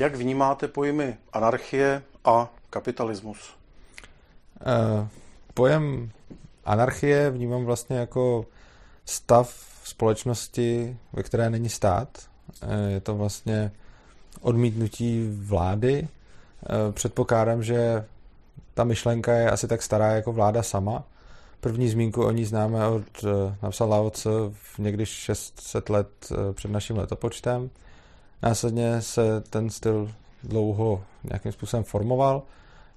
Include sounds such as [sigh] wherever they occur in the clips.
Jak vnímáte pojmy anarchie a kapitalismus? Uh, pojem anarchie vnímám vlastně jako stav společnosti, ve které není stát. Uh, je to vlastně odmítnutí vlády. Uh, předpokládám, že ta myšlenka je asi tak stará jako vláda sama. První zmínku o ní známe od, napsal Lao někdy 600 let před naším letopočtem. Následně se ten styl dlouho nějakým způsobem formoval,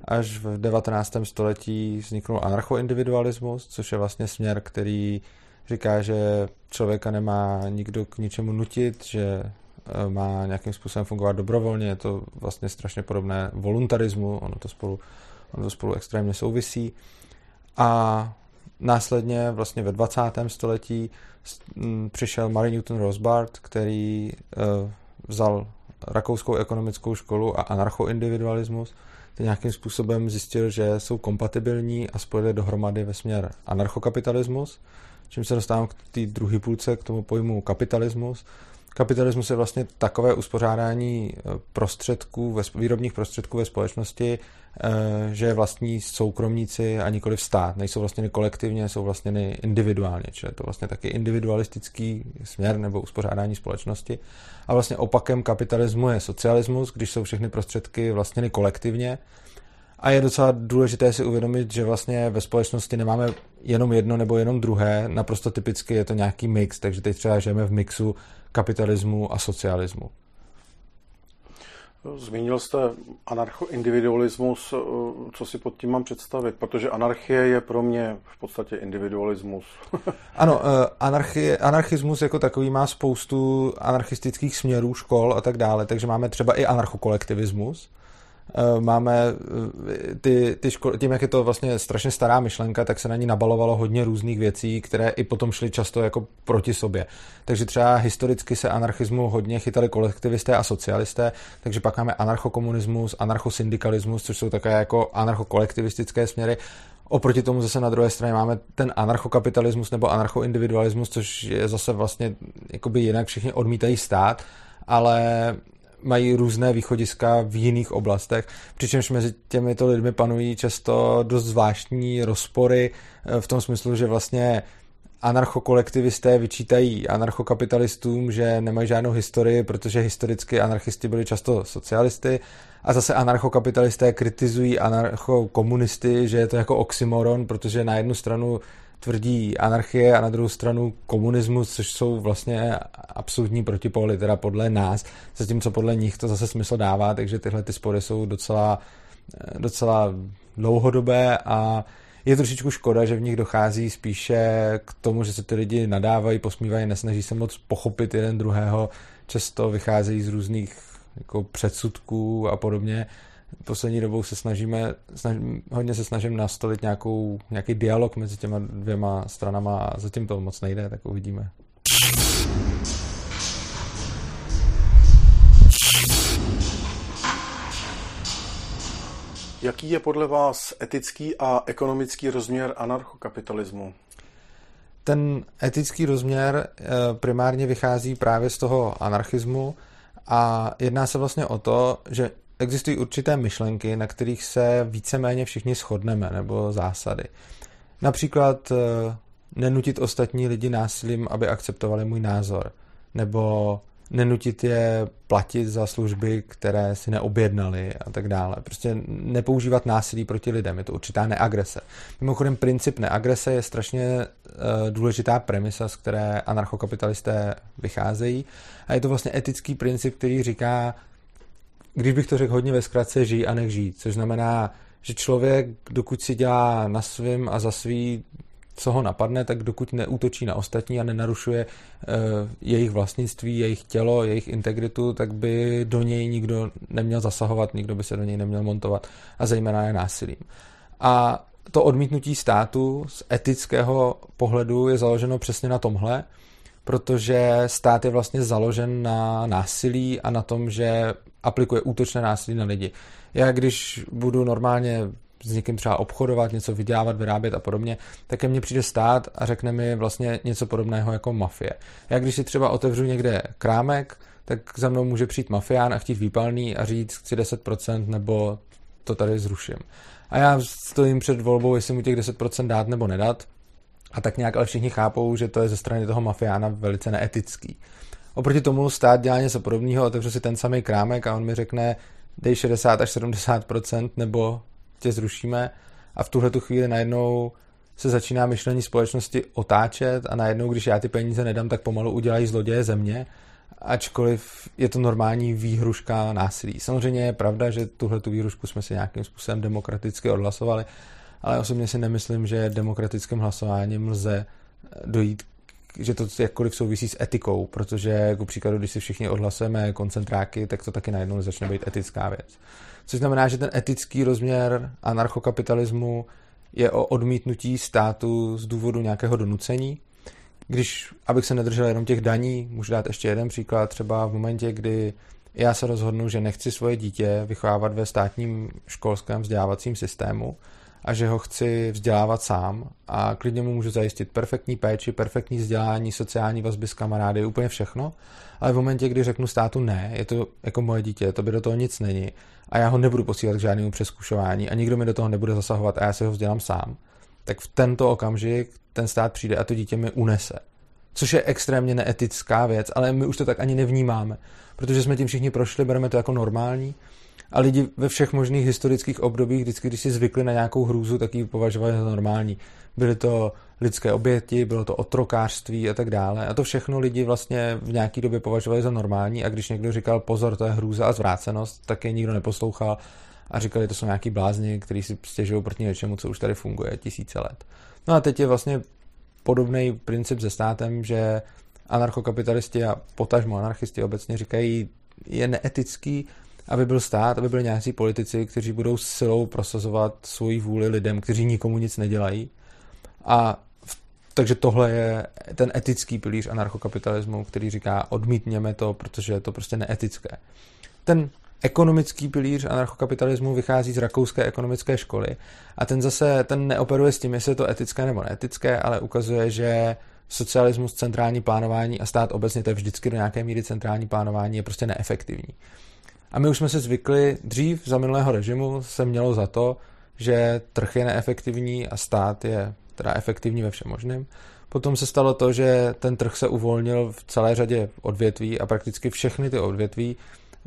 až v 19. století vzniknul anarchoindividualismus, což je vlastně směr, který říká, že člověka nemá nikdo k ničemu nutit, že e, má nějakým způsobem fungovat dobrovolně, je to vlastně strašně podobné voluntarismu, ono to spolu, ono to spolu extrémně souvisí. A následně vlastně ve 20. století přišel Mary Newton Rosbart, který e, vzal rakouskou ekonomickou školu a anarchoindividualismus, ten nějakým způsobem zjistil, že jsou kompatibilní a spojili dohromady ve směr anarchokapitalismus, čím se dostávám k té druhé půlce, k tomu pojmu kapitalismus. Kapitalismus je vlastně takové uspořádání eh, prostředků, výrobních prostředků ve společnosti, eh, že je vlastní soukromníci a nikoli stát. Nejsou vlastně kolektivně, jsou vlastně individuálně, čili je to vlastně taky individualistický směr nebo uspořádání společnosti. A vlastně opakem kapitalismu je socialismus, když jsou všechny prostředky vlastně kolektivně. A je docela důležité si uvědomit, že vlastně ve společnosti nemáme jenom jedno nebo jenom druhé, naprosto typicky je to nějaký mix, takže teď třeba žijeme v mixu kapitalismu a socialismu. Zmínil jste anarcho-individualismus, co si pod tím mám představit, protože anarchie je pro mě v podstatě individualismus. [laughs] ano, eh, anarchie, anarchismus jako takový má spoustu anarchistických směrů, škol a tak dále, takže máme třeba i anarchokolektivismus, Eh, máme eh, ty, ty školy, tím, jak je to vlastně strašně stará myšlenka, tak se na ní nabalovalo hodně různých věcí, které i potom šly často jako proti sobě. Takže třeba historicky se anarchismu hodně chytali kolektivisté a socialisté, takže pak máme anarchokomunismus, anarchosyndikalismus, což jsou také jako anarchokolektivistické směry. Oproti tomu zase na druhé straně máme ten anarchokapitalismus nebo anarchoindividualismus, což je zase vlastně jakoby jinak všichni odmítají stát, ale mají různé východiska v jiných oblastech, přičemž mezi těmito lidmi panují často dost zvláštní rozpory eh, v tom smyslu, že vlastně anarchokolektivisté vyčítají anarchokapitalistům, že nemají žádnou historii, protože historicky anarchisti byli často socialisty. A zase anarchokapitalisté kritizují anarchokomunisty, že je to jako oxymoron, protože na jednu stranu tvrdí anarchie a na druhou stranu komunismus, což jsou vlastně absolutní protipóly, teda podle nás, zatímco podle nich to zase smysl dává, takže tyhle ty spory jsou docela, docela dlouhodobé a je trošičku škoda, že v nich dochází spíše k tomu, že se ty lidi nadávají, posmívají, nesnaží se moc pochopit jeden druhého, často vycházejí z různých jako předsudků a podobně poslední dobou se snažíme, snaž, hodně se snažím nastolit nějakou, nějaký dialog mezi těma dvěma stranama a zatím to moc nejde, tak uvidíme. Jaký je podle vás etický a ekonomický rozměr anarchokapitalismu? Ten etický rozměr eh, primárně vychází právě z toho anarchismu a jedná se vlastně o to, že existují určité myšlenky, na kterých se víceméně všichni shodneme, nebo zásady. Například eh, nenutit ostatní lidi násilím, aby akceptovali můj názor, nebo nenutit je platit za služby, které si neobjednali a tak dále. Prostě nepoužívat násilí proti lidem, je to určitá neagrese. Mimochodem princip neagrese je strašně uh, důležitá premisa, z které anarchokapitalisté vycházejí a je to vlastně etický princip, který říká, když bych to řekl hodně ve zkratce, žij a nech žít, což znamená, že člověk, dokud si dělá na svým a za svý, co ho napadne, tak dokud neútočí na ostatní a nenarušuje uh, jejich vlastnictví, jejich tělo, jejich integritu, tak by do něj nikdo neměl zasahovat, nikdo by se do něj neměl montovat a zejména je násilím. A to odmítnutí státu z etického pohledu je založeno přesně na tomhle, protože stát je vlastně založen na násilí a na tom, že aplikuje útočné násilí na lidi. Já když budu normálně s někým třeba obchodovat, něco vydělávat, vyrábět a podobně, tak ke mně přijde stát a řekne mi vlastně něco podobného jako mafie. Já když si třeba otevřu někde krámek, tak za mnou může přijít mafián a chtít výpalný a říct, chci 10% nebo to tady zruším. A já stojím před volbou, jestli mu těch 10% dát nebo nedat. A tak nějak ale všichni chápou, že to je ze strany toho mafiána velice neetický. Oproti tomu stát dělá něco podobného, otevře si ten samý krámek a on mi řekne, dej 60 až 70% nebo tě zrušíme a v tuhle tu chvíli najednou se začíná myšlení společnosti otáčet a najednou, když já ty peníze nedám, tak pomalu udělají zloděje země, ačkoliv je to normální výhruška násilí. Samozřejmě je pravda, že tuhle tu výhrušku jsme si nějakým způsobem demokraticky odhlasovali, ale osobně si nemyslím, že demokratickým hlasováním lze dojít že to jakkoliv souvisí s etikou, protože jako příkladu, když si všichni odhlasujeme koncentráky, tak to taky najednou začne být etická věc. Což znamená, že ten etický rozměr anarchokapitalismu je o odmítnutí státu z důvodu nějakého donucení. Když, abych se nedržel jenom těch daní, můžu dát ještě jeden příklad, třeba v momentě, kdy já se rozhodnu, že nechci svoje dítě vychovávat ve státním školském vzdělávacím systému, a že ho chci vzdělávat sám a klidně mu můžu zajistit perfektní péči, perfektní vzdělání, sociální vazby s kamarády, úplně všechno. Ale v momentě, kdy řeknu státu ne, je to jako moje dítě, to by do toho nic není a já ho nebudu posílat k žádnému přeskušování a nikdo mi do toho nebude zasahovat a já se ho vzdělám sám, tak v tento okamžik ten stát přijde a to dítě mi unese. Což je extrémně neetická věc, ale my už to tak ani nevnímáme, protože jsme tím všichni prošli, bereme to jako normální a lidi ve všech možných historických obdobích, vždycky, když si zvykli na nějakou hrůzu, tak ji považovali za normální. Byly to lidské oběti, bylo to otrokářství a tak dále. A to všechno lidi vlastně v nějaké době považovali za normální a když někdo říkal pozor, to je hrůza a zvrácenost, tak je nikdo neposlouchal a říkali, to jsou nějaký blázni, kteří si stěžují proti něčemu, co už tady funguje tisíce let. No a teď je vlastně podobný princip se státem, že anarchokapitalisti a potažmo anarchisti obecně říkají, je neetický aby byl stát, aby byli nějací politici, kteří budou silou prosazovat svoji vůli lidem, kteří nikomu nic nedělají. A takže tohle je ten etický pilíř anarchokapitalismu, který říká odmítněme to, protože je to prostě neetické. Ten ekonomický pilíř anarchokapitalismu vychází z rakouské ekonomické školy a ten zase ten neoperuje s tím, jestli je to etické nebo neetické, ale ukazuje, že socialismus, centrální plánování a stát obecně, to je vždycky do nějaké míry centrální plánování, je prostě neefektivní. A my už jsme se zvykli, dřív za minulého režimu se mělo za to, že trh je neefektivní a stát je teda efektivní ve všem možném. Potom se stalo to, že ten trh se uvolnil v celé řadě odvětví a prakticky všechny ty odvětví,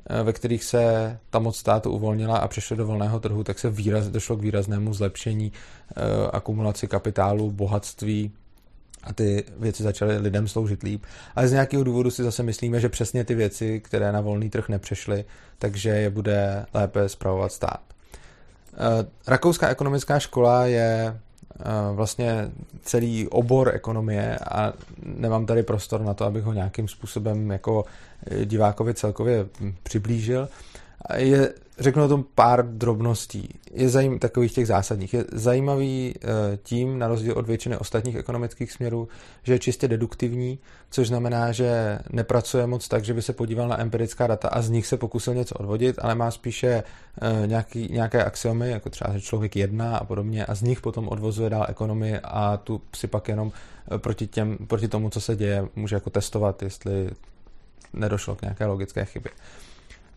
eh, ve kterých se ta moc státu uvolnila a přešlo do volného trhu, tak se výraz, došlo k výraznému zlepšení uh, akumulaci kapitálu, bohatství a ty věci začaly lidem sloužit líp. Ale z nějakého důvodu si zase myslíme, že přesně ty věci, které na volný trh nepřešly, takže je bude lépe zpravovat stát. Eh, Rakouská ekonomická škola je eh, vlastně celý obor ekonomie a nemám tady prostor na to, abych ho nějakým způsobem jako divákovi celkově přiblížil. Je řeknu o tom pár drobností. Je zajím, takových těch zásadních. Je zajímavý eh, tím, na rozdíl od většiny ostatních ekonomických směrů, že je čistě deduktivní, což znamená, že nepracuje moc tak, že by se podíval na empirická data a z nich se pokusil něco odvodit, ale má spíše eh, nějaký, nějaké axiomy, jako třeba, že člověk jedná a podobně, a z nich potom odvozuje dál ekonomii a tu si pak jenom eh, proti, těm, proti tomu, co se děje, může jako testovat, jestli nedošlo k nějaké logické chybě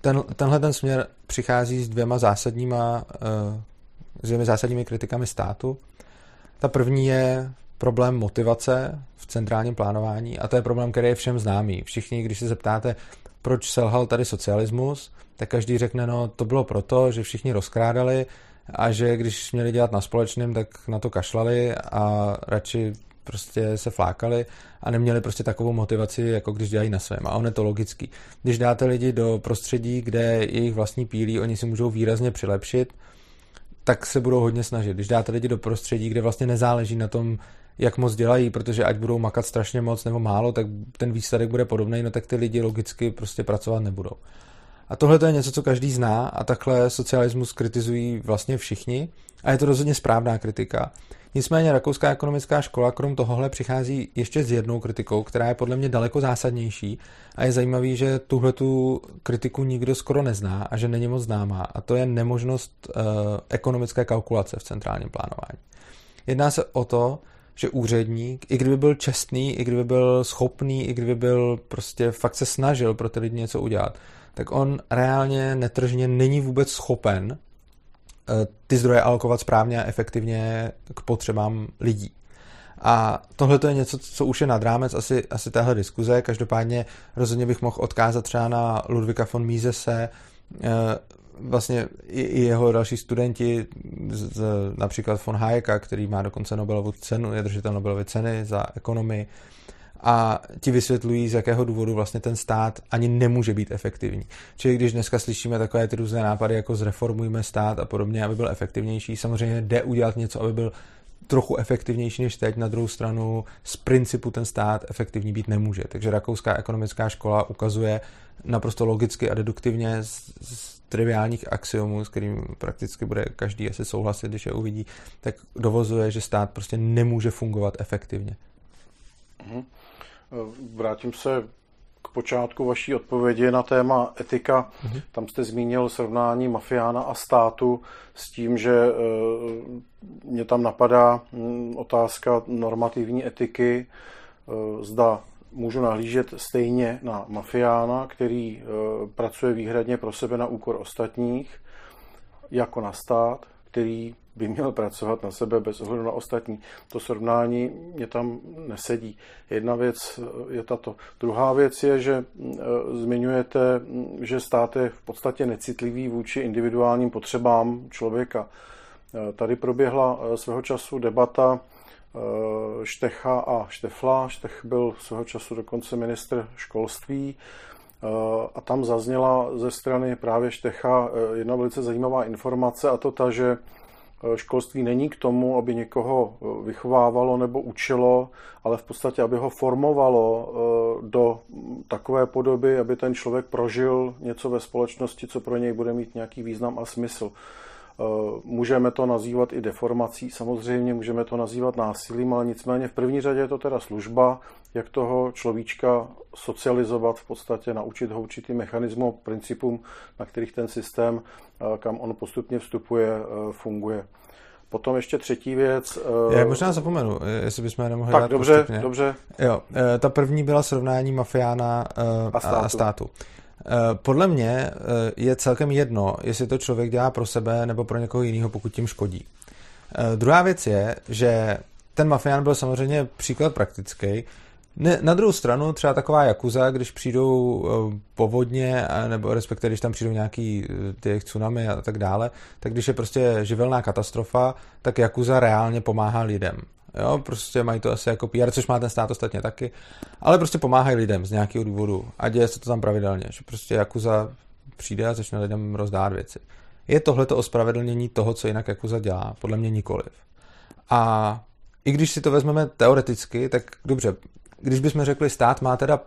ten, tenhle ten směr přichází s dvěma zásadníma, uh, s dvěma zásadními kritikami státu. Ta první je problém motivace v centrálním plánování a to je problém, který je všem známý. Všichni, když se zeptáte, proč selhal tady socialismus, tak každý řekne, no to bylo proto, že všichni rozkrádali a že když měli dělat na společném, tak na to kašlali a radši prostě se flákali a neměli prostě takovou motivaci, jako když dělají na svém. A on je to logický. Když dáte lidi do prostředí, kde jejich vlastní pílí, oni si můžou výrazně přilepšit, tak se budou hodně snažit. Když dáte lidi do prostředí, kde vlastně nezáleží na tom, jak moc dělají, protože ať budou makat strašně moc nebo málo, tak ten výsledek bude podobný, no tak ty lidi logicky prostě pracovat nebudou. A tohle to je něco, co každý zná a takhle socialismus kritizují vlastně všichni a je to rozhodně správná kritika. Nicméně Rakouská ekonomická škola krom tohohle přichází ještě s jednou kritikou, která je podle mě daleko zásadnější a je zajímavý, že tuhle tu kritiku nikdo skoro nezná a že není moc známá a to je nemožnost uh, ekonomické kalkulace v centrálním plánování. Jedná se o to, že úředník, i kdyby byl čestný, i kdyby byl schopný, i kdyby byl prostě fakt se snažil pro ty lidi něco udělat, tak on reálně netržně není vůbec schopen ty zdroje alokovat správně a efektivně k potřebám lidí. A tohle to je něco, co už je nad rámec asi, asi téhle diskuze. Každopádně rozhodně bych mohl odkázat třeba na Ludvika von Misese, eh, vlastně i jeho další studenti, z, například von Hayeka, který má dokonce Nobelovu cenu, je držitel Nobelovy ceny za ekonomii, a ti vysvětlují, z jakého důvodu vlastně ten stát ani nemůže být efektivní. Čili když dneska slyšíme takové ty různé nápady, jako zreformujme stát a podobně, aby byl efektivnější, samozřejmě jde udělat něco, aby byl trochu efektivnější než teď, na druhou stranu z principu ten stát efektivní být nemůže. Takže rakouská ekonomická škola ukazuje naprosto logicky a deduktivně z, z triviálních axiomů, s kterým prakticky bude každý asi souhlasit, když je uvidí, tak dovozuje, že stát prostě nemůže fungovat efektivně. Mhm. Vrátím se k počátku vaší odpovědi na téma etika. Mhm. Tam jste zmínil srovnání mafiána a státu s tím, že eh, mě tam napadá hm, otázka normativní etiky. Eh, zda můžu nahlížet stejně na mafiána, který eh, pracuje výhradně pro sebe na úkor ostatních, jako na stát, který by měl pracovat na sebe bez ohledu na ostatní. To srovnání mě tam nesedí. Jedna věc je tato. Druhá věc je, že eh, zmiňujete, že stát je v podstatě necitlivý vůči individuálním potřebám člověka. Eh, tady proběhla svého času debata Eh, Štecha a Štefla. Štech byl svého času dokonce ministr školství eh, a tam zazněla ze strany právě Štecha eh, jedna velice zajímavá informace a to ta, že školství není k tomu, aby někoho vychovávalo nebo učilo, ale v podstatě, aby ho formovalo do takové podoby, aby ten člověk prožil něco ve společnosti, co pro něj bude mít nějaký význam a smysl. Eh, můžeme to nazývat i deformací, samozřejmě můžeme to nazývat násilím, ale nicméně v první řadě je to teda služba, jak toho človíčka socializovat, v podstatě naučit ho určitým mechanismům, principům, na kterých ten systém, eh, kam on postupně vstupuje, eh, funguje. Potom ještě třetí věc. Já možná zapomenu, jestli bychom nemohli tak, dát dobře, postupně. dobře. Jo, ta první byla srovnání mafiána a státu. A státu. Eh, podle mě eh, je celkem jedno, jestli to člověk dělá pro sebe nebo pro někoho jiného, pokud tím škodí. Eh, druhá věc je, že ten mafián byl samozřejmě příklad praktický. Ne, na druhou stranu třeba taková jakuza, když přijdou povodně, nebo respektive když tam přijdou nějaký ty tsunami a tak dále, tak když je prostě živelná katastrofa, tak jakuza reálně pomáhá lidem. Jo, prostě mají to asi jako PR, což má ten stát ostatně taky, ale prostě pomáhají lidem z nějakého důvodu a děje se to tam pravidelně, že prostě Jakuza přijde a začne lidem rozdát věci. Je tohle to ospravedlnění toho, co jinak Jakuza dělá? Podle mě nikoliv. A i když si to vezmeme teoreticky, tak dobře, když bychom řekli, stát má teda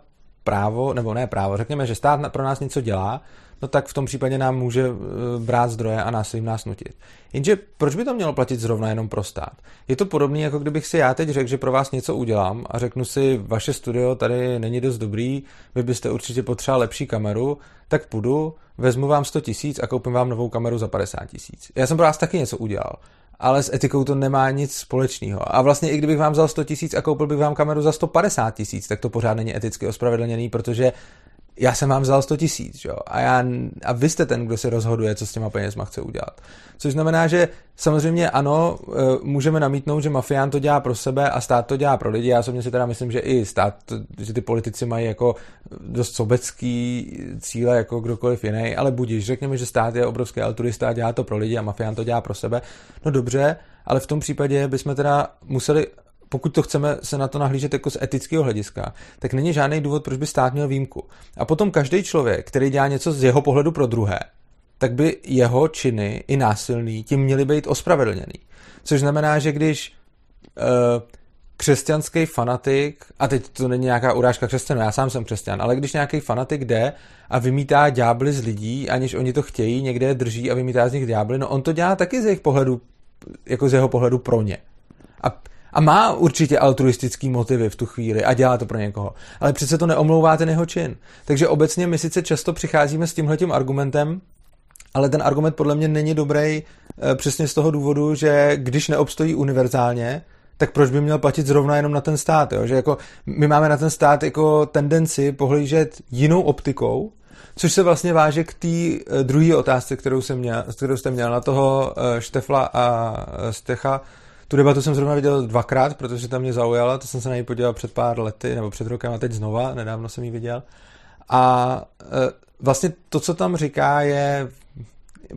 právo, nebo ne právo, řekněme, že stát pro nás něco dělá, no tak v tom případě nám může eh, brát zdroje a násilím nás nutit. Jenže proč by to mělo platit zrovna jenom pro stát? Je to podobné, jako kdybych si já teď řekl, že pro vás něco udělám a řeknu si, vaše studio tady není dost dobrý, vy byste určitě potřebovali lepší kameru, tak půjdu, vezmu vám 100 tisíc a koupím vám novou kameru za 50 tisíc. Já jsem pro vás taky něco udělal ale s etikou to nemá nic společného. A vlastně i kdybych vám vzal 100 tisíc a koupil bych vám kameru za 150 tisíc, tak to pořád není eticky ospravedlněný, protože já jsem vám vzal 100 tisíc, jo, a, já, a vy jste ten, kdo se rozhoduje, co s těma penězma chce udělat. Což znamená, že samozřejmě ano, e, můžeme namítnout, že mafián to dělá pro sebe a stát to dělá pro lidi. Já osobně si teda myslím, že i stát, že ty politici mají jako dost sobecký cíle jako kdokoliv jiný, ale budíš, řekněme, že stát je obrovský altruista a dělá to pro lidi a mafián to dělá pro sebe. No dobře, ale v tom případě bychom teda museli pokud to chceme se na to nahlížet jako z etického hlediska, tak není žádný důvod, proč by stát měl výjimku. A potom každý člověk, který dělá něco z jeho pohledu pro druhé, tak by jeho činy i násilný tím měly být ospravedlněný. Což znamená, že když uh, křesťanský fanatik, a teď to není nějaká urážka křesťanů, já sám jsem křesťan, ale když nějaký fanatik jde a vymítá ďábly z lidí, aniž oni to chtějí, někde je drží a vymítá z nich ďábly, no on to dělá taky z jejich pohledu, jako z jeho pohledu pro ně. A a má určitě altruistický motivy v tu chvíli a dělá to pro někoho. Ale přece to neomlouvá ten jeho čin. Takže obecně my sice často přicházíme s tímhletím argumentem, ale ten argument podle mě není dobrý eh, přesně z toho důvodu, že když neobstojí univerzálně, tak proč by měl platit zrovna jenom na ten stát? Jo? Že jako my máme na ten stát jako tendenci pohlížet jinou optikou, což se vlastně váže k té eh, druhé otázce, kterou, jsem měl, kterou jste měl na toho eh, Štefla a Stecha. Tu debatu jsem zrovna viděl dvakrát, protože tam mě zaujala, to jsem se na ní podíval před pár lety, nebo před rokem a teď znova, nedávno jsem ji viděl. A vlastně to, co tam říká, je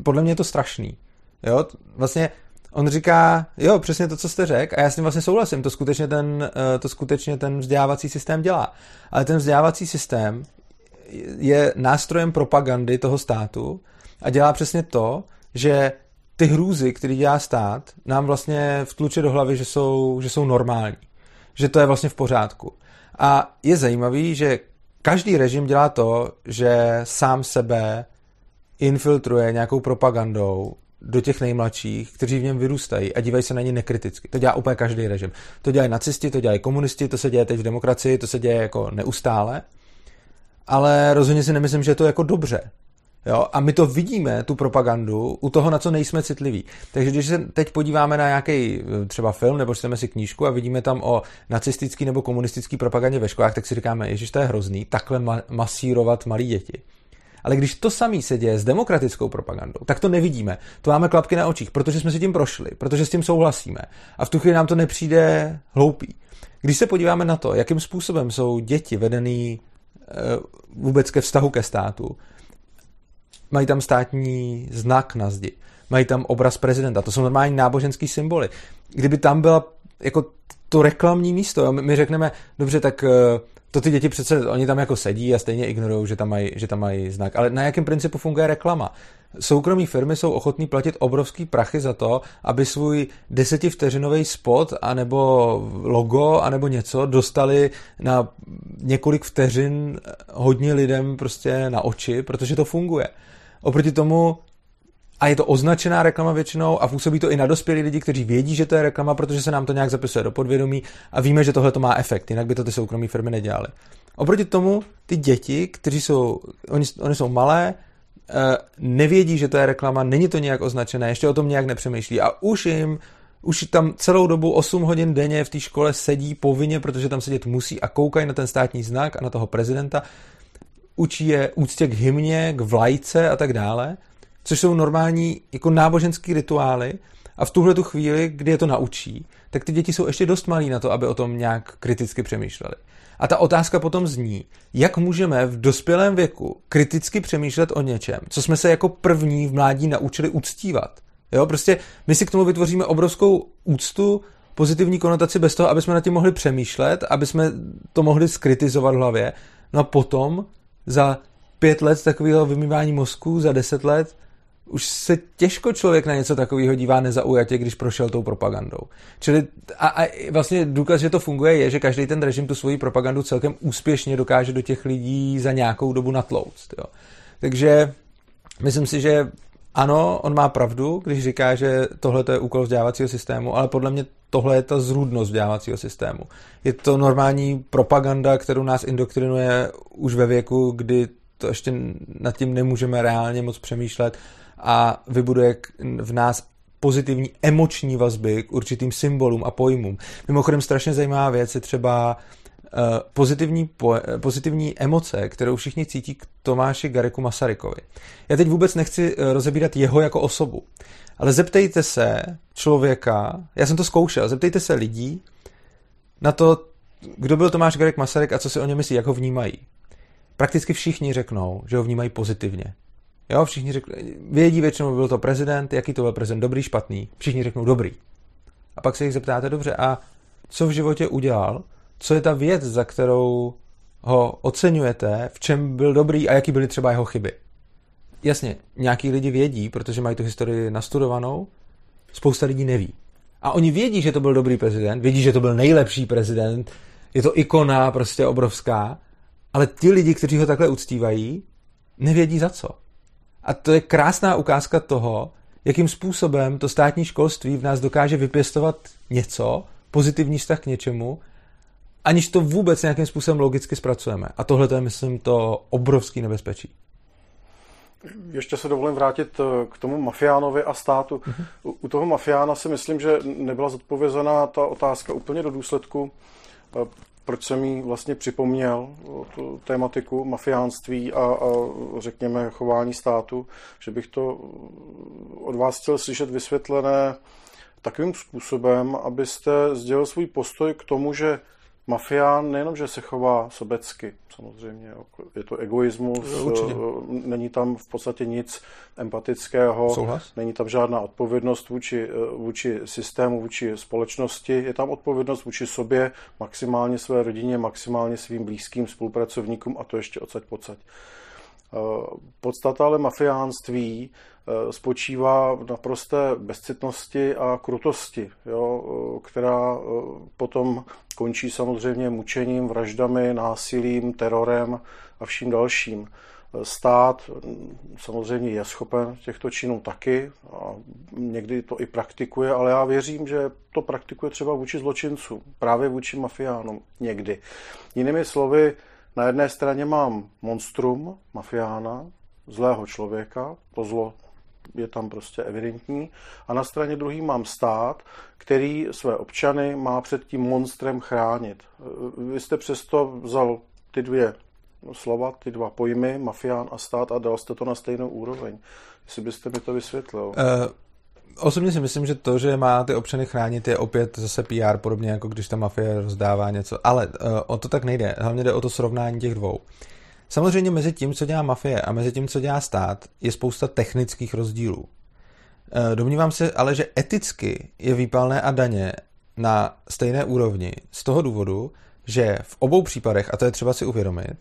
podle mě je to strašný. Jo? Vlastně on říká, jo, přesně to, co jste řekl, a já s tím vlastně souhlasím, to skutečně ten, eh, to skutečně ten vzdělávací systém dělá. Ale ten vzdělávací systém je nástrojem propagandy toho státu a dělá přesně to, že ty hrůzy, které dělá stát, nám vlastně vtluče do hlavy, že jsou, že jsou normální. Že to je vlastně v pořádku. A je zajímavý, že každý režim dělá to, že sám sebe infiltruje nějakou propagandou do těch nejmladších, kteří v něm vyrůstají a dívají se na ně nekriticky. To dělá úplně každý režim. To dělají nacisti, to dělají komunisti, to se děje teď v demokracii, to se děje jako neustále. Ale rozhodně si nemyslím, že je to jako dobře. Jo? A my to vidíme, tu propagandu, u toho, na co nejsme citliví. Takže když se teď podíváme na nějaký eh, třeba film nebo čteme si knížku a vidíme tam o nacistický nebo komunistický propagandě ve školách, tak si říkáme, že to je hrozný, takhle ma- masírovat malí děti. Ale když to samý se děje s demokratickou propagandou, tak to nevidíme. To máme klapky na očích, protože jsme si tím prošli, protože s tím souhlasíme. A v tu chvíli nám to nepřijde hloupý. Když se podíváme na to, jakým způsobem jsou děti vedený e, vůbec ke vztahu ke státu, mají tam státní znak na zdi, mají tam obraz prezidenta, to jsou normální náboženský symboly. Kdyby tam byla jako to reklamní místo, jo? My, řekneme, dobře, tak e, to ty děti přece, oni tam jako sedí a stejně ignorují, že tam mají, že tam mají znak. Ale na jakém principu funguje reklama? Soukromí firmy jsou ochotní platit obrovský prachy za to, aby svůj desetivteřinový spot, anebo logo, anebo něco dostali na několik vteřin hodně lidem prostě na oči, protože to funguje. Oproti tomu a je to označená reklama většinou a působí to i na dospělí lidi, kteří vědí, že to je reklama, protože se nám to nějak zapisuje do podvědomí a víme, že tohle to má efekt, jinak by to ty soukromé firmy nedělaly. Oproti tomu ty děti, kteří jsou, oni, oni jsou malé, eh, nevědí, že to je reklama, není to nějak označené, ještě o tom nějak nepřemýšlí a už jim už tam celou dobu 8 hodin denně v té škole sedí povinně, protože tam sedět musí a koukají na ten státní znak a na toho prezidenta, učí je úctě k hymně, k vlajce a tak dále což jsou normální jako náboženský rituály a v tuhle tu chvíli, kdy je to naučí, tak ty děti jsou ještě dost malí na to, aby o tom nějak kriticky přemýšleli. A ta otázka potom zní, jak můžeme v dospělém věku kriticky přemýšlet o něčem, co jsme se jako první v mládí naučili uctívat. Jo, prostě my si k tomu vytvoříme obrovskou úctu, pozitivní konotaci bez toho, aby jsme na tím mohli přemýšlet, aby jsme to mohli skritizovat v hlavě. No a potom za pět let takového vymývání mozku, za deset let už se těžko člověk na něco takového dívá nezaujatě, když prošel tou propagandou. Čili a, a vlastně důkaz, že to funguje, je, že každý ten režim tu svoji propagandu celkem úspěšně dokáže do těch lidí za nějakou dobu natlouct. Jo. Takže myslím si, že ano, on má pravdu, když říká, že tohle je úkol vzdělávacího systému, ale podle mě tohle je ta zrůdnost vzdělávacího systému. Je to normální propaganda, kterou nás indoktrinuje už ve věku, kdy to ještě nad tím nemůžeme reálně moc přemýšlet a vybuduje v nás pozitivní emoční vazby k určitým symbolům a pojmům. Mimochodem strašně zajímavá věc je třeba pozitivní, po, pozitivní emoce, kterou všichni cítí k Tomáši Gareku Masarykovi. Já teď vůbec nechci uh, rozebírat jeho jako osobu, ale zeptejte se člověka, já jsem to zkoušel, zeptejte se lidí na to, kdo byl Tomáš Garek Masaryk a co si o něm myslí, jak ho vnímají. Prakticky všichni řeknou, že ho vnímají pozitivně. Jo, všichni řeknou, vědí většinou, byl to prezident, jaký to byl prezident, dobrý, špatný. Všichni řeknou dobrý. A pak se jich zeptáte, dobře, a co v životě udělal? Co je ta věc, za kterou ho oceňujete, v čem byl dobrý a jaký byly třeba jeho chyby? Jasně, nějaký lidi vědí, protože mají tu historii nastudovanou, spousta lidí neví. A oni vědí, že to byl dobrý prezident, vědí, že to byl nejlepší prezident, je to ikona prostě obrovská, ale ti lidi, kteří ho takhle uctívají, nevědí za co. A to je krásná ukázka toho, jakým způsobem to státní školství v nás dokáže vypěstovat něco, pozitivní vztah k něčemu, aniž to vůbec nějakým způsobem logicky zpracujeme. A tohle je, myslím, to obrovský nebezpečí. ještě se dovolím vrátit eh, k tomu mafiánovi a státu. Uh-huh. U, u toho mafiána si myslím, že nebyla zodpovězená ta otázka úplně do důsledku, eh, proč jsem jí vlastně připomněl, tu tématiku mafiánství a, a řekněme chování státu, že bych to od vás chtěl slyšet vysvětlené takovým způsobem, abyste sdělil svůj postoj k tomu, že mafián nejenom, že se chová sobecky, samozřejmě, je to egoismus, Určitě. Eh, není tam v podstatě nic empatického, Souhlas? není tam žádná odpovědnost vůči, eh, vůči systému, vůči společnosti, je tam odpovědnost vůči sobě, maximálně své rodině, maximálně svým blízkým spolupracovníkům a to ještě odsaď pocať. Eh, podstata ale mafiánství spočívá v naprosté bezcitnosti a krutosti, jo, eh, která eh, potom končí samozřejmě mučením, vraždami, násilím, terorem a vším dalším. Stát mm, samozřejmě je schopen těchto činů taky a někdy to i praktikuje, ale já věřím, že to praktikuje třeba vůči zločincům, právě vůči mafiánům někdy. Jinými slovy, na jedné straně mám monstrum, mafiána, zlého člověka, to zlo je tam prostě evidentní. A na straně druhý mám stát, který své občany má před tím monstrem chránit. Vy jste přesto vzal ty dvě slova, ty dva pojmy, mafián a stát a dal jste to na stejnou úroveň. Jestli byste mi to vysvětlil. Uh... Osobně si myslím, že to, že má ty občany chránit, je opět zase PR, podobně jako když ta mafie rozdává něco. Ale uh, o to tak nejde. Hlavně jde o to srovnání těch dvou. Uh, Samozřejmě mezi tím, co dělá mafie a mezi tím, co dělá stát, je spousta technických rozdílů. E, domnívám se ale, že eticky je výpalné a daně na stejné úrovni z toho důvodu, že v obou případech, a to je třeba si uvědomit,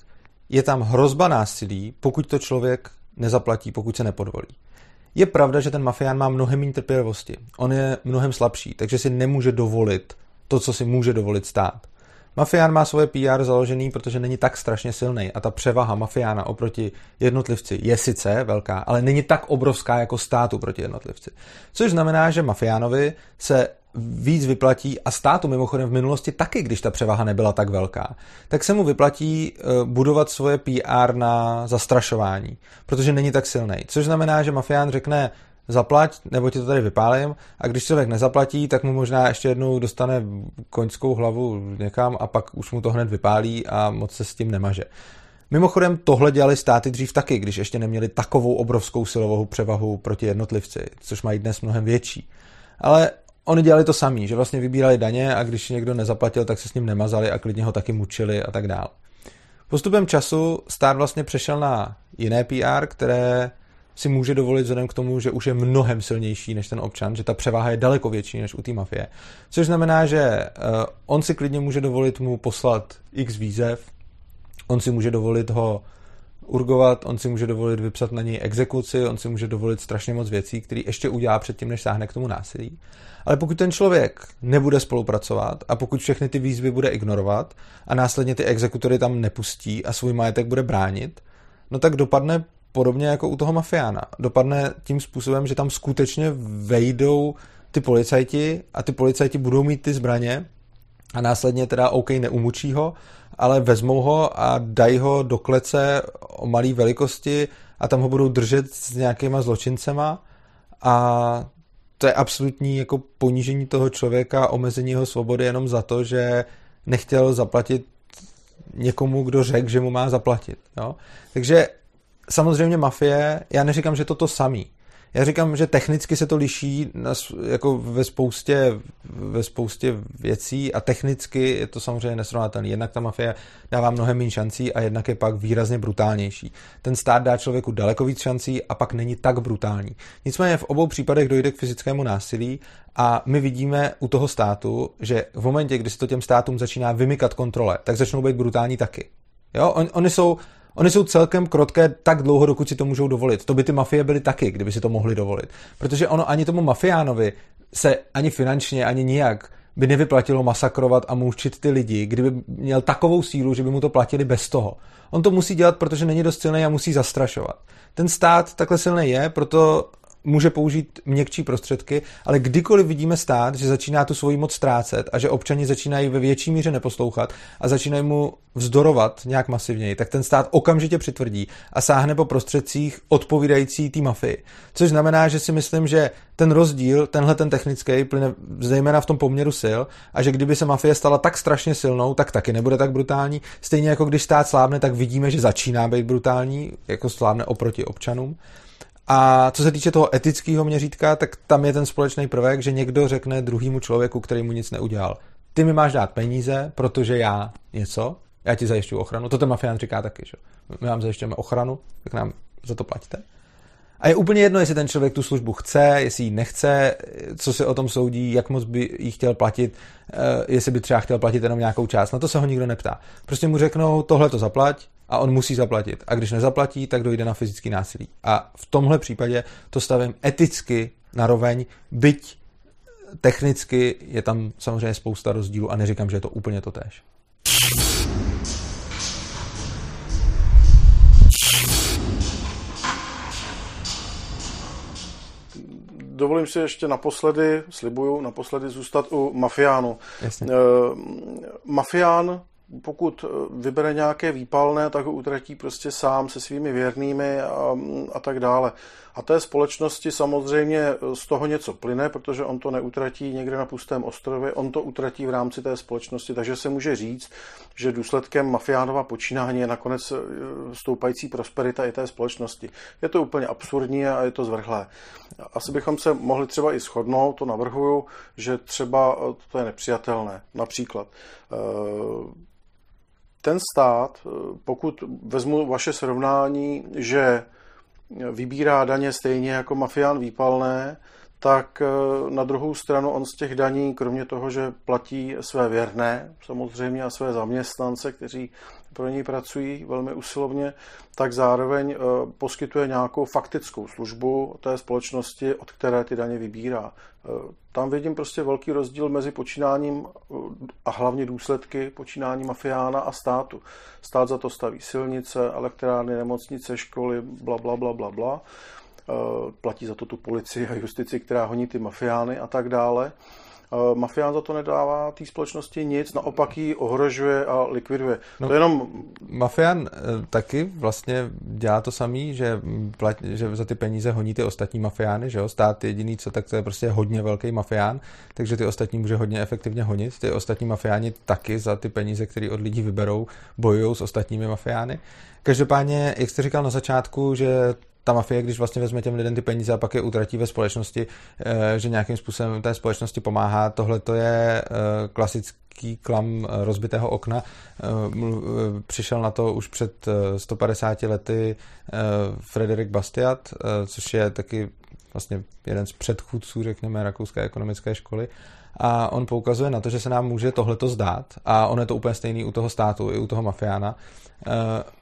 je tam hrozba násilí, pokud to člověk nezaplatí, pokud se nepodvolí. Je pravda, že ten mafián má mnohem méně trpělivosti. On je mnohem slabší, takže si nemůže dovolit to, co si může dovolit stát. Mafián má svoje PR založený, protože není tak strašně silný a ta převaha mafiána oproti jednotlivci je sice velká, ale není tak obrovská jako státu proti jednotlivci. Což znamená, že mafiánovi se víc vyplatí a státu mimochodem v minulosti taky, když ta převaha nebyla tak velká, tak se mu vyplatí eh, budovat svoje PR na zastrašování, protože není tak silný. Což znamená, že mafián řekne, zaplať, nebo ti to tady vypálím a když člověk nezaplatí, tak mu možná ještě jednou dostane koňskou hlavu někam a pak už mu to hned vypálí a moc se s tím nemaže. Mimochodem tohle dělali státy dřív taky, když ještě neměli takovou obrovskou silovou převahu proti jednotlivci, což mají dnes mnohem větší. Ale oni dělali to samý, že vlastně vybírali daně a když někdo nezaplatil, tak se s ním nemazali a klidně ho taky mučili a tak dále. Postupem času stát vlastně přešel na jiné PR, které si může dovolit vzhledem k tomu, že už je mnohem silnější než ten občan, že ta převáha je daleko větší než u té mafie. Což znamená, že uh, on si klidně může dovolit mu poslat x výzev, on si může dovolit ho urgovat, on si může dovolit vypsat na něj exekuci, on si může dovolit strašně moc věcí, které ještě udělá předtím, než sáhne k tomu násilí. Ale pokud ten člověk nebude spolupracovat a pokud všechny ty výzvy bude ignorovat a následně ty exekutory tam nepustí a svůj majetek bude bránit, no tak dopadne podobně jako u toho mafiána. Dopadne tím způsobem, že tam skutečně vejdou ty policajti a ty policajti budou mít ty zbraně a následně teda OK neumučí ho, ale vezmou ho a dají ho do klece o malé velikosti a tam ho budou držet s nějakýma zločincema a to je absolutní jako ponížení toho člověka, omezení jeho svobody jenom za to, že nechtěl zaplatit někomu, kdo řekl, že mu má zaplatit. Jo? Takže samozřejmě mafie, já neříkám, že to to samý. Já říkám, že technicky se to liší na, jako ve spoustě, ve spoustě věcí a technicky je to samozřejmě nesrovnatelné. Jednak ta mafie dává mnohem méně šancí a jednak je pak výrazně brutálnější. Ten stát dá člověku daleko víc šancí a pak není tak brutální. Nicméně v obou případech dojde k fyzickému násilí a my vidíme u toho státu, že v momentě, kdy se to těm státům začíná vymykat kontrole, tak začnou být brutální taky. Jo, on, oni jsou Oni jsou celkem krotké tak dlouho, dokud si to můžou dovolit. To by ty mafie byly taky, kdyby si to mohli dovolit. Protože ono ani tomu mafiánovi se ani finančně, ani nijak by nevyplatilo masakrovat a mučit ty lidi, kdyby měl takovou sílu, že by mu to platili bez toho. On to musí dělat, protože není dost silný a musí zastrašovat. Ten stát takhle silný je, proto může použít měkčí prostředky, ale kdykoliv vidíme stát, že začíná tu svoji moc ztrácet a že občani začínají ve větší míře neposlouchat a začínají mu vzdorovat nějak masivněji, tak ten stát okamžitě přitvrdí a sáhne po prostředcích odpovídající té mafii. Což znamená, že si myslím, že ten rozdíl, tenhle ten technický, plyne zejména v tom poměru sil a že kdyby se mafie stala tak strašně silnou, tak taky nebude tak brutální. Stejně jako když stát slábne, tak vidíme, že začíná být brutální, jako slábne oproti občanům. A co se týče toho etického měřítka, tak tam je ten společný prvek, že někdo řekne druhému člověku, který mu nic neudělal. Ty mi máš dát peníze, protože já něco, já ti zajišťuju ochranu. To ten mafián říká taky, že my vám zajišťujeme ochranu, tak nám za to platíte. A je úplně jedno, jestli ten člověk tu službu chce, jestli ji nechce, co se o tom soudí, jak moc by ji chtěl platit, eh, jestli by třeba chtěl platit jenom nějakou část. Na to se ho nikdo neptá. Prostě mu řeknou, tohle to zaplať a on musí zaplatit. A když nezaplatí, tak dojde na fyzický násilí. A v tomhle případě to stavím eticky na roveň, byť technicky je tam samozřejmě spousta rozdílů a neříkám, že je to úplně to tež. dovolím si ještě naposledy, slibuju, naposledy zůstat u mafiánu. Jasně. Uh, mafián pokud vybere nějaké výpalné, tak ho utratí prostě sám se svými věrnými a, a tak dále. A té společnosti samozřejmě z toho něco plyne, protože on to neutratí někde na pustém ostrově, on to utratí v rámci té společnosti, takže se může říct, že důsledkem mafiánova počínání je nakonec e, stoupající prosperita i té společnosti. Je to úplně absurdní a je to zvrhlé. Asi bychom se mohli třeba i shodnout, to navrhuju, že třeba e, to je nepřijatelné. Například ten stát, pokud vezmu vaše srovnání, že vybírá daně stejně jako mafián výpalné, tak eh, na druhou stranu on z těch daní, kromě toho, že platí své věrné, samozřejmě a své zaměstnance, kteří pro něj pracují velmi usilovně, tak zároveň eh, poskytuje nějakou faktickou službu té společnosti, od které ty daně vybírá. Eh, tam vidím prostě velký rozdíl mezi počínáním a hlavně důsledky počínání mafiána a státu. Stát za to staví silnice, elektrárny, nemocnice, školy, bla, bla, bla, bla, bla platí za to tu policii a justici, která honí ty mafiány a tak dále. Eh, mafián za to nedává té společnosti nic, naopak ji ohrožuje a likviduje. No, to jenom... Mafián eh, taky vlastně dělá to samý, že, plat, že za ty peníze honí ty ostatní mafiány, že jo? Stát jediný, co tak to je prostě hodně velký mafián, takže ty ostatní může hodně efektivně honit. Ty ostatní mafiáni taky za ty peníze, které od lidí vyberou, bojují s ostatními mafiány. Každopádně, jak jste říkal na začátku, že ta mafie, když vlastně vezme těm lidem ty peníze a pak je utratí ve společnosti, eh, že nějakým způsobem té společnosti pomáhá. Tohle to je eh, klasický klam eh, rozbitého okna. Přišel na to už před 150 lety Frederik Bastiat, což je taky vlastně jeden z předchůdců, řekněme, rakouské ekonomické školy a on poukazuje na to, že se nám může tohleto zdát. A on je to úplně stejný u toho státu i u toho mafiána, eh,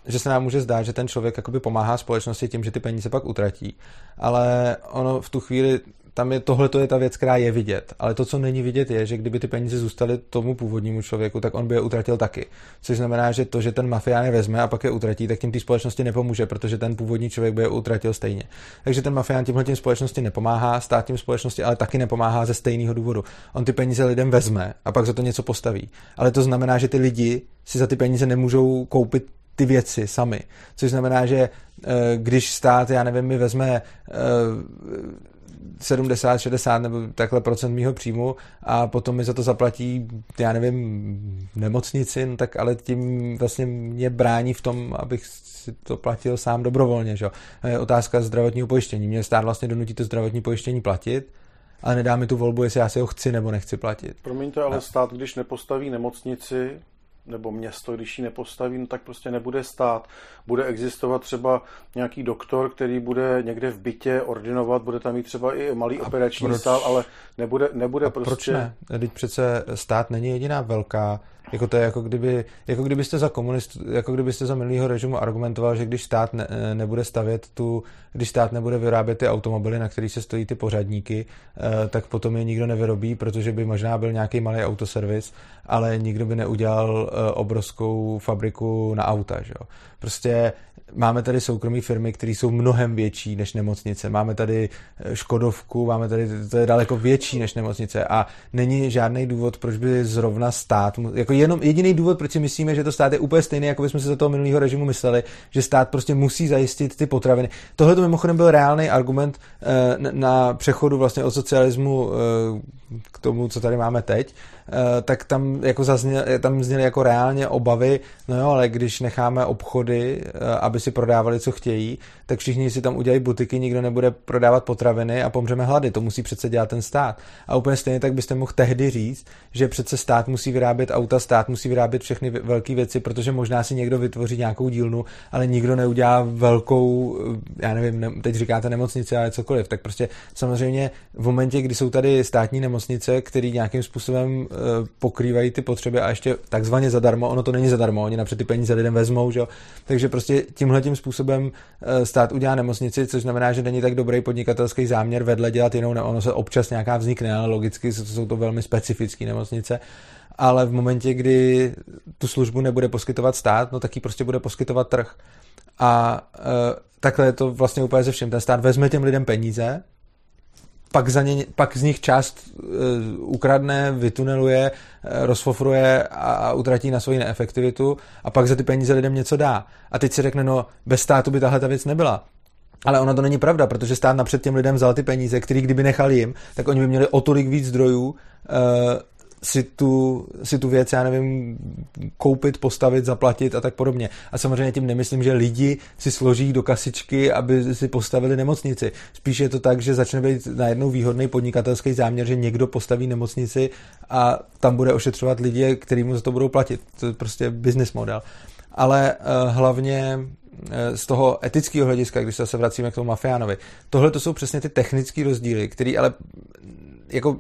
že se nám může zdát, že ten člověk jakoby pomáhá společnosti tím, že ty peníze pak utratí, ale ono v tu chvíli tam je tohle je ta věc, která je vidět. Ale to, co není vidět, je, že kdyby ty peníze zůstaly tomu původnímu člověku, tak on by je utratil taky. Což znamená, že to, že ten mafián je vezme a pak je utratí, tak tím té společnosti nepomůže, protože ten původní člověk by je utratil stejně. Takže ten mafián tímhle tím společnosti nepomáhá, stát tím společnosti ale taky nepomáhá ze stejného důvodu. On ty peníze lidem vezme a pak za to něco postaví. Ale to znamená, že ty lidi si za ty peníze nemůžou koupit ty věci sami. Což znamená, že eh, když stát, já nevím, mi vezme eh, 70, 60 nebo takhle procent mýho příjmu a potom mi za to zaplatí, já nevím, nemocnici, no tak ale tím vlastně mě brání v tom, abych si to platil sám dobrovolně. Že? Je otázka zdravotního pojištění. Mě stát vlastně donutí to zdravotní pojištění platit, ale nedá mi tu volbu, jestli já si ho chci nebo nechci platit. Promiňte, ale no. stát, když nepostaví nemocnici, nebo město, když ji nepostaví, no tak prostě nebude stát. Bude existovat třeba nějaký doktor, který bude někde v bytě ordinovat, bude tam mít třeba i malý a operační proč? sál, ale nebude, nebude a prostě... proč ne? Teď přece stát není jediná velká jako to je jako, kdyby, jako kdybyste za komunist, jako kdybyste za minulého režimu argumentoval, že když stát ne, nebude stavět tu, když stát nebude vyrábět ty automobily, na kterých se stojí ty pořadníky, eh, tak potom je nikdo nevyrobí, protože by možná byl nějaký malý autoservis, ale nikdo by neudělal eh, obrovskou fabriku na auta. Že jo? Prostě máme tady soukromé firmy, které jsou mnohem větší než nemocnice. Máme tady eh, Škodovku, máme tady, to je daleko větší než nemocnice a není žádný důvod, proč by zrovna stát, jako jenom jediný důvod, proč si myslíme, že to stát je úplně stejný, jako bychom si za toho minulého režimu mysleli, že stát prostě musí zajistit ty potraviny. Tohle to mimochodem byl reálný argument eh, na přechodu vlastně od socialismu eh, k tomu, co tady máme teď, tak tam jako zazněl, tam zněly jako reálně obavy, no jo, ale když necháme obchody, eh, aby si prodávali, co chtějí, tak všichni si tam udělají butiky, nikdo nebude prodávat potraviny a pomřeme hlady. To musí přece dělat ten stát. A úplně stejně tak byste mohl tehdy říct, že přece stát musí vyrábět auta, stát musí vyrábět všechny velké věci, protože možná si někdo vytvoří nějakou dílnu, ale nikdo neudělá velkou, eh, já nevím, teď říkáte nemocnice, ale cokoliv. Tak prostě samozřejmě v momentě, kdy jsou tady státní nemocnice, které nějakým způsobem Eh, pokrývají ty potřeby a ještě takzvaně zadarmo, ono to není zadarmo, oni napřed ty peníze lidem vezmou, že jo? takže prostě tímhle tím způsobem eh, stát udělá nemocnici, což znamená, že není tak dobrý podnikatelský záměr vedle dělat jinou, ono se občas nějaká vznikne, ale logicky jsou to velmi specifické nemocnice, ale v momentě, kdy tu službu nebude poskytovat stát, no tak ji prostě bude poskytovat trh. A e, takhle je to vlastně úplně ze všem. Ten stát vezme těm lidem peníze, pak, za ně, pak z nich část uh, ukradne, vytuneluje, uh, rozfofruje a, a utratí na svoji neefektivitu a pak za ty peníze lidem něco dá. A teď si řekne, no bez státu by tahle ta věc nebyla. Ale ona to není pravda, protože stát napřed těm lidem vzal ty peníze, který kdyby nechal jim, tak oni by měli o tolik víc zdrojů uh, si tu, si tu věc, já nevím, koupit, postavit, zaplatit a tak podobně. A samozřejmě tím nemyslím, že lidi si složí do kasičky, aby si postavili nemocnici. Spíš je to tak, že začne být najednou výhodný podnikatelský záměr, že někdo postaví nemocnici a tam bude ošetřovat lidi, kteří mu za to budou platit. To je prostě business model. Ale uh, hlavně eh, z toho etického hlediska, když se vracíme k tomu mafiánovi, tohle to jsou přesně ty technické rozdíly, které ale jako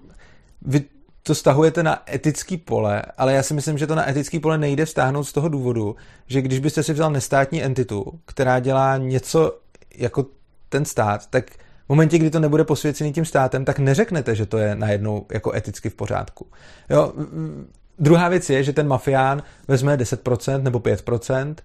vy to stahujete na etický pole, ale já si myslím, že to na etický pole nejde vztáhnout z toho důvodu, že když byste si vzal nestátní entitu, která dělá něco jako ten stát, tak v momentě, kdy to nebude posvěcený tím státem, tak neřeknete, že to je najednou jako eticky v pořádku. Jo? Druhá věc je, že ten mafián vezme 10% nebo 5%,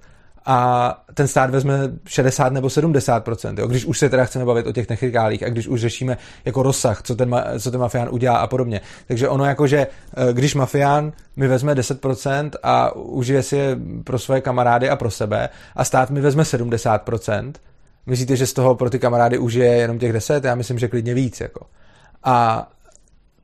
a ten stát vezme 60 nebo 70 jo? když už se teda chceme bavit o těch technikálích a když už řešíme jako rozsah, co ten, co ten mafián udělá a podobně. Takže ono jako, že eh, když mafián mi vezme 10% a užije si je pro svoje kamarády a pro sebe a stát mi vezme 70% myslíte, že z toho pro ty kamarády užije jenom těch 10? Já myslím, že klidně víc. Jako. A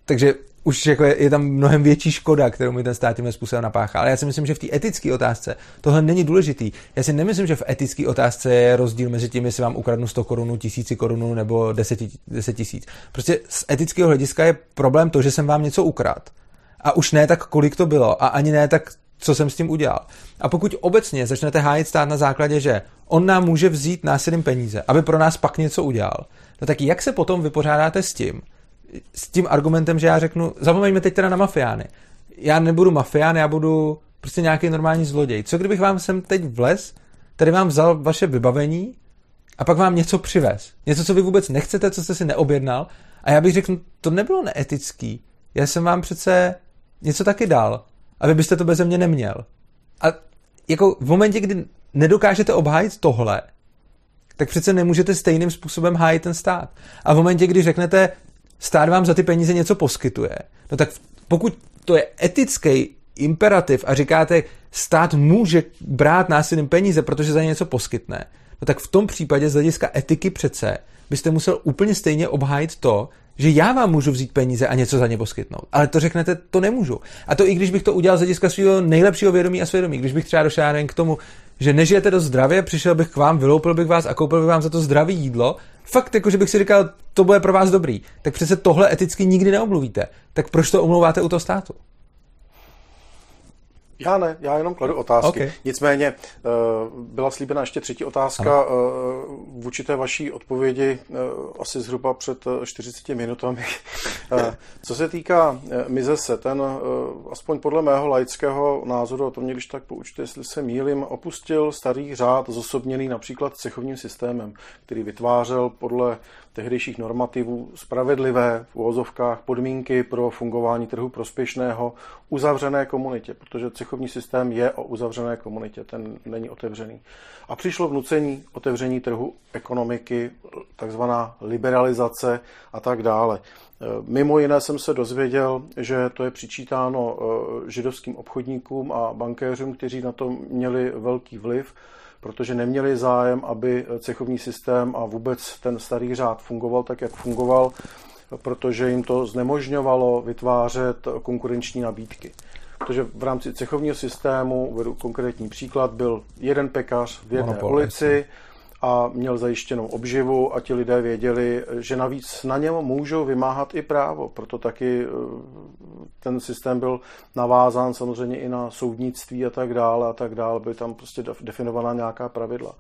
takže už jako je, je tam mnohem větší škoda, kterou mi ten stát tímhle způsobem napáchá. Ale já si myslím, že v té etické otázce tohle není důležitý. Já si nemyslím, že v etické otázce je rozdíl mezi tím, jestli vám ukradnu 100 korun, tisíci korun nebo 10, 10 tisíc. Prostě z etického hlediska je problém to, že jsem vám něco ukrad. A už ne tak, kolik to bylo. A ani ne tak, co jsem s tím udělal. A pokud obecně začnete hájit stát na základě, že on nám může vzít násilím peníze, aby pro nás pak něco udělal, no tak jak se potom vypořádáte s tím, s tím argumentem, že já řeknu, zapomeňme teď teda na mafiány. Já nebudu mafián, já budu prostě nějaký normální zloděj. Co kdybych vám sem teď vlez, tady vám vzal vaše vybavení a pak vám něco přivez. Něco, co vy vůbec nechcete, co jste si neobjednal. A já bych řekl, to nebylo neetický. Já jsem vám přece něco taky dal. A vy byste to bez mě neměl. A jako v momentě, kdy nedokážete obhájit tohle, tak přece nemůžete stejným způsobem hájit ten stát. A v momentě, kdy řeknete, stát vám za ty peníze něco poskytuje, no tak pokud to je etický imperativ a říkáte, stát může brát násilím peníze, protože za ně něco poskytne, no tak v tom případě z hlediska etiky přece byste musel úplně stejně obhájit to, že já vám můžu vzít peníze a něco za ně poskytnout. Ale to řeknete, to nemůžu. A to i když bych to udělal z hlediska svého nejlepšího vědomí a svědomí. Když bych třeba došel k tomu, že nežijete dost zdravě, přišel bych k vám, vyloupil bych vás a koupil bych vám za to zdravé jídlo, fakt jako, že bych si říkal, to bude pro vás dobrý, tak přece tohle eticky nikdy neomluvíte. Tak proč to omlouváte u toho státu? Já ne, já jenom kladu otázky. Okay. Nicméně eh, byla slíbena ještě třetí otázka ano. Eh, v určité vaší odpovědi eh, asi zhruba před 40 minutami, [laughs] Co se týká Mizese, ten aspoň podle mého laického názoru, a to mě když tak poučte, jestli se mýlim, opustil starý řád zosobněný například cechovním systémem, který vytvářel podle tehdejších normativů spravedlivé v uvozovkách podmínky pro fungování trhu prospěšného uzavřené komunitě, protože cechovní systém je o uzavřené komunitě, ten není otevřený. A přišlo vnucení otevření trhu ekonomiky, takzvaná liberalizace a tak dále. Mimo jiné jsem se dozvěděl, že to je přičítáno eh, židovským obchodníkům a bankéřům, kteří na to měli velký vliv protože neměli zájem, aby cechovní systém a vůbec ten starý řád fungoval tak, jak fungoval, protože jim to znemožňovalo vytvářet konkurenční nabídky. Protože v rámci cechovního systému, uvedu konkrétní příklad, byl jeden pekař v jedné Monopol, ulici, jasný a měl zajištěnou obživu a ti lidé věděli, že navíc na něm můžou vymáhat i právo. Proto taky ten systém byl navázán samozřejmě i na soudnictví a tak dále a tak dále. Byly tam prostě definovaná nějaká pravidla.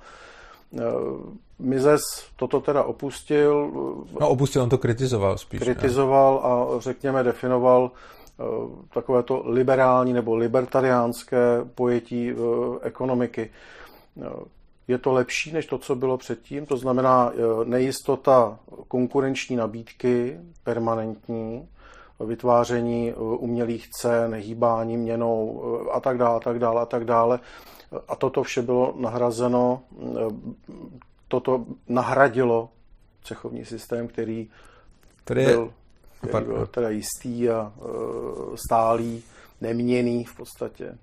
Eh, Mizes toto teda opustil. No opustil, on to kritizoval spíš. Kritizoval ne? a řekněme definoval eh, takové to liberální nebo libertariánské pojetí ekonomiky je to lepší než to, co bylo předtím, to znamená nejistota konkurenční nabídky, permanentní, vytváření e, umělých cen, hýbání měnou e, a tak dále, a tak dále, a tak dále. A toto vše bylo nahrazeno, toto nahradilo cechovní systém, který, který byl, který byl teda jistý a stálý, neměný v podstatě.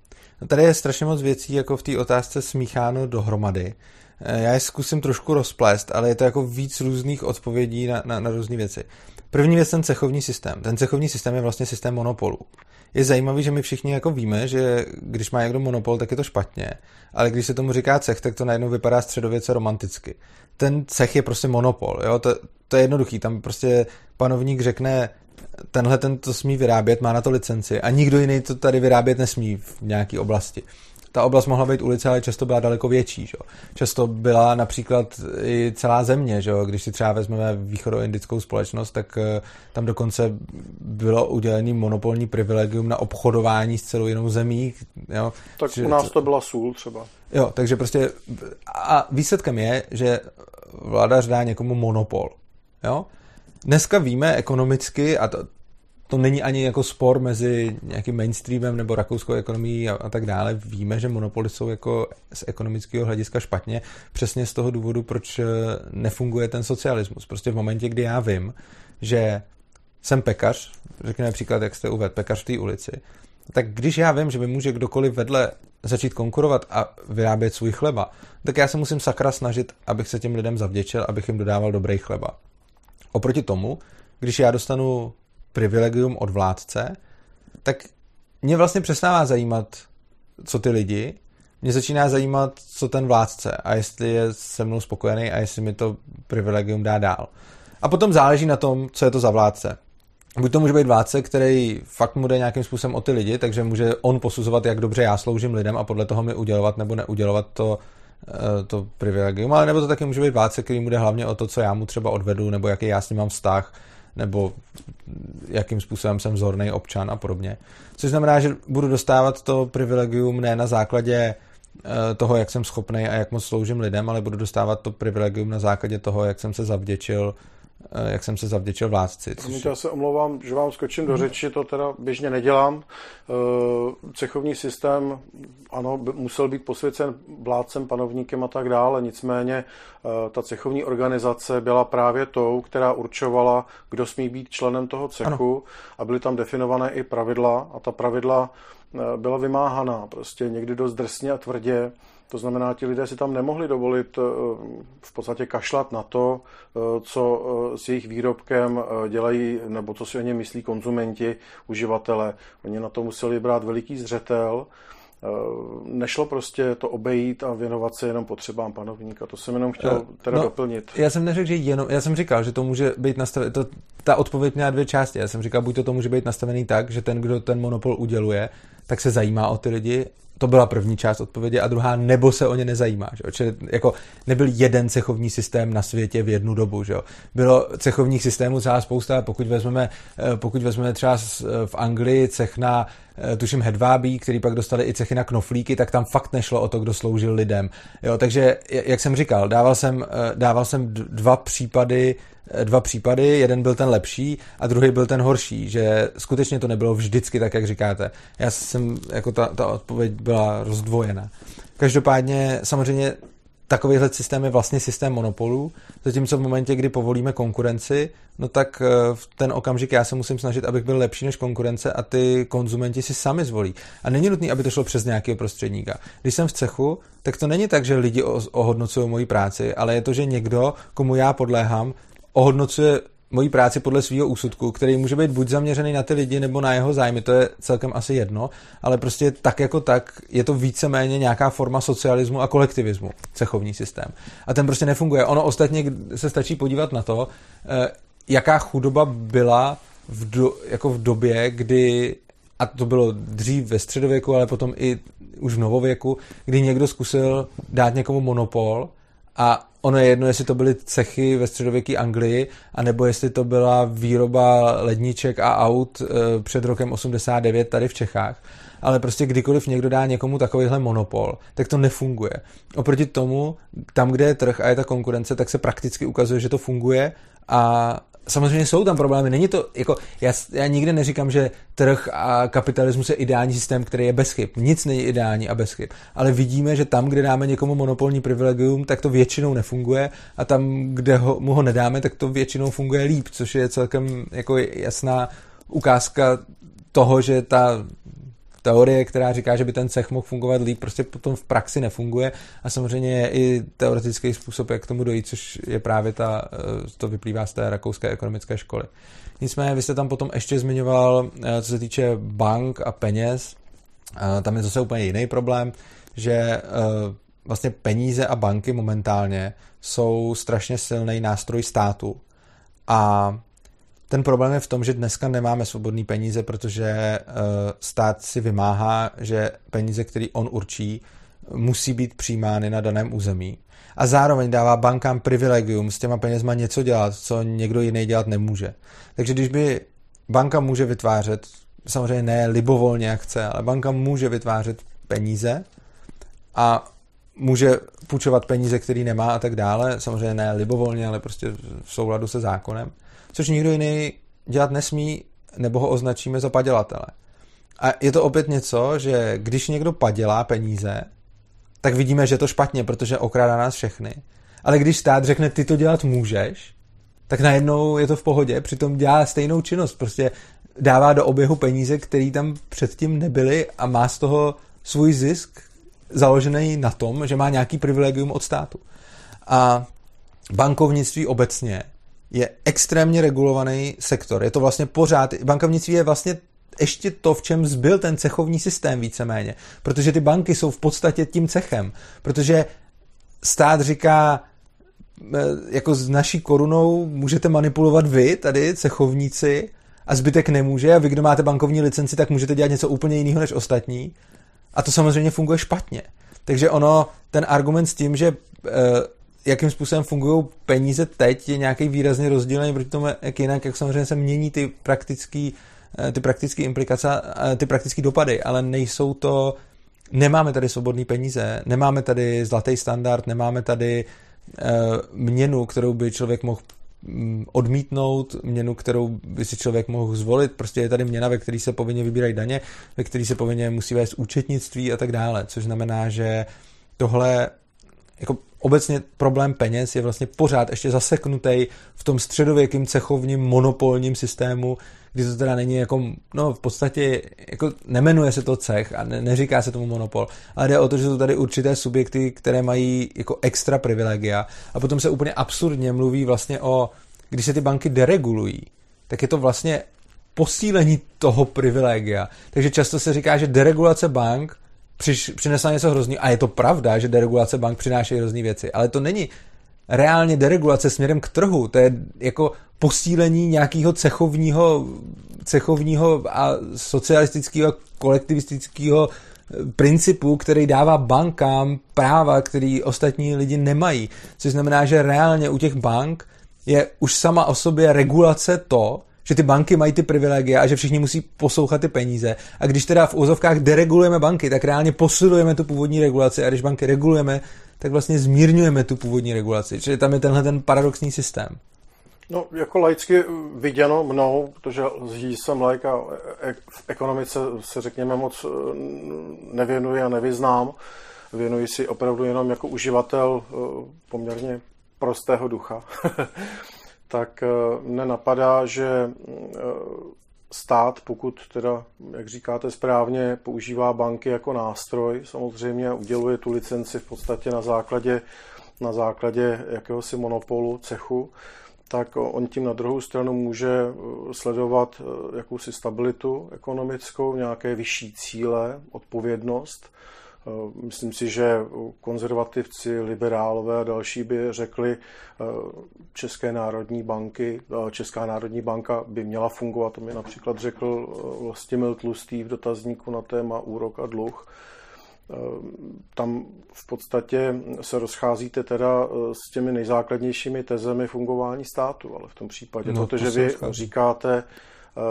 No tady je strašně moc věcí jako v té otázce smícháno dohromady. Eh, já je zkusím trošku rozplést, ale je to jako víc různých odpovědí na, na, na různé věci. První věc ten cechovní systém. Ten cechovní systém je vlastně systém monopolu. Je zajímavý, že my všichni jako víme, že když má někdo monopol, tak je to špatně, ale když se tomu říká cech, tak to najednou vypadá středověce romanticky. Ten cech je prostě monopol, jo? To, to je jednoduchý, tam prostě panovník řekne, tenhle ten to smí vyrábět, má na to licenci a nikdo jiný to tady vyrábět nesmí v nějaké oblasti. Ta oblast mohla být ulice, ale často byla daleko větší. Že? Často byla například i celá země. Že? Když si třeba vezmeme východoindickou společnost, tak eh, tam dokonce bylo udělený monopolní privilegium na obchodování s celou jinou zemí. Jo? Tak že, u nás to byla sůl třeba. Jo, takže prostě a výsledkem je, že vládař dá někomu monopol. Jo? dneska víme ekonomicky, a to, to není ani jako spor mezi nějakým mainstreamem nebo rakouskou ekonomií a, a tak dále. Víme, že monopoly jsou jako z ekonomického hlediska špatně, přesně z toho důvodu, proč eh, nefunguje ten socialismus. Prostě v momentě, kdy já vím, že jsem pekař, řekněme například, jak jste uvedl, pekař v té ulici, tak když já vím, že mi může kdokoliv vedle začít konkurovat a vyrábět svůj chleba, tak já se musím sakra snažit, abych se těm lidem zavděčil, abych jim dodával dobrý chleba. Oproti tomu, když já dostanu privilegium od vládce, tak mě vlastně přestává zajímat, co ty lidi, mě začíná zajímat, co ten vládce a jestli je se mnou spokojený a jestli mi to privilegium dá dál. A potom záleží na tom, co je to za vládce. Buď to může být vládce, který fakt mu jde nějakým způsobem o ty lidi, takže může on posuzovat, jak dobře já sloužím lidem a podle toho mi udělovat nebo neudělovat to, Eh, to privilegium, ale nebo to taky může být vládce, který mu jde hlavně o to, co já mu třeba odvedu, nebo jaký já s ním mám vztah, nebo jakým způsobem jsem vzorný občan a podobně. Což znamená, že budu dostávat to privilegium ne na základě eh, toho, jak jsem schopný a jak moc sloužím lidem, ale budu dostávat to privilegium na základě toho, jak jsem se zavděčil jak jsem se zavděčil vládci. Což... Já se omlouvám, že vám skočím do řeči, to teda běžně nedělám. Eh, cechovní systém, ano, musel být posvěcen vládcem, panovníkem a tak dále, nicméně eh, ta cechovní organizace byla právě tou, která určovala, kdo smí být členem toho cechu ano. a byly tam definované i pravidla a ta pravidla byla vymáhaná prostě někdy dost drsně a tvrdě to znamená, ti lidé si tam nemohli dovolit eh, v podstatě kašlat na to, eh, co eh, s jejich výrobkem dělají, nebo co si o ně myslí konzumenti, uživatelé. Oni na to museli brát veliký zřetel. Nešlo prostě to obejít a věnovat se jenom potřebám panovníka. To jsem jenom chtěl teda no, doplnit. Já jsem neřekl, že jenom, já jsem říkal, že to může být nastavené, ta odpověď měla dvě části. Já jsem říkal, buď to, to může být nastavený tak, že ten, kdo ten monopol uděluje, tak se zajímá o ty lidi to byla první část odpovědi a druhá, nebo se o ně nezajímá. Že? Čili jako nebyl jeden cechovní systém na světě v jednu dobu. Že? Bylo cechovních systémů celá spousta. Pokud vezmeme, eh, pokud vezmeme třeba eh, v Anglii cech na tuším hedvábí, který pak dostali i cechy na knoflíky, tak tam fakt nešlo o to, kdo sloužil lidem. Jo, takže, jak jsem říkal, dával jsem, dával jsem dva případy dva případy, jeden byl ten lepší a druhý byl ten horší, že skutečně to nebylo vždycky tak, jak říkáte. Já jsem, jako ta, ta odpověď byla rozdvojena. Každopádně samozřejmě takovýhle systém je vlastně systém monopolů, zatímco v momentě, kdy povolíme konkurenci, no tak eh, v ten okamžik já se musím snažit, abych byl lepší než konkurence a ty konzumenti si sami zvolí. A není nutné, aby to šlo přes nějakého prostředníka. Když jsem v cechu, tak to není tak, že lidi ohodnocují moji práci, ale je to, že někdo, komu já podléhám, ohodnocuje moji práci podle svého úsudku, který může být buď zaměřený na ty lidi nebo na jeho zájmy, to je celkem asi jedno, ale prostě tak jako tak je to víceméně nějaká forma socialismu a kolektivismu, cechovní systém. A ten prostě nefunguje. Ono ostatně se stačí podívat na to, eh, jaká chudoba byla v, do, jako v době, kdy, a to bylo dřív ve středověku, ale potom i už v novověku, kdy někdo zkusil dát někomu monopol a ono je jedno, jestli to byly cechy ve středověké Anglii, anebo jestli to byla výroba ledniček a aut e, před rokem 89 tady v Čechách. Ale prostě kdykoliv někdo dá někomu takovýhle monopol, tak to nefunguje. Oproti tomu, tam, kde je trh a je ta konkurence, tak se prakticky ukazuje, že to funguje a samozřejmě jsou tam problémy. Není to, jako, já, já nikdy neříkám, že trh a kapitalismus je ideální systém, který je bez chyb. Nic není ideální a bez chyb. Ale vidíme, že tam, kde dáme někomu monopolní privilegium, tak to většinou nefunguje a tam, kde ho, mu ho nedáme, tak to většinou funguje líp, což je celkem jako jasná ukázka toho, že ta teorie, která říká, že by ten cech mohl fungovat líp, prostě potom v praxi nefunguje. A samozřejmě je i teoretický způsob, jak k tomu dojít, což je právě ta, eh, to vyplývá z té rakouské ekonomické školy. Nicméně vy jste tam potom ještě zmiňoval, eh, co se týče bank a peněz, eh, tam je zase úplně jiný problém, že vlastně peníze a banky momentálně jsou strašně silný nástroj státu. A ten problém je v tom, že dneska nemáme svobodné peníze, protože uh, stát si vymáhá, že peníze, které on určí, musí být přijímány na daném území. A zároveň dává bankám privilegium s těma penězma něco dělat, co někdo jiný dělat nemůže. Takže když by banka může vytvářet, samozřejmě ne libovolně jak chce, ale banka může vytvářet peníze a může půjčovat peníze, které nemá a tak dále, samozřejmě ne libovolně, ale prostě v souladu se zákonem, což nikdo jiný dělat nesmí, nebo ho označíme za padělatele. A je to opět něco, že když někdo padělá peníze, tak vidíme, že je to špatně, protože okrádá nás všechny. Ale když stát řekne, ty to dělat můžeš, tak najednou je to v pohodě, přitom dělá stejnou činnost, prostě dává do oběhu peníze, které tam předtím nebyly a má z toho svůj zisk založený na tom, že má nějaký privilegium od státu. A bankovnictví obecně je extrémně regulovaný sektor. Je to vlastně pořád, bankovnictví je vlastně ještě to, v čem zbyl ten cechovní systém víceméně. Protože ty banky jsou v podstatě tím cechem. Protože stát říká, e, jako s naší korunou můžete manipulovat vy, tady cechovníci, a zbytek nemůže a vy, kdo máte bankovní licenci, tak můžete dělat něco úplně jiného než ostatní. A to samozřejmě funguje špatně. Takže ono, ten argument s tím, že e, jakým způsobem fungují peníze teď, je nějaký výrazně rozdílný proti tomu, jak jinak, jak samozřejmě se mění ty praktické eh, ty praktické implikace, eh, ty praktické dopady, ale nejsou to, nemáme tady svobodné peníze, nemáme tady zlatý standard, nemáme tady uh, měnu, kterou by člověk mohl mm, odmítnout měnu, kterou by si člověk mohl zvolit. Prostě je tady měna, ve které se povinně vybírají daně, ve které se povinně musí vést účetnictví a tak dále, což znamená, že tohle jako obecně problém peněz je vlastně pořád ještě zaseknutý v tom středověkým cechovním monopolním systému, kdy to teda není jako, no v podstatě, jako nemenuje se to cech a ne, neříká se tomu monopol, ale jde o to, že jsou tady určité subjekty, které mají jako extra privilegia a potom se úplně absurdně mluví vlastně o, když se ty banky deregulují, tak je to vlastně posílení toho privilegia. Takže často se říká, že deregulace bank přiš, přinesla něco hrozný. A je to pravda, že deregulace bank přináší hrozný věci, ale to není reálně deregulace směrem k trhu. To je jako posílení nějakého cechovního cechovního a socialistického kolektivistického principu, který dává bankám práva, který ostatní lidi nemají. Což znamená, že reálně u těch bank je už sama o sobě regulace to, že ty banky mají ty privilegie a že všichni musí poslouchat ty peníze. A když teda v úzovkách deregulujeme banky, tak reálně posilujeme tu původní regulaci a když banky regulujeme, tak vlastně zmírňujeme tu původní regulaci. Čili tam je tenhle ten paradoxní systém. No, jako laicky viděno mnou, protože jsem laik a v ekonomice se řekněme moc eh, nevěnuji a nevyznám. Věnuji si opravdu jenom jako uživatel poměrně prostého ducha. [laughs] tak eh, nenapadá, že stát, pokud teda, jak říkáte správně, používá banky jako nástroj, samozřejmě uděluje tu licenci v podstatě na základě, na základě jakéhosi monopolu, cechu, tak on tím na druhou stranu může eh, sledovat eh, jakousi stabilitu ekonomickou, nějaké vyšší cíle, odpovědnost. Eh, myslím si, že konzervativci, liberálové a další by řekli, České národní banky, Česká národní banka by měla fungovat, to mi například řekl Vlastimil Tlustý v dotazníku na téma úrok a dluh, tam v podstatě se rozcházíte teda eh, s těmi nejzákladnějšší tezemi fungování státu, ale v tom případě, no, protože to vy říkáte, eh,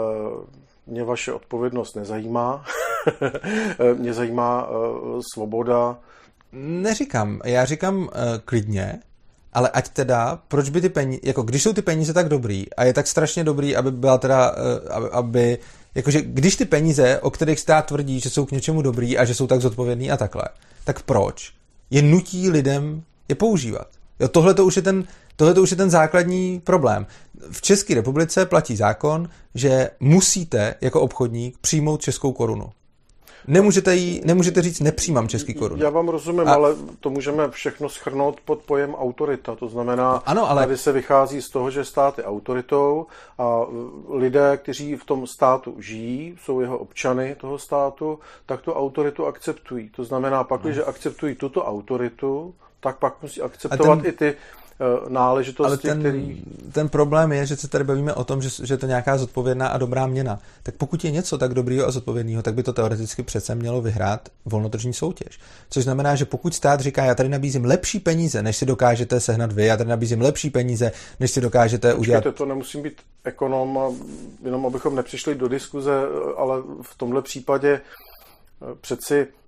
mě vaše odpovědnost nezajímá, [laughs] mě zajímá eh, svoboda. Neříkám, já říkám klidně, ale ať teda, proč by ty peníze, jako když jsou ty peníze tak dobrý a je tak strašně dobrý, aby byla teda, aby, aby Jakože když ty peníze, o kterých stát tvrdí, že jsou k něčemu dobrý a že jsou tak zodpovědný a takhle, tak proč je nutí lidem je používat? Tohle to už je ten, tohle to už je ten základní problém. V České republice platí zákon, že musíte jako obchodník přijmout českou korunu. Nemůžete, jí, nemůžete říct, nepřijímám český korun. Já vám rozumím, a... ale to můžeme všechno schrnout pod pojem autorita. To znamená, no, ano, ale... tady se vychází z toho, že stát je autoritou a lidé, kteří v tom státu žijí, jsou jeho občany toho státu, tak tu autoritu akceptují. To znamená, pak, no. když akceptují tuto autoritu, tak pak musí akceptovat ten... i ty Eh, náležitosti, Ale ten, který... ten problém je, že se tady bavíme o tom, že, že to je nějaká zodpovědná a dobrá měna. Tak pokud je něco tak dobrýho a zodpovědného, tak by to teoreticky přece mělo vyhrát volnotržní soutěž. Což znamená, že pokud stát říká, já tady nabízím lepší peníze, než si dokážete sehnat vy, já tady nabízím lepší peníze, než si dokážete Počkejte, udělat. to nemusím být ekonom, jenom abychom nepřišli do diskuze, ale v tomhle případě eh, přeci Eh,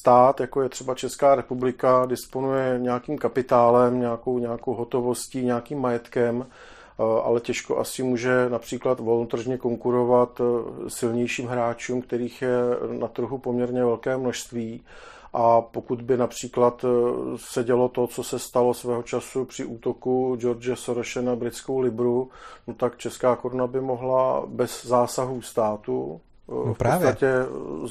stát, jako je třeba Česká republika, disponuje nějakým kapitálem, nějakou, nějakou hotovostí, nějakým majetkem, eh, ale těžko asi může například volnotržně konkurovat eh, silnějším hráčům, kterých je na trhu poměrně velké množství. A pokud by například se dělo to, co se stalo svého času při útoku George Sorose na britskou Libru, no tak česká koruna by mohla bez zásahu státu no právě. v podstatě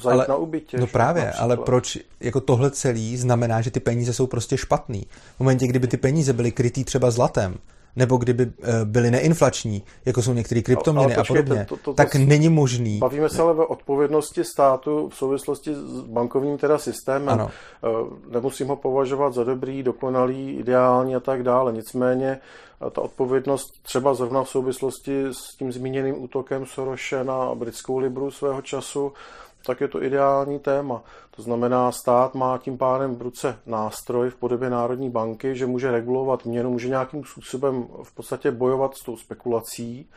zajít ale, na ubytě. No právě, ale proč jako tohle celý znamená, že ty peníze jsou prostě špatný. V momentě, kdyby ty peníze byly krytý třeba zlatem, nebo kdyby eh, byly neinflační, jako jsou některé kryptoměny a podobně, to, to, to, tak není možný. Bavíme se ale o odpovědnosti státu v souvislosti s bankovním teda systémem. Ano. Eh, nemusím ho považovat za dobrý, dokonalý, ideální a tak dále. Nicméně eh, ta odpovědnost třeba zrovna v souvislosti s tím zmíněným útokem Soroše na britskou Libru svého času, tak je to ideální téma. To znamená, stát má tím pádem v ruce nástroj v podobě Národní banky, že může regulovat měnu, může nějakým způsobem v podstatě bojovat s tou spekulací.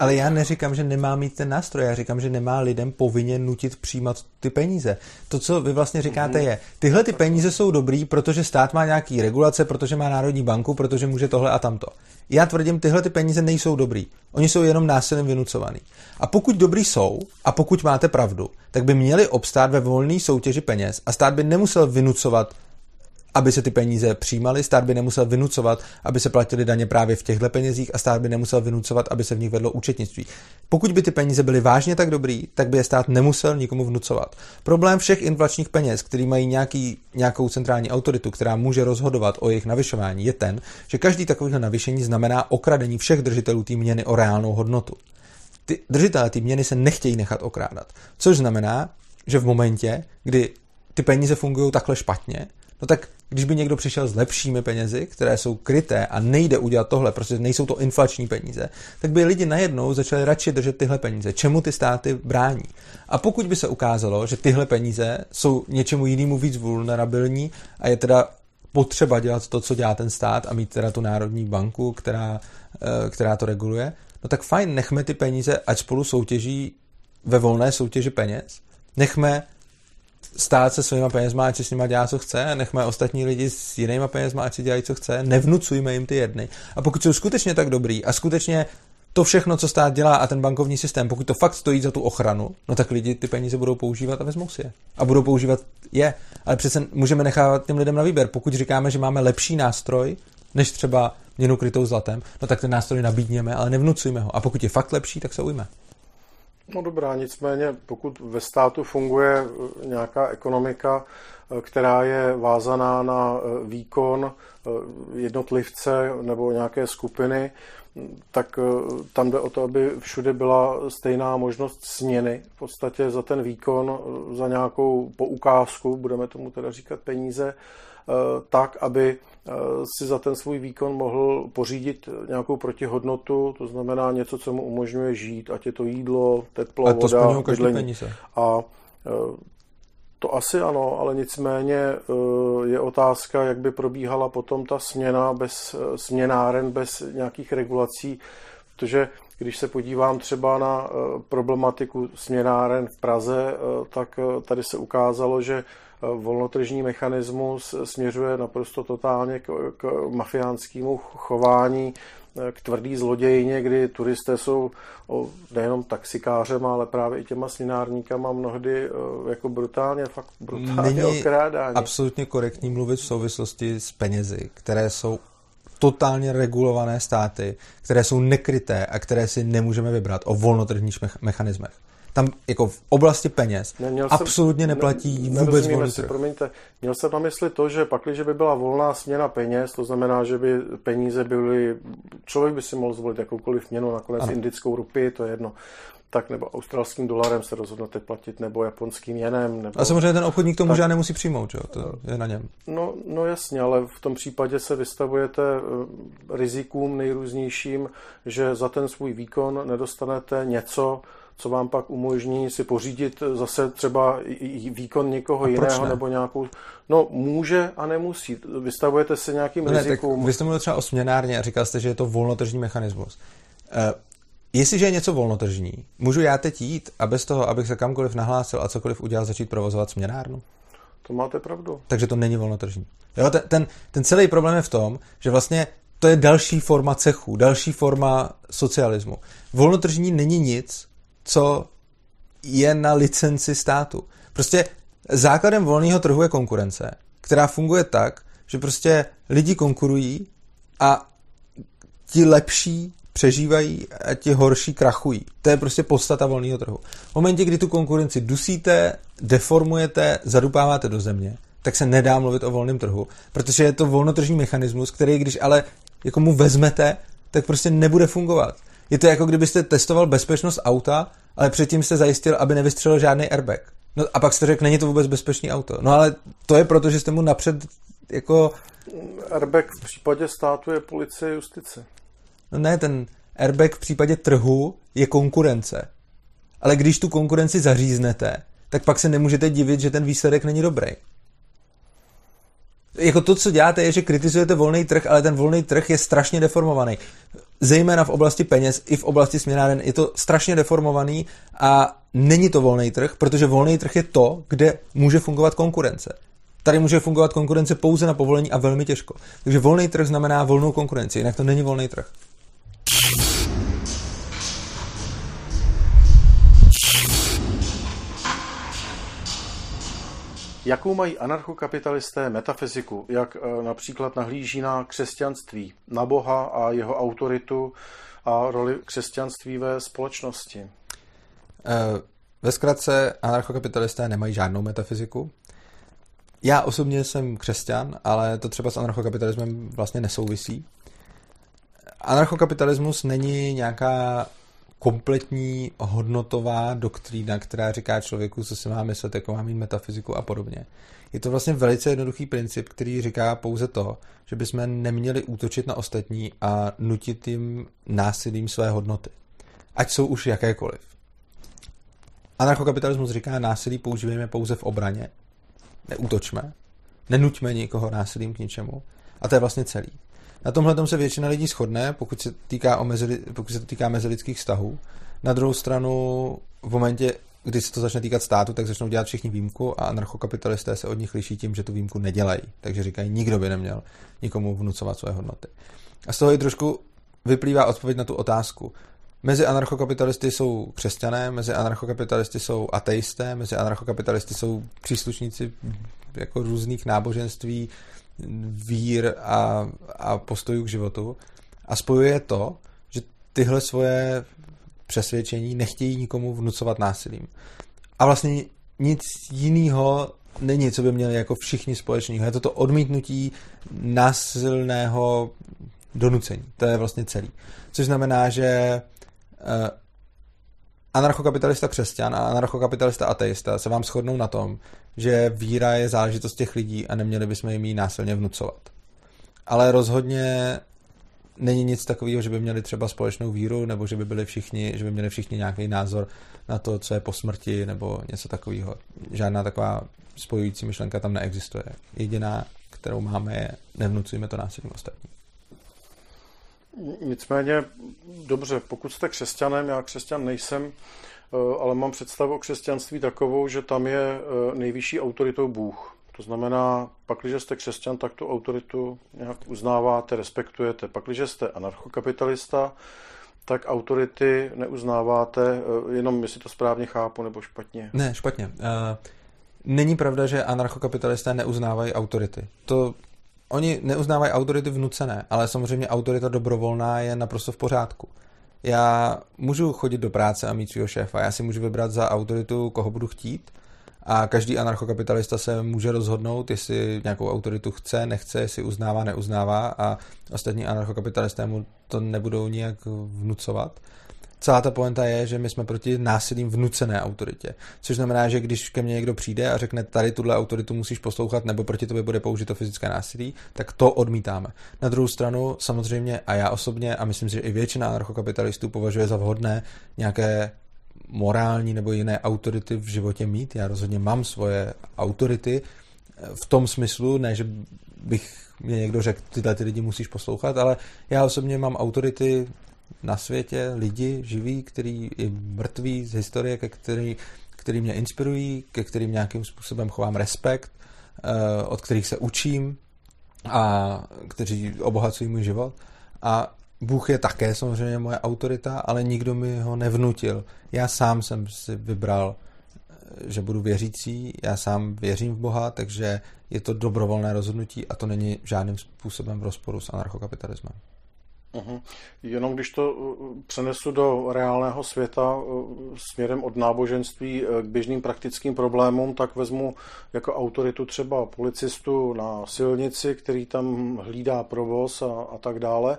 Ale já neříkám, že nemá mít ten nástroj, já říkám, že nemá lidem povinně nutit přijímat ty peníze. To, co vy vlastně říkáte, je, tyhle ty peníze jsou dobrý, protože stát má nějaký regulace, protože má Národní banku, protože může tohle a tamto. Já tvrdím, tyhle ty peníze nejsou dobrý. Oni jsou jenom násilím vynucovaný. A pokud dobrý jsou, a pokud máte pravdu, tak by měli obstát ve volné soutěži peněz a stát by nemusel vynucovat aby se ty peníze přijímaly, stát by nemusel vynucovat, aby se platili daně právě v těchto penězích a stát by nemusel vynucovat, aby se v nich vedlo účetnictví. Pokud by ty peníze byly vážně tak dobrý, tak by je stát nemusel nikomu vnucovat. Problém všech inflačních peněz, který mají nějaký, nějakou centrální autoritu, která může rozhodovat o jejich navyšování, je ten, že každý takovýhle navýšení znamená okradení všech držitelů té měny o reálnou hodnotu. Ty držitelé té měny se nechtějí nechat okrádat. Což znamená, že v momentě, kdy ty peníze fungují takhle špatně, no tak když by někdo přišel s lepšími penězi, které jsou kryté a nejde udělat tohle, protože nejsou to inflační peníze, tak by lidi najednou začali radši držet tyhle peníze. Čemu ty státy brání? A pokud by se ukázalo, že tyhle peníze jsou něčemu jinému víc vulnerabilní a je teda potřeba dělat to, co dělá ten stát a mít teda tu národní banku, která, eh, která to reguluje, no tak fajn, nechme ty peníze, ať spolu soutěží ve volné soutěži peněz, nechme stát se svýma penězma, ať si s nima dělá, co chce, nechme ostatní lidi s jinýma penězma, ať si dělají, co chce, nevnucujme jim ty jedny. A pokud jsou skutečně tak dobrý a skutečně to všechno, co stát dělá a ten bankovní systém, pokud to fakt stojí za tu ochranu, no tak lidi ty peníze budou používat a vezmou si je. A budou používat je. Ale přece můžeme nechávat těm lidem na výběr. Pokud říkáme, že máme lepší nástroj, než třeba měnu krytou zlatem, no tak ten nástroj nabídněme, ale nevnucujme ho. A pokud je fakt lepší, tak se ujme. No dobrá, nicméně pokud ve státu funguje eh, nějaká ekonomika, eh, která je vázaná na eh, výkon jednotlivce nebo nějaké skupiny, tak tam jde o to, aby všude byla stejná možnost směny. V podstatě za ten výkon, za nějakou poukázku, budeme tomu teda říkat peníze, tak, aby si za ten svůj výkon mohl pořídit nějakou protihodnotu, to znamená něco, co mu umožňuje žít, ať je to jídlo, teplo, a to voda, bydlení. A eh, to asi ano, ale nicméně je otázka, jak by probíhala potom ta směna bez směnáren, bez nějakých regulací, protože když se podívám třeba na problematiku směnáren v Praze, tak tady se ukázalo, že volnotržní mechanismus směřuje naprosto totálně k, k mafiánskému chování, k tvrdý zlodějině, kdy turisté jsou nejenom taxikářem, ale právě i těma slinárníkama mnohdy e, jako brutálně, fakt brutálně Není okrádání. absolutně korektní mluvit v souvislosti s penězi, které jsou totálně regulované státy, které jsou nekryté a které si nemůžeme vybrat o volnotržních mechanismech tam jako v oblasti peněz ne, jsem, absolutně neplatí ne, vůbec volný si, promiňte, měl jsem na mysli to, že pak, když by byla volná směna peněz, to znamená, že by peníze byly, člověk by si mohl zvolit jakoukoliv měnu, nakonec ano. indickou rupii, to je jedno, tak nebo australským dolarem se rozhodnete platit, nebo japonským jenem. Nebo... A samozřejmě ten obchodník to může tak... a nemusí přijmout, že? to je na něm. No, no jasně, ale v tom případě se vystavujete eh, rizikům nejrůznějším, že za ten svůj výkon nedostanete něco, co vám pak umožní si pořídit zase třeba výkon někoho a jiného nebo nějakou... No, může a nemusí. Vystavujete se nějakým no ne, rizikům. Tak vy jste mluvil třeba o směnárně a říkal jste, že je to volnotržní mechanismus. Uh, jestliže je něco volnotržní, můžu já teď jít a bez toho, abych se kamkoliv nahlásil a cokoliv udělal, začít provozovat směnárnu? To máte pravdu. Takže to není volnotržní. Jo, ten, ten, ten celý problém je v tom, že vlastně to je další forma cechu, další forma socialismu. Volnotržní není nic, co je na licenci státu. Prostě základem volného trhu je konkurence, která funguje tak, že prostě lidi konkurují a ti lepší přežívají a ti horší krachují. To je prostě podstata volného trhu. V momentě, kdy tu konkurenci dusíte, deformujete, zadupáváte do země, tak se nedá mluvit o volném trhu, protože je to volnotržní mechanismus, který když ale jako mu vezmete, tak prostě nebude fungovat. Je to jako kdybyste testoval bezpečnost auta, ale předtím jste zajistil, aby nevystřelil žádný airbag. No a pak jste řekl, není to vůbec bezpečný auto. No ale to je proto, že jste mu napřed jako... Airbag v případě státu je policie justice. No ne, ten airbag v případě trhu je konkurence. Ale když tu konkurenci zaříznete, tak pak se nemůžete divit, že ten výsledek není dobrý. Jako to, co děláte, je, že kritizujete volný trh, ale ten volný trh je strašně deformovaný zejména v oblasti peněz i v oblasti směnáren je to strašně deformovaný a není to volný trh, protože volný trh je to, kde může fungovat konkurence. Tady může fungovat konkurence pouze na povolení a velmi těžko. Takže volný trh znamená volnou konkurenci, jinak to není volný trh. Jakou mají anarchokapitalisté metafyziku, jak e, například nahlíží na křesťanství, na Boha a jeho autoritu a roli křesťanství ve společnosti? E, ve zkratce anarchokapitalisté nemají žádnou metafyziku. Já osobně jsem křesťan, ale to třeba s anarchokapitalismem vlastně nesouvisí. Anarchokapitalismus není nějaká kompletní hodnotová doktrína, která říká člověku, co se má myslet, jako má mít metafyziku a podobně. Je to vlastně velice jednoduchý princip, který říká pouze to, že bychom neměli útočit na ostatní a nutit jim násilím své hodnoty. Ať jsou už jakékoliv. Anarchokapitalismus říká, násilí používejme pouze v obraně. Neútočme. Nenuťme nikoho násilím k ničemu. A to je vlastně celý. Na tomhle se většina lidí shodne, pokud se, týká o mezi, pokud se to týká mezilidských vztahů. Na druhou stranu, v momentě, kdy se to začne týkat státu, tak začnou dělat všichni výjimku a anarchokapitalisté se od nich liší tím, že tu výjimku nedělají. Takže říkají, nikdo by neměl nikomu vnucovat své hodnoty. A z toho i trošku vyplývá odpověď na tu otázku. Mezi anarchokapitalisty jsou křesťané, mezi anarchokapitalisty jsou ateisté, mezi anarchokapitalisty jsou příslušníci jako různých náboženství, vír a, a postojů k životu. A spojuje to, že tyhle svoje přesvědčení nechtějí nikomu vnucovat násilím. A vlastně nic jiného není, co by měli jako všichni společného. Je to to odmítnutí násilného donucení. To je vlastně celý. Což znamená, že uh, anarchokapitalista křesťan a anarchokapitalista ateista se vám shodnou na tom, že víra je záležitost těch lidí a neměli bychom jim ji násilně vnucovat. Ale rozhodně není nic takového, že by měli třeba společnou víru, nebo že by byli všichni, že by měli všichni nějaký názor na to, co je po smrti, nebo něco takového. Žádná taková spojující myšlenka tam neexistuje. Jediná, kterou máme, je nevnucujeme to násilím ostatním. Nicméně, dobře, pokud jste křesťanem, já křesťan nejsem, eh, ale mám představu o křesťanství takovou, že tam je eh, nejvyšší autoritou Bůh. To znamená, pak, když jste křesťan, tak tu autoritu nějak uznáváte, respektujete. Pak, když jste anarchokapitalista, tak autority neuznáváte, eh, jenom jestli to správně chápu nebo špatně. Ne, špatně. Není pravda, že anarchokapitalisté neuznávají autority. To oni neuznávají autority vnucené, ale samozřejmě autorita dobrovolná je naprosto v pořádku. Já můžu chodit do práce a mít svého šéfa, já si můžu vybrat za autoritu, koho budu chtít. A každý anarchokapitalista se může rozhodnout, jestli nějakou autoritu chce, nechce, jestli uznává, neuznává. A ostatní anarchokapitalisté mu to nebudou nijak vnucovat celá ta poenta je, že my jsme proti násilím vnucené autoritě. Což znamená, že když ke mně někdo přijde a řekne, tady tuhle autoritu musíš poslouchat, nebo proti tobě bude použito fyzické násilí, tak to odmítáme. Na druhou stranu, samozřejmě, a já osobně, a myslím si, že i většina anarchokapitalistů považuje za vhodné nějaké morální nebo jiné autority v životě mít. Já rozhodně mám svoje autority v tom smyslu, ne, že bych mě někdo řekl, tyhle ty lidi musíš poslouchat, ale já osobně mám autority na světě lidi živí, který i mrtví z historie, ke který, který mě inspirují, ke kterým nějakým způsobem chovám respekt, eh, od kterých se učím a kteří obohacují můj život. A Bůh je také samozřejmě moje autorita, ale nikdo mi ho nevnutil. Já sám jsem si vybral, eh, že budu věřící, já sám věřím v Boha, takže je to dobrovolné rozhodnutí a to není žádným způsobem v rozporu s anarchokapitalismem. Uhum. Jenom když to uh, přenesu do reálného světa uh, směrem od náboženství uh, k běžným praktickým problémům, tak vezmu jako autoritu třeba policistu na silnici, který tam hlídá provoz a, a tak dále.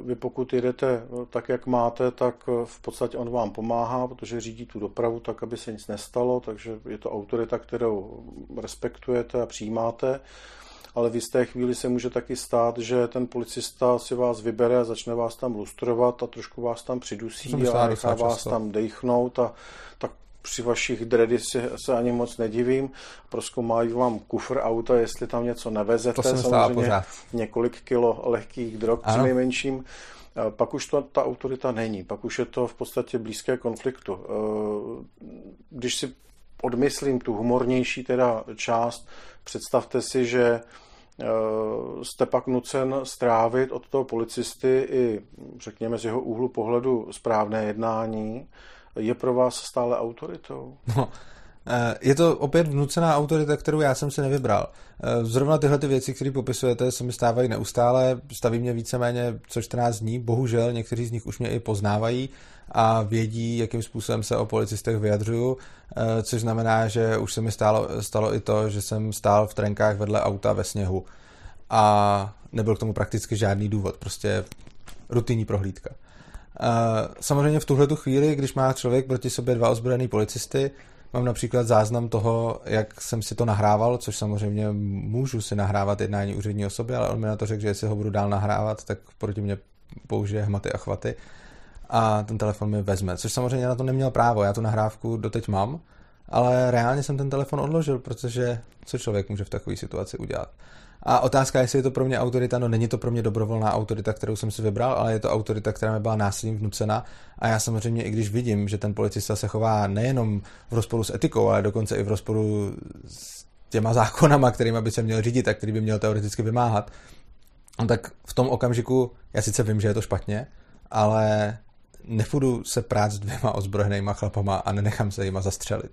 Vy pokud jedete tak, jak máte, tak v podstatě on vám pomáhá, protože řídí tu dopravu tak, aby se nic nestalo, takže je to autorita, kterou respektujete a přijímáte ale v jisté chvíli se může taky stát, že ten policista si vás vybere a začne vás tam lustrovat a trošku vás tam přidusí a nechá vás často. tam dejchnout a tak při vašich dredy se, se ani moc nedivím. Proskoumají vám kufr auta, jestli tam něco nevezete. To samozřejmě několik kilo lehkých drog při nejmenším. Pak už to ta autorita není, pak už je to v podstatě blízké konfliktu. E, když si odmyslím tu humornější teda část, představte si, že Eh, jste pak nucen strávit od toho policisty i, řekněme, z jeho úhlu pohledu správné jednání, je pro vás stále autoritou? No, eh, je to opět vnucená autorita, kterou já jsem si nevybral. Eh, zrovna tyhle ty věci, které popisujete, se mi stávají neustále, staví mě víceméně co 14 dní. Bohužel někteří z nich už mě i poznávají a vědí, jakým způsobem se o policistech vyjadřuju, eh, což znamená, že už se mi stalo, stalo i to, že jsem stál v trenkách vedle auta ve sněhu a nebyl k tomu prakticky žádný důvod, prostě rutinní prohlídka. samozřejmě v tuhle chvíli, když má člověk proti sobě dva ozbrojený policisty, Mám například záznam toho, jak jsem si to nahrával, což samozřejmě můžu si nahrávat jednání úřední osoby, ale on mi na to řekl, že jestli ho budu dál nahrávat, tak proti mě použije hmaty a chvaty a ten telefon mi vezme, což samozřejmě na to neměl právo. Já tu nahrávku doteď mám, ale reálně jsem ten telefon odložil, protože co člověk může v takové situaci udělat. A otázka, jestli je to pro mě autorita, no není to pro mě dobrovolná autorita, kterou jsem si vybral, ale je to autorita, která mi byla násilím vnucena. A já samozřejmě, i když vidím, že ten policista se chová nejenom v rozporu s etikou, ale dokonce i v rozporu s těma zákonama, kterými by se měl řídit a který by měl teoreticky vymáhat, no tak v tom okamžiku já sice vím, že je to špatně, ale nepůjdu se prát s dvěma ozbrojenýma chlapama a nenechám se jima zastřelit.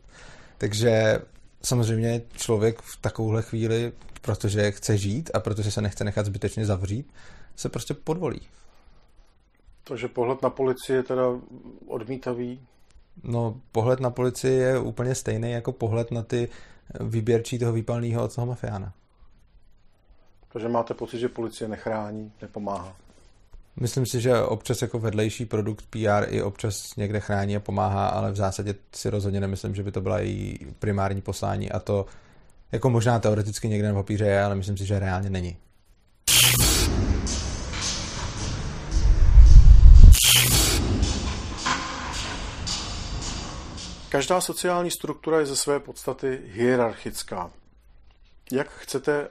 Takže samozřejmě člověk v takovouhle chvíli, protože chce žít a protože se nechce nechat zbytečně zavřít, se prostě podvolí. Takže pohled na policii je teda odmítavý? No, pohled na policii je úplně stejný jako pohled na ty výběrčí toho výpalného od toho mafiána. Takže máte pocit, že policie nechrání, nepomáhá? Myslím si, že občas jako vedlejší produkt PR i občas někde chrání a pomáhá, ale v zásadě si rozhodně nemyslím, že by to byla její primární poslání a to jako možná teoreticky někde na papíře je, ale myslím si, že reálně není. Každá sociální struktura je ze své podstaty hierarchická. Jak chcete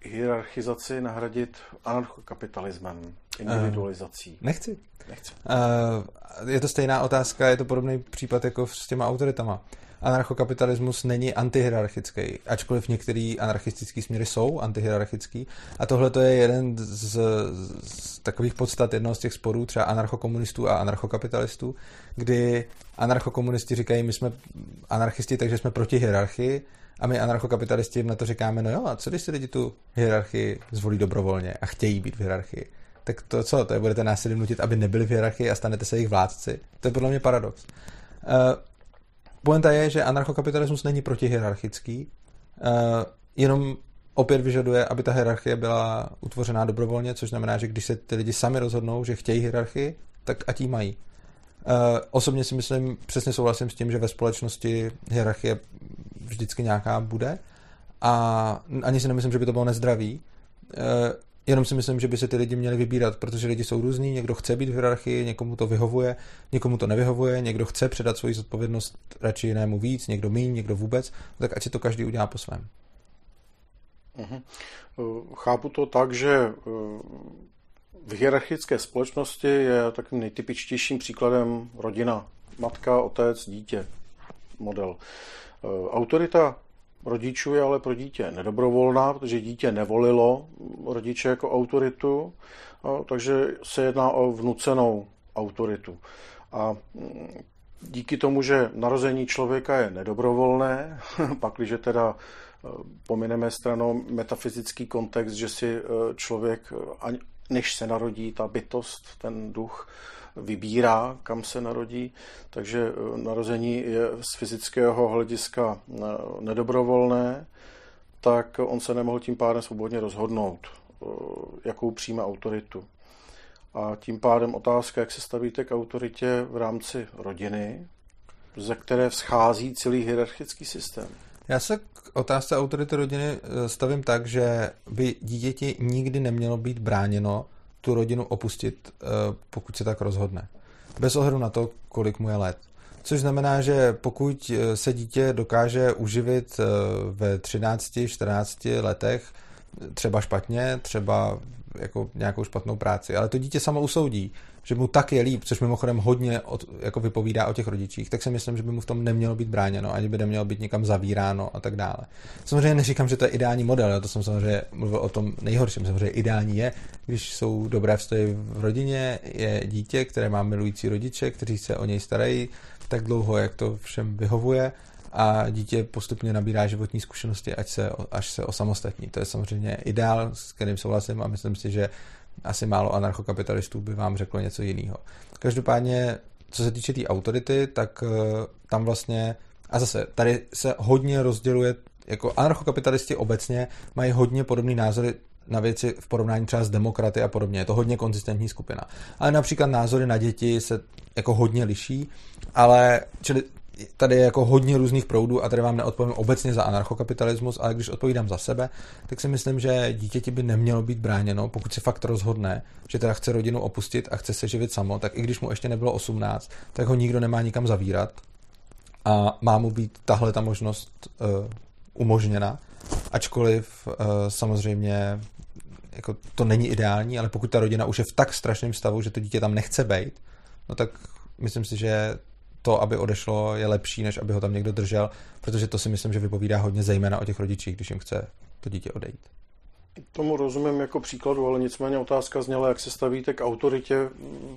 hierarchizaci nahradit anarchokapitalismem, individualizací? Uh, nechci. Nechci. Uh, je to stejná otázka, je to podobný případ jako s těma autoritama. Anarchokapitalismus není antihierarchický, ačkoliv některé anarchistické směry jsou antihierarchický. A tohle to je jeden z, z takových podstat jednoho z těch sporů, třeba anarchokomunistů a anarchokapitalistů, kdy anarchokomunisti říkají, my jsme anarchisti, takže jsme proti hierarchii, a my anarchokapitalisti jim na to říkáme, no jo, a co když si lidi tu hierarchii zvolí dobrovolně a chtějí být v hierarchii? Tak to co, to je budete násilím nutit, aby nebyli v hierarchii a stanete se jejich vládci? To je podle mě paradox. Uh, poenta je, že anarchokapitalismus není protihierarchický, uh, jenom opět vyžaduje, aby ta hierarchie byla utvořená dobrovolně, což znamená, že když se ty lidi sami rozhodnou, že chtějí hierarchii, tak ať jí mají. Uh, osobně si myslím, přesně souhlasím s tím, že ve společnosti hierarchie vždycky nějaká bude a ani si nemyslím, že by to bylo nezdravý. Uh, jenom si myslím, že by se ty lidi měli vybírat, protože lidi jsou různí, někdo chce být v hierarchii, někomu to vyhovuje, někomu to nevyhovuje, někdo chce předat svoji zodpovědnost radši jinému víc, někdo míň, někdo vůbec, tak ať si to každý udělá po svém. Uh-huh. Chápu to tak, že v hierarchické společnosti je takovým nejtypičtějším příkladem rodina, matka, otec, dítě, model. E, autorita rodičů je ale pro dítě nedobrovolná, protože dítě nevolilo rodiče jako autoritu, takže se jedná o vnucenou autoritu. A mm, díky tomu, že narození člověka je nedobrovolné, [laughs] pak když teda e, pomineme stranou metafyzický kontext, že si e, člověk než se narodí ta bytost, ten duch, vybírá, kam se narodí, takže eh, narození je z fyzického hlediska eh, nedobrovolné, tak on se nemohl tím pádem svobodně rozhodnout, eh, jakou přijme autoritu. A tím pádem otázka, jak se stavíte k autoritě v rámci rodiny, ze které vzchází celý hierarchický systém. Já se k otázce autority rodiny stavím tak, že by dítěti nikdy nemělo být bráněno tu rodinu opustit, eh, pokud se tak rozhodne. Bez ohledu na to, kolik mu je let. Což znamená, že pokud eh, se dítě dokáže uživit ve 13-14 letech třeba špatně, třeba jako nějakou špatnou práci, ale to dítě samo usoudí, že mu tak je líp, což mimochodem hodně od, jako vypovídá o těch rodičích, tak si myslím, že by mu v tom nemělo být bráněno, ani by nemělo být někam zavíráno a tak dále. Samozřejmě neříkám, že to je ideální model, já to jsem samozřejmě mluvil o tom nejhorším, samozřejmě ideální je, když jsou dobré vztahy v rodině, je dítě, které má milující rodiče, kteří se o něj starají tak dlouho, jak to všem vyhovuje a dítě postupně nabírá životní zkušenosti, ať se, až se osamostatní. To je samozřejmě ideál, s kterým souhlasím a myslím si, že asi málo anarchokapitalistů by vám řeklo něco jiného. Každopádně, co se týče té tý autority, tak uh, tam vlastně, a zase, tady se hodně rozděluje, jako anarchokapitalisti obecně mají hodně podobné názory na věci v porovnání třeba s demokraty a podobně. Je to hodně konzistentní skupina. Ale například názory na děti se jako hodně liší, ale čili tady je jako hodně různých proudů a tady vám neodpovím obecně za anarchokapitalismus, ale když odpovídám za sebe, tak si myslím, že dítěti by nemělo být bráněno, pokud si fakt rozhodne, že teda chce rodinu opustit a chce se živit samo, tak i když mu ještě nebylo 18, tak ho nikdo nemá nikam zavírat a má mu být tahle ta možnost uh, umožněna, ačkoliv uh, samozřejmě jako to není ideální, ale pokud ta rodina už je v tak strašném stavu, že to dítě tam nechce být, no tak myslím si, že to, aby odešlo, je lepší, než aby ho tam někdo držel, protože to si myslím, že vypovídá hodně zejména o těch rodičích, když jim chce to dítě odejít. Tomu rozumím jako příkladu, ale nicméně otázka zněla, jak se stavíte k autoritě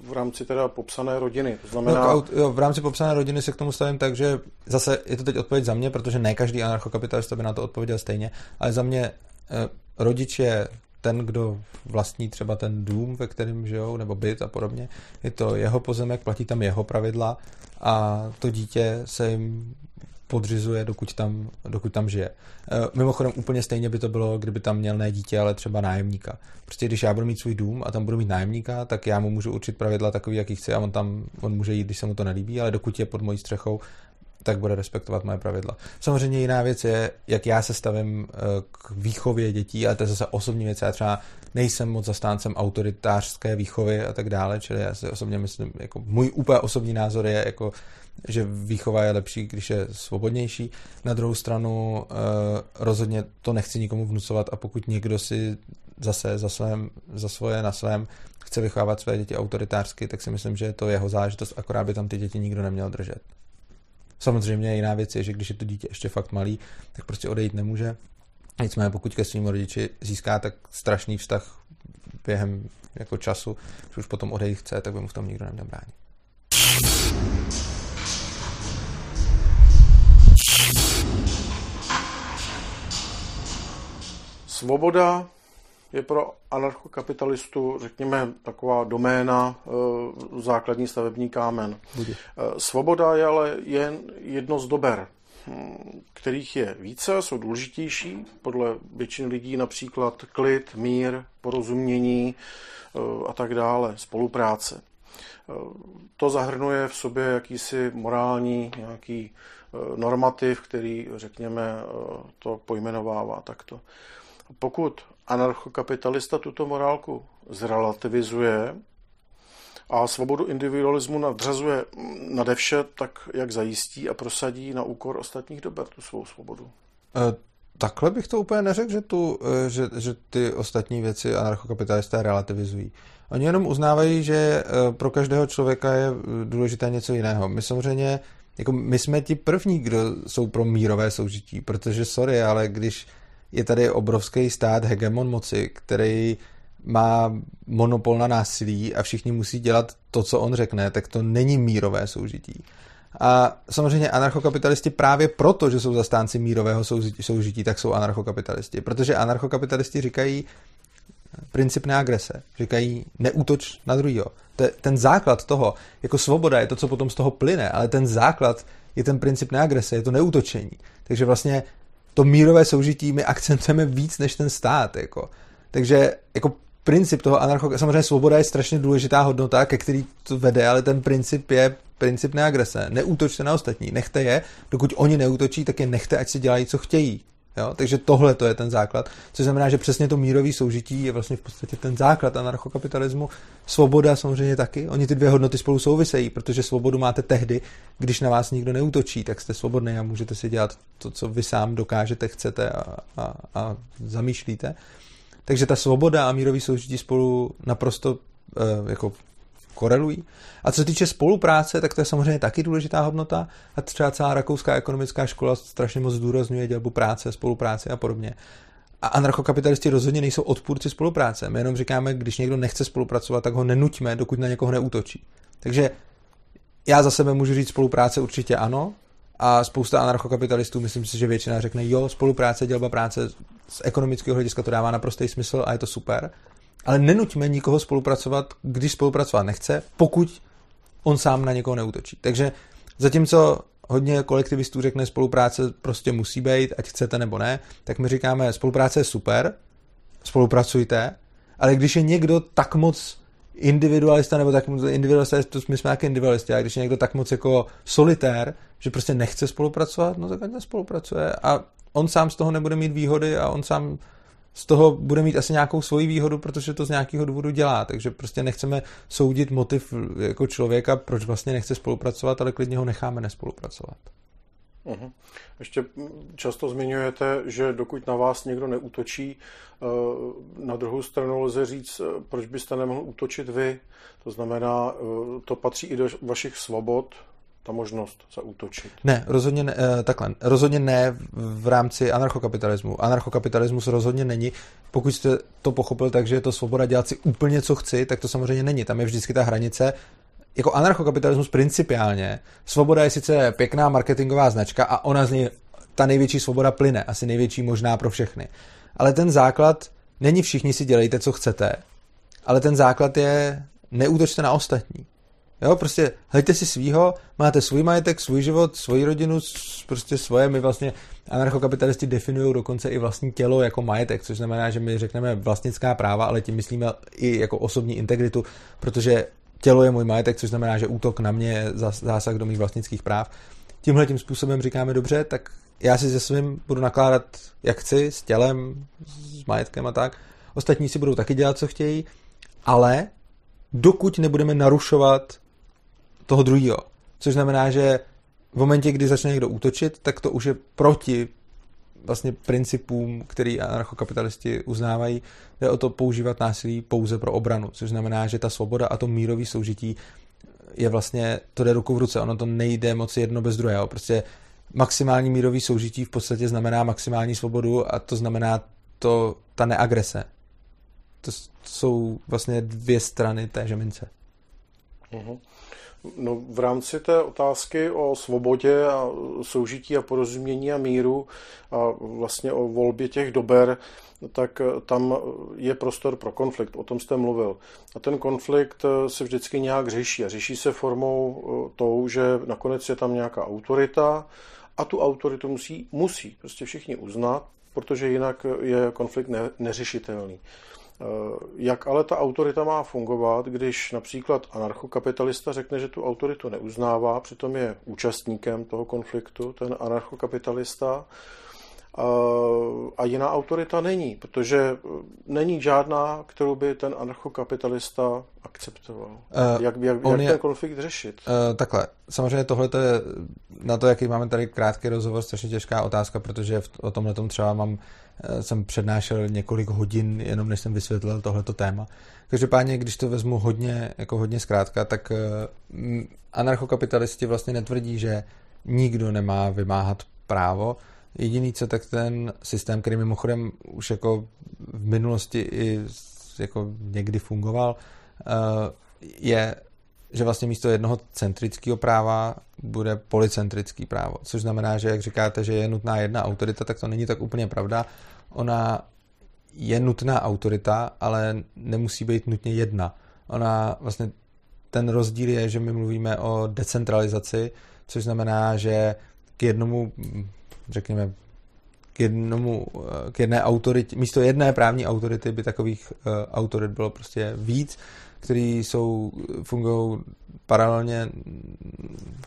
v rámci teda popsané rodiny. To znamená... No, jo, v rámci popsané rodiny se k tomu stavím tak, že zase je to teď odpověď za mě, protože ne každý anarchokapitalista by na to odpověděl stejně, ale za mě eh, rodič je ten, kdo vlastní třeba ten dům, ve kterém žijou, nebo byt a podobně, je to jeho pozemek, platí tam jeho pravidla a to dítě se jim podřizuje, dokud tam, dokud tam žije. E, mimochodem úplně stejně by to bylo, kdyby tam měl ne dítě, ale třeba nájemníka. Prostě když já budu mít svůj dům a tam budu mít nájemníka, tak já mu můžu určit pravidla takový, jaký chci a on tam on může jít, když se mu to nelíbí, ale dokud je pod mojí střechou, tak bude respektovat moje pravidla. Samozřejmě jiná věc je, jak já se stavím eh, k výchově dětí, ale to je zase osobní věc. Já třeba nejsem moc zastáncem autoritářské výchovy a tak dále, čili já si osobně myslím, jako můj úplně osobní názor je, jako, že výchova je lepší, když je svobodnější. Na druhou stranu eh, rozhodně to nechci nikomu vnucovat a pokud někdo si zase za, svém, za svoje na svém chce vychovávat své děti autoritářsky, tak si myslím, že je to jeho záležitost, akorát by tam ty děti nikdo neměl držet. Samozřejmě jiná věc je, že když je to dítě ještě fakt malý, tak prostě odejít nemůže. Nicméně pokud ke svým rodiči získá tak strašný vztah během jako času, že už potom odejít chce, tak by mu v tom nikdo neměl bránit. Svoboda je pro anarchokapitalistu, řekněme, taková doména, eh, základní stavební kámen. Eh, svoboda je ale jen jedno z dober, hm, kterých je více, jsou důležitější. Podle většiny lidí například klid, mír, porozumění eh, a tak dále, spolupráce. To zahrnuje v sobě jakýsi morální nějaký normativ, který, řekněme, to pojmenovává takto. Pokud anarchokapitalista tuto morálku zrelativizuje a svobodu individualismu nadřazuje nade vše, tak jak zajistí a prosadí na úkor ostatních dober tu svou svobodu. E, takhle bych to úplně neřekl, že, tu, e, že, že ty ostatní věci anarchokapitalisté relativizují. Oni jenom uznávají, že e, pro každého člověka je důležité něco jiného. My samozřejmě, jako my jsme ti první, kdo jsou pro mírové soužití, protože sorry, ale když je tady obrovský stát hegemon moci, který má monopol na násilí a všichni musí dělat to, co on řekne, tak to není mírové soužití. A samozřejmě anarchokapitalisti právě proto, že jsou zastánci mírového soužití, tak jsou anarchokapitalisti. Protože anarchokapitalisti říkají princip neagrese. Říkají neútoč na druhýho. Ten základ toho, jako svoboda je to, co potom z toho plyne, ale ten základ je ten princip neagrese, je to neútočení. Takže vlastně to mírové soužití my akcentujeme víc než ten stát. Jako. Takže jako princip toho anarcho... Samozřejmě svoboda je strašně důležitá hodnota, ke který to vede, ale ten princip je princip neagrese. Neútočte na ostatní, nechte je, dokud oni neútočí, tak je nechte, ať si dělají, co chtějí. Jo? Takže tohle to je ten základ, což znamená, že přesně to mírový soužití je vlastně v podstatě ten základ anarchokapitalismu. Svoboda samozřejmě taky. Oni ty dvě hodnoty spolu souvisejí, protože svobodu máte tehdy, když na vás nikdo neútočí, tak jste svobodný a můžete si dělat to, co vy sám dokážete, chcete a, a, a zamýšlíte. Takže ta svoboda a mírový soužití spolu naprosto e, jako korelují. A co se týče spolupráce, tak to je samozřejmě taky důležitá hodnota. A třeba celá rakouská ekonomická škola strašně moc zdůrazňuje dělbu práce, spolupráce a podobně. A anarchokapitalisti rozhodně nejsou odpůrci spolupráce. My jenom říkáme, když někdo nechce spolupracovat, tak ho nenuťme, dokud na někoho neútočí. Takže já za sebe můžu říct spolupráce určitě ano, a spousta anarchokapitalistů, myslím si, že většina řekne, jo, spolupráce, dělba práce z ekonomického hlediska to dává naprostý smysl a je to super ale nenuďme nikoho spolupracovat, když spolupracovat nechce, pokud on sám na někoho neutočí. Takže zatímco hodně kolektivistů řekne, spolupráce prostě musí být, ať chcete nebo ne, tak my říkáme, spolupráce je super, spolupracujte, ale když je někdo tak moc individualista, nebo tak individualista, to my jsme nějaký individualisti, a když je někdo tak moc jako solitér, že prostě nechce spolupracovat, no tak ať nespolupracuje a on sám z toho nebude mít výhody a on sám z toho bude mít asi nějakou svoji výhodu, protože to z nějakého důvodu dělá. Takže prostě nechceme soudit motiv jako člověka, proč vlastně nechce spolupracovat, ale klidně ho necháme nespolupracovat. Uhum. Ještě často zmiňujete, že dokud na vás někdo neútočí, eh, na druhou stranu lze říct, eh, proč byste nemohl útočit vy. To znamená, eh, to patří i do vašich svobod, ta možnost zaútočit. Ne, rozhodně ne, takhle, rozhodně ne v rámci anarchokapitalismu. Anarchokapitalismus rozhodně není. Pokud jste to pochopil tak, že je to svoboda dělat si úplně, co chci, tak to samozřejmě není. Tam je vždycky ta hranice, jako anarchokapitalismus principiálně, svoboda je sice pěkná marketingová značka a ona z ní ta největší svoboda plyne, asi největší možná pro všechny. Ale ten základ není všichni si dělejte, co chcete, ale ten základ je neútočte na ostatní. Jo, prostě hleďte si svýho, máte svůj majetek, svůj život, svoji rodinu, prostě svoje. My vlastně anarchokapitalisti definují dokonce i vlastní tělo jako majetek, což znamená, že my řekneme vlastnická práva, ale tím myslíme i jako osobní integritu, protože tělo je můj majetek, což znamená, že útok na mě je zásah do mých vlastnických práv. Tímhle tím způsobem říkáme dobře, tak já si se svým budu nakládat, jak chci, s tělem, s majetkem a tak. Ostatní si budou taky dělat, co chtějí, ale dokud nebudeme narušovat toho druhého. Což znamená, že v momentě, kdy začne někdo útočit, tak to už je proti vlastně principům, který anarchokapitalisti uznávají, jde o to používat násilí pouze pro obranu, což znamená, že ta svoboda a to mírový soužití je vlastně, to jde ruku v ruce, ono to nejde moc jedno bez druhého, prostě maximální mírový soužití v podstatě znamená maximální svobodu a to znamená to, ta neagrese. To jsou vlastně dvě strany té mince. Uh-huh. No, v rámci té otázky o svobodě a soužití a porozumění a míru a vlastně o volbě těch dober, tak tam je prostor pro konflikt, o tom jste mluvil. A ten konflikt se vždycky nějak řeší a řeší se formou eh, tou, že nakonec je tam nějaká autorita a tu autoritu musí, musí prostě všichni uznat, protože jinak je konflikt ne, neřešitelný. Eh, jak ale ta autorita má fungovat, když například anarchokapitalista řekne, že tu autoritu neuznává, přitom je účastníkem toho konfliktu, ten anarchokapitalista, a jiná autorita není, protože není žádná, kterou by ten anarchokapitalista akceptoval. Uh, jak, jak, jak je, ten konflikt řešit? Uh, takhle, samozřejmě tohle je na to, jaký máme tady krátký rozhovor, strašně těžká otázka, protože v, o tomhle tom třeba mám Eh, jsem přednášel několik hodin, jenom než jsem vysvětlil tohleto téma. Každopádně, když to vezmu hodně, jako hodně zkrátka, tak eh, anarchokapitalisti vlastně netvrdí, že nikdo nemá vymáhat právo. Jediný, co tak ten systém, který mimochodem už jako v minulosti i jako někdy fungoval, eh, je, že vlastně místo jednoho centrického práva bude policentrický právo. Což znamená, že jak říkáte, že je nutná jedna autorita, tak to není tak úplně pravda. Ona je nutná autorita, ale nemusí být nutně jedna. Ona vlastně ten rozdíl je, že my mluvíme o decentralizaci, což znamená, že k jednomu, řekněme, k jednomu, k jedné autoritě, místo jedné právní autority by takových uh, autorit bylo prostě víc, který jsou, fungují paralelně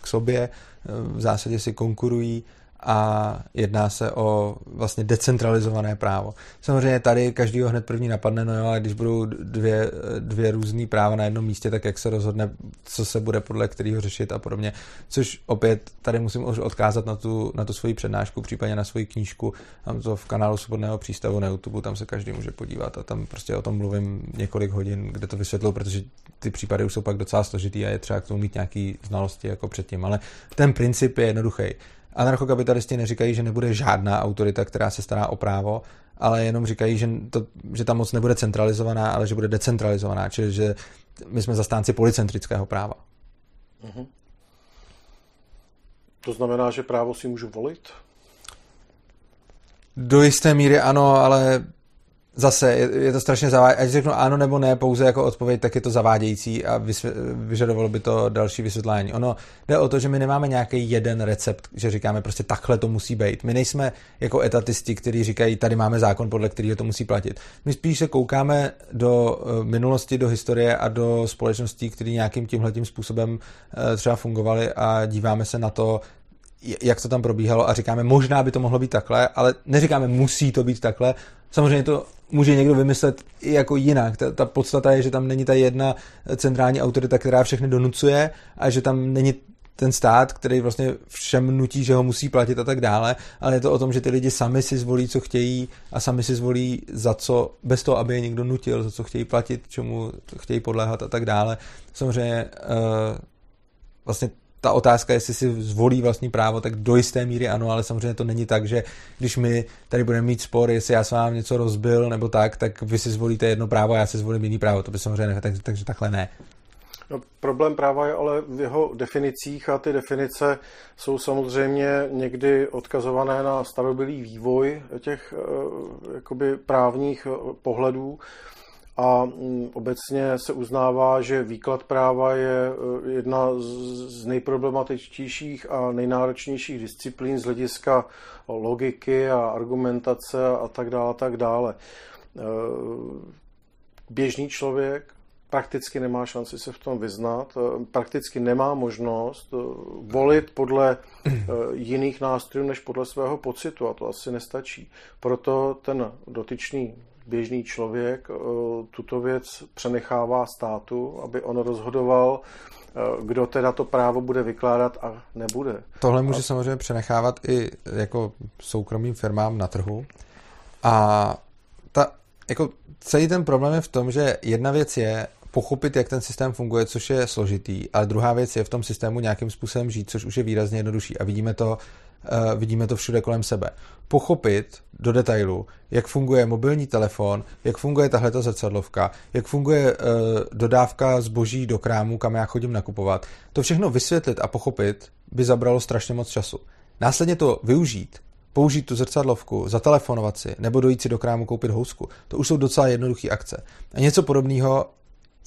k sobě, v zásadě si konkurují a jedná se o vlastně decentralizované právo. Samozřejmě tady každýho hned první napadne, no jo, ale když budou dvě, dvě různé práva na jednom místě, tak jak se rozhodne, co se bude podle kterého řešit a podobně. Což opět tady musím už odkázat na tu, na tu svoji přednášku, případně na svoji knížku. Tam to v kanálu Svobodného přístavu na YouTube, tam se každý může podívat a tam prostě o tom mluvím několik hodin, kde to vysvětluji, protože ty případy už jsou pak docela složitý a je třeba k tomu mít nějaký znalosti jako předtím. Ale ten princip je jednoduchý Anarchokapitalisti neříkají, že nebude žádná autorita, která se stará o právo, ale jenom říkají, že, to, že ta moc nebude centralizovaná, ale že bude decentralizovaná, čili že my jsme zastánci policentrického práva. Uh-huh. To znamená, že právo si můžu volit? Do jisté míry ano, ale zase je, je to strašně zavádějící. Ať řeknu ano nebo ne pouze jako odpověď, tak je to zavádějící a vysvě, vyžadovalo by to další vysvětlení. Ono jde o to, že my nemáme nějaký jeden recept, že říkáme prostě takhle to musí být. My nejsme jako etatisti, kteří říkají, tady máme zákon, podle kterého to musí platit. My spíš se koukáme do eh, minulosti, do historie a do společností, které nějakým tímhletím způsobem eh, třeba fungovaly a díváme se na to, jak to tam probíhalo a říkáme, možná by to mohlo být takhle, ale neříkáme, musí to být takhle. Samozřejmě to může někdo vymyslet i jako jinak. Ta, ta podstata je, že tam není ta jedna centrální autorita, která všechny donucuje a že tam není ten stát, který vlastně všem nutí, že ho musí platit a tak dále, ale je to o tom, že ty lidi sami si zvolí, co chtějí a sami si zvolí za co, bez toho, aby je někdo nutil, za co chtějí platit, čemu chtějí podléhat a tak dále. Samozřejmě uh, vlastně ta otázka, jestli si zvolí vlastní právo, tak do jisté míry ano, ale samozřejmě to není tak, že když my tady budeme mít spor, jestli já s vám něco rozbil nebo tak, tak vy si zvolíte jedno právo a já si zvolím jiný právo. To by samozřejmě ne, tak, takže takhle ne. No, problém práva je ale v jeho definicích a ty definice jsou samozřejmě někdy odkazované na starobylý vývoj těch eh, jakoby právních eh, pohledů a mm, obecně se uznává, že výklad práva je e, jedna z nejproblematičtějších a nejnáročnějších disciplín z hlediska logiky a argumentace a tak dále, tak dále. E, běžný člověk prakticky nemá šanci se v tom vyznat, e, prakticky nemá možnost volit podle jiných nástrojů než podle svého pocitu a to asi nestačí. Proto ten dotyčný běžný člověk eh, tuto věc přenechává státu, aby on rozhodoval, eh, kdo teda to právo bude vykládat a nebude. Tohle může a... samozřejmě přenechávat i jako soukromým firmám na trhu. A ta, jako celý ten problém je v tom, že jedna věc je pochopit, jak ten systém funguje, což je složitý, ale druhá věc je v tom systému nějakým způsobem žít, což už je výrazně jednodušší. A vidíme to Uh, vidíme to všude kolem sebe. Pochopit do detailu, jak funguje mobilní telefon, jak funguje tahle zrcadlovka, jak funguje uh, dodávka zboží do krámu, kam já chodím nakupovat, to všechno vysvětlit a pochopit by zabralo strašně moc času. Následně to využít, použít tu zrcadlovku, zatelefonovat si, nebo dojít si do krámu koupit housku, to už jsou docela jednoduché akce. A něco podobného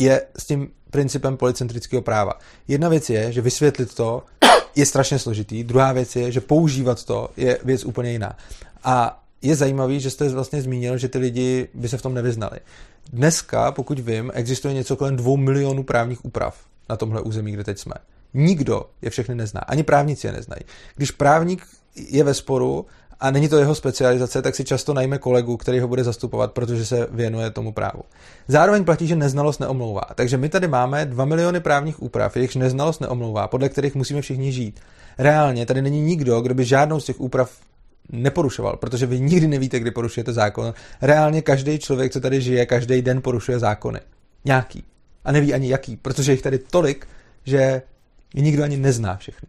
je s tím principem policentrického práva. Jedna věc je, že vysvětlit to [coughs] je strašně složitý. Druhá věc je, že používat to je věc úplně jiná. A je zajímavý, že jste vlastně zmínil, že ty lidi by se v tom nevyznali. Dneska, pokud vím, existuje něco kolem dvou milionů právních úprav na tomhle území, kde teď jsme. Nikdo je všechny nezná, ani právníci je neznají. Když právník je ve sporu a není to jeho specializace, tak si často najme kolegu, který ho bude zastupovat, protože se věnuje tomu právu. Zároveň platí, že neznalost neomlouvá. Takže my tady máme 2 miliony právních úprav, jejichž neznalost neomlouvá, podle kterých musíme všichni žít. Reálně tady není nikdo, kdo by žádnou z těch úprav neporušoval, protože vy nikdy nevíte, kdy porušujete zákon. Reálně každý člověk, co tady žije, každý den porušuje zákony. Nějaký. A neví ani jaký, protože jich tady tolik, že nikdo ani nezná všechny.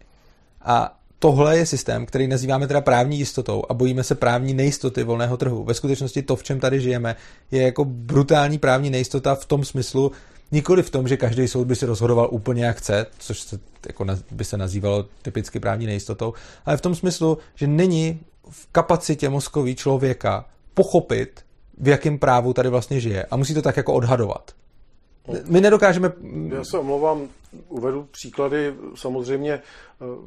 A tohle je systém, který nazýváme teda právní jistotou a bojíme se právní nejistoty volného trhu. Ve skutečnosti to, v čem tady žijeme, je jako brutální právní nejistota v tom smyslu, nikoli v tom, že každý soud by si rozhodoval úplně jak chce, což se, jako by se nazývalo typicky právní nejistotou, ale v tom smyslu, že není v kapacitě mozkový člověka pochopit, v jakém právu tady vlastně žije a musí to tak jako odhadovat. My nedokážeme... Já se omlouvám, uvedu příklady. Samozřejmě, eh,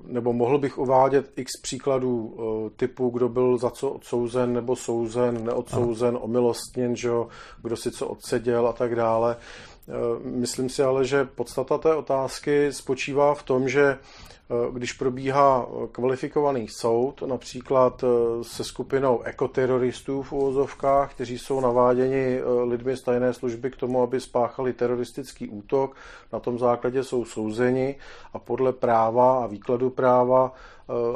nebo mohl bych uvádět x příkladů eh, typu, kdo byl za co odsouzen nebo souzen, neodsouzen, omilostněn, že kdo si co odseděl a tak dále. Eh, myslím si ale, že podstata té otázky spočívá v tom, že když probíhá kvalifikovaný soud, například eh, se skupinou ekoteroristů v uvozovkách, kteří jsou naváděni eh, lidmi z tajné služby k tomu, aby spáchali teroristický útok, na tom základě jsou souzeni a podle práva a výkladu práva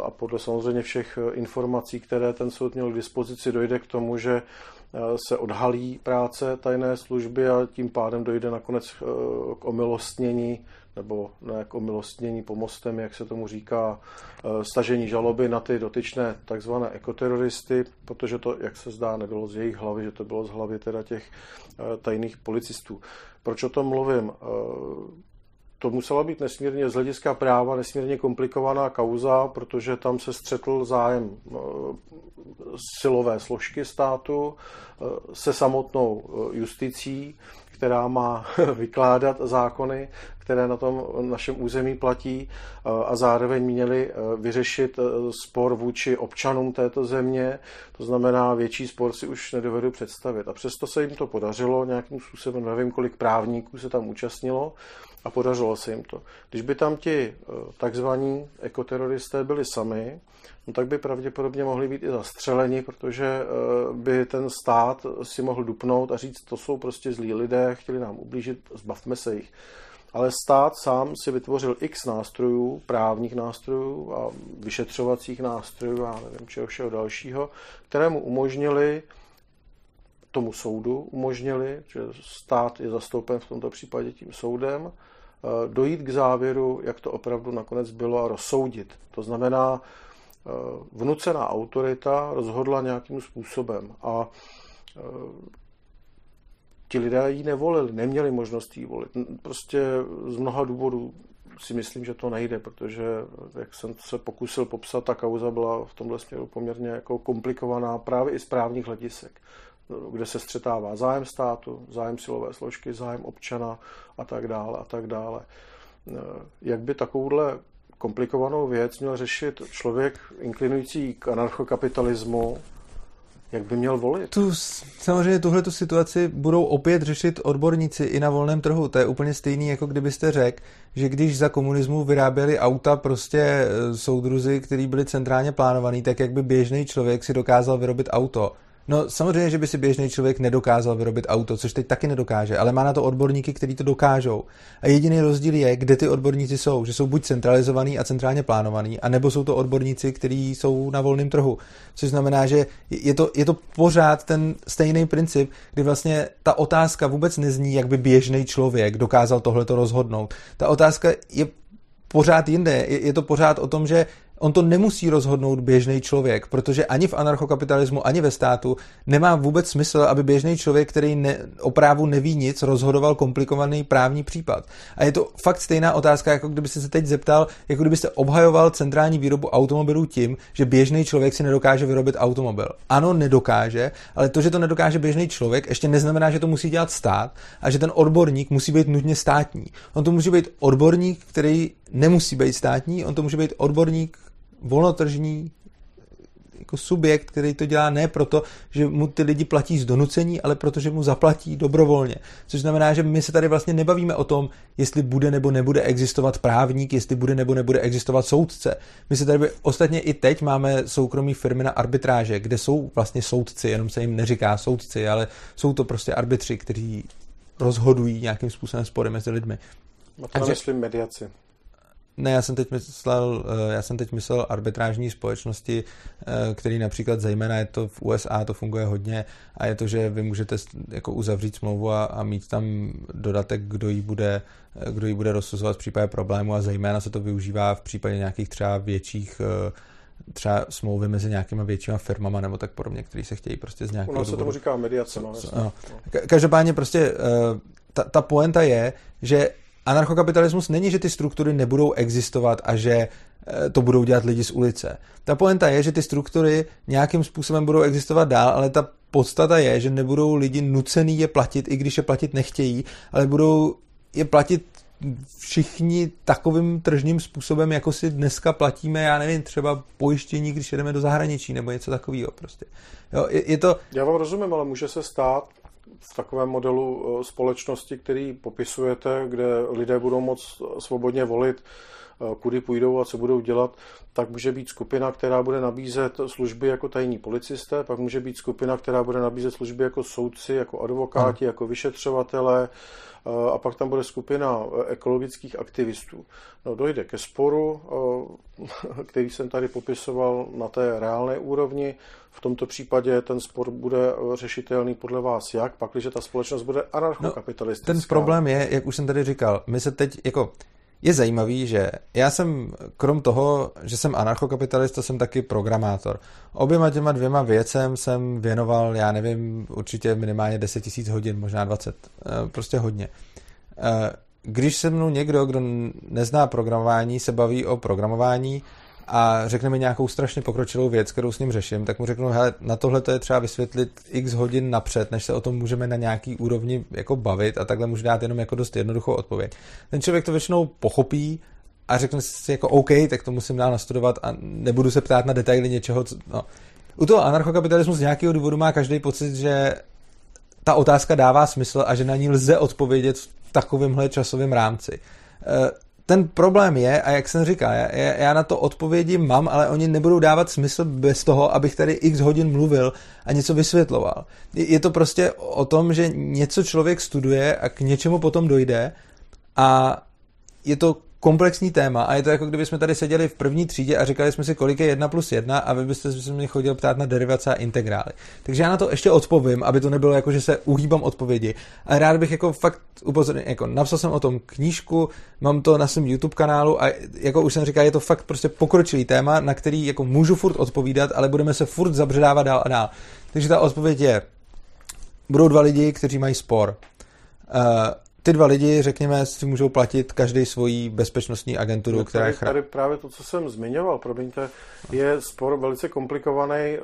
a podle samozřejmě všech informací, které ten soud měl k dispozici, dojde k tomu, že se odhalí práce tajné služby a tím pádem dojde nakonec k omilostnění nebo ne k omilostnění pomostem, jak se tomu říká, eh, stažení žaloby na ty dotyčné takzvané ekoteroristy, protože to, jak se zdá, nebylo z jejich hlavy, že to bylo z hlavy teda těch eh, tajných policistů. Proč o tom mluvím? Eh, to musela být nesmírně z hlediska práva nesmírně komplikovaná kauza, protože tam se střetl zájem silové složky státu se samotnou justicí, která má [laughs] vykládat zákony, které na tom našem území platí a zároveň měli vyřešit spor vůči občanům této země. To znamená, větší spor si už nedovedu představit. A přesto se jim to podařilo nějakým způsobem, nevím, kolik právníků se tam účastnilo, a podařilo se jim to. Když by tam ti takzvaní ekoteroristé byli sami, no tak by pravděpodobně mohli být i zastřeleni, protože by ten stát si mohl dupnout a říct, to jsou prostě zlí lidé, chtěli nám ublížit, zbavme se jich. Ale stát sám si vytvořil x nástrojů, právních nástrojů a vyšetřovacích nástrojů a nevím čeho všeho dalšího, které mu umožnili tomu soudu umožnili, že stát je zastoupen v tomto případě tím soudem, eh, dojít k závěru, jak to opravdu nakonec bylo a rozsoudit. To znamená, eh, vnucená autorita rozhodla nějakým způsobem a eh, ti lidé ji nevolili, neměli možnost ji volit. Prostě z mnoha důvodů si myslím, že to nejde, protože jak jsem se pokusil popsat, ta kauza byla v tomhle směru poměrně jako komplikovaná právě i z právních hledisek, kde se střetává zájem státu, zájem silové složky, zájem občana a tak dále a tak dále. Jak by takovouhle komplikovanou věc měl řešit člověk inklinující k anarchokapitalismu, jak by měl volit? Tu, samozřejmě tuhle tu situaci budou opět řešit odborníci i na volném trhu. To je úplně stejný, jako kdybyste řekl, že když za komunismu vyráběli auta prostě e, soudruzy, který byli centrálně plánovaný, tak jak by běžný člověk si dokázal vyrobit auto. No samozřejmě, že by si běžný člověk nedokázal vyrobit auto, což teď taky nedokáže, ale má na to odborníky, kteří to dokážou. A jediný rozdíl je, kde ty odborníci jsou, že jsou buď centralizovaný a centrálně plánovaný, anebo jsou to odborníci, kteří jsou na volném trhu. Což znamená, že je to, je to pořád ten stejný princip, kdy vlastně ta otázka vůbec nezní, jak by běžný člověk dokázal tohleto rozhodnout. Ta otázka je pořád jinde. Je, je to pořád o tom, že on to nemusí rozhodnout běžný člověk, protože ani v anarchokapitalismu, ani ve státu nemá vůbec smysl, aby běžný člověk, který ne, o právu neví nic, rozhodoval komplikovaný právní případ. A je to fakt stejná otázka, jako kdybyste se teď zeptal, jako kdybyste obhajoval centrální výrobu automobilů tím, že běžný člověk si nedokáže vyrobit automobil. Ano, nedokáže, ale to, že to nedokáže běžný člověk, ještě neznamená, že to musí dělat stát a že ten odborník musí být nutně státní. On to může být odborník, který nemusí být státní, on to může být odborník volnotržní jako subjekt, který to dělá ne proto, že mu ty lidi platí z donucení, ale protože mu zaplatí dobrovolně. Což znamená, že my se tady vlastně nebavíme o tom, jestli bude nebo nebude existovat právník, jestli bude nebo nebude existovat soudce. My se tady ostatně i teď máme soukromí firmy na arbitráže, kde jsou vlastně soudci, jenom se jim neříká soudci, ale jsou to prostě arbitři, kteří rozhodují nějakým způsobem spory mezi lidmi. A to Takže, myslím mediaci. Ne, já jsem teď myslel, eh, já jsem teď myslel arbitrážní společnosti, eh, který například zejména je to v USA, to funguje hodně a je to, že vy můžete jako uzavřít smlouvu a, a mít tam dodatek, kdo ji bude, eh, kdo ji bude rozsuzovat v případě problému a zejména se to využívá v případě nějakých třeba větších třeba smlouvy mezi nějakými většíma firmama nebo tak podobně, který se chtějí prostě z nějakého U nás se tomu říká mediace. No, no. Každopádně prostě ta, ta poenta je, že anarchokapitalismus není, že ty struktury nebudou existovat a že eh, to budou dělat lidi z ulice. Ta poenta je, že ty struktury nějakým způsobem budou existovat dál, ale ta podstata je, že nebudou lidi nucený je platit, i když je platit nechtějí, ale budou je platit všichni takovým tržním způsobem, jako si dneska platíme, já nevím, třeba pojištění, když jedeme do zahraničí nebo něco takového prostě. Jo, je, je to... Já vám rozumím, ale může se stát, v takovém modelu eh, společnosti, který popisujete, kde lidé budou moct svobodně volit, eh, kudy půjdou a co budou dělat, tak může být skupina, která bude nabízet služby jako tajní policisté, pak může být skupina, která bude nabízet služby jako soudci, jako advokáti, jako vyšetřovatele, a pak tam bude skupina e, ekologických aktivistů. No, dojde ke sporu, e, [laughs] který jsem tady popisoval na té reálné úrovni. V tomto případě ten spor bude řešitelný podle vás jak, pak, když ta společnost bude anarchokapitalistická. No, ten problém je, jak už jsem tady říkal, my se teď jako je zajímavý, že já jsem, krom toho, že jsem anarchokapitalista, jsem taky programátor. Oběma těma dvěma věcem jsem věnoval, já nevím, určitě minimálně 10 000 hodin, možná 20, eh, prostě hodně. Eh, když se mnou někdo, kdo nezná programování, se baví o programování a řekne mi nějakou strašně pokročilou věc, kterou s ním řeším, tak mu řeknu, hele, na tohle to je třeba vysvětlit x hodin napřed, než se o tom můžeme na nějaký úrovni jako bavit a takhle můžu dát jenom jako dost jednoduchou odpověď. Ten člověk to většinou pochopí a řekne si jako OK, tak to musím dál nastudovat a nebudu se ptát na detaily něčeho, co, no. U toho anarchokapitalismu z nějakého důvodu má každý pocit, že ta otázka dává smysl a že na ní lze odpovědět v takovémhle časovém rámci. Ten problém je, a jak jsem říkal, já, já na to odpovědi mám, ale oni nebudou dávat smysl bez toho, abych tady x hodin mluvil a něco vysvětloval. Je to prostě o tom, že něco člověk studuje a k něčemu potom dojde a je to komplexní téma a je to jako kdyby jsme tady seděli v první třídě a říkali jsme si, kolik je 1 plus 1 a vy byste se mě chodil ptát na derivace a integrály. Takže já na to ještě odpovím, aby to nebylo jako, že se uhýbám odpovědi. A rád bych jako fakt upozornil, jako napsal jsem o tom knížku, mám to na svém YouTube kanálu a jako už jsem říkal, je to fakt prostě pokročilý téma, na který jako můžu furt odpovídat, ale budeme se furt zabředávat dál a dál. Takže ta odpověď je, budou dva lidi, kteří mají spor. Uh, ty dva lidi, řekněme, si můžou platit každý svoji bezpečnostní agenturu, no, která je chrá... Tady právě to, co jsem zmiňoval, promiňte, je spor velice komplikovaný. Eh,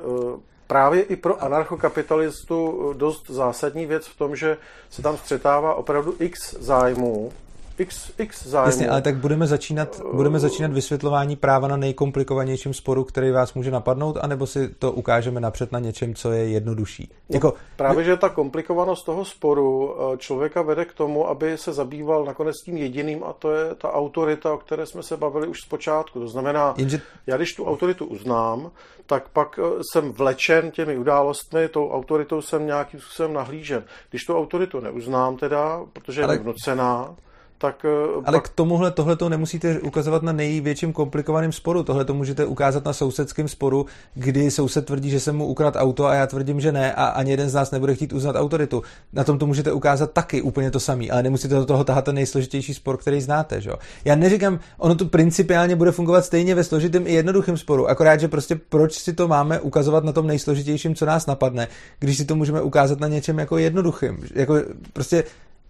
právě i pro anarchokapitalistu dost zásadní věc v tom, že se tam střetává opravdu x zájmů, x, x zájmu. Jasně, ale tak budeme začínat, budeme začínat vysvětlování práva na nejkomplikovanějším sporu, který vás může napadnout, anebo si to ukážeme napřed na něčem, co je jednodušší. No, jako, právě, že ta komplikovanost toho sporu eh, člověka vede k tomu, aby se zabýval nakonec tím jediným a to je ta autorita, o které jsme se bavili už zpočátku. To znamená, Jenže... já když tu autoritu uznám, tak pak eh, jsem vlečen těmi událostmi, tou autoritou jsem nějakým způsobem nahlížen. Když tu autoritu neuznám teda, protože je Ale... vnucená, tak... Eh, Ale pak... k tomuhle tohle to nemusíte ukazovat na největším komplikovaném sporu. Tohle to můžete ukázat na sousedském sporu, kdy soused tvrdí, že jsem mu ukrad auto a já tvrdím, že ne a ani jeden z nás nebude chtít uznat autoritu. Na tom to můžete ukázat taky úplně to samý, ale nemusíte do toho tahat ten nejsložitější spor, který znáte. Že? Já neříkám, ono to principiálně bude fungovat stejně ve složitém i jednoduchém sporu, akorát, že prostě proč si to máme ukazovat na tom nejsložitějším, co nás napadne, když si to můžeme ukázat na něčem jako jednoduchým. Jako prostě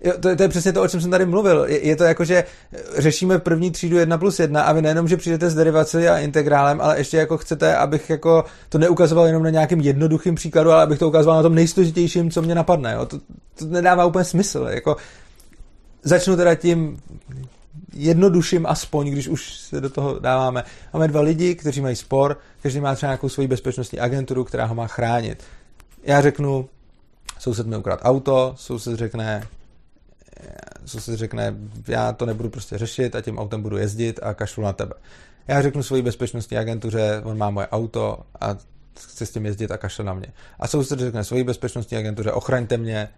Jo, to, to je přesně to, o čem jsem tady mluvil. Je, je to jako, že řešíme první třídu 1 plus 1 a vy nejenom, že přijdete s derivací a integrálem, ale ještě jako chcete, abych jako to neukazoval jenom na nějakým jednoduchým příkladu, ale abych to ukazoval na tom nejsložitějším, co mě napadne. Jo. To, to nedává úplně smysl. Jako, začnu teda tím jednodušším aspoň, když už se do toho dáváme. Máme dva lidi, kteří mají spor, každý má třeba nějakou svoji bezpečnostní agenturu, která ho má chránit. Já řeknu, soused mi ukrát auto, soused řekne, co si řekne, já to nebudu prostě řešit a tím autem budu jezdit a kašlu na tebe. Já řeknu svoji bezpečnostní agentuře, on má moje auto a chce s tím jezdit a kašle na mě. A soused řekne svoji bezpečnostní agentuře, ochraňte mě,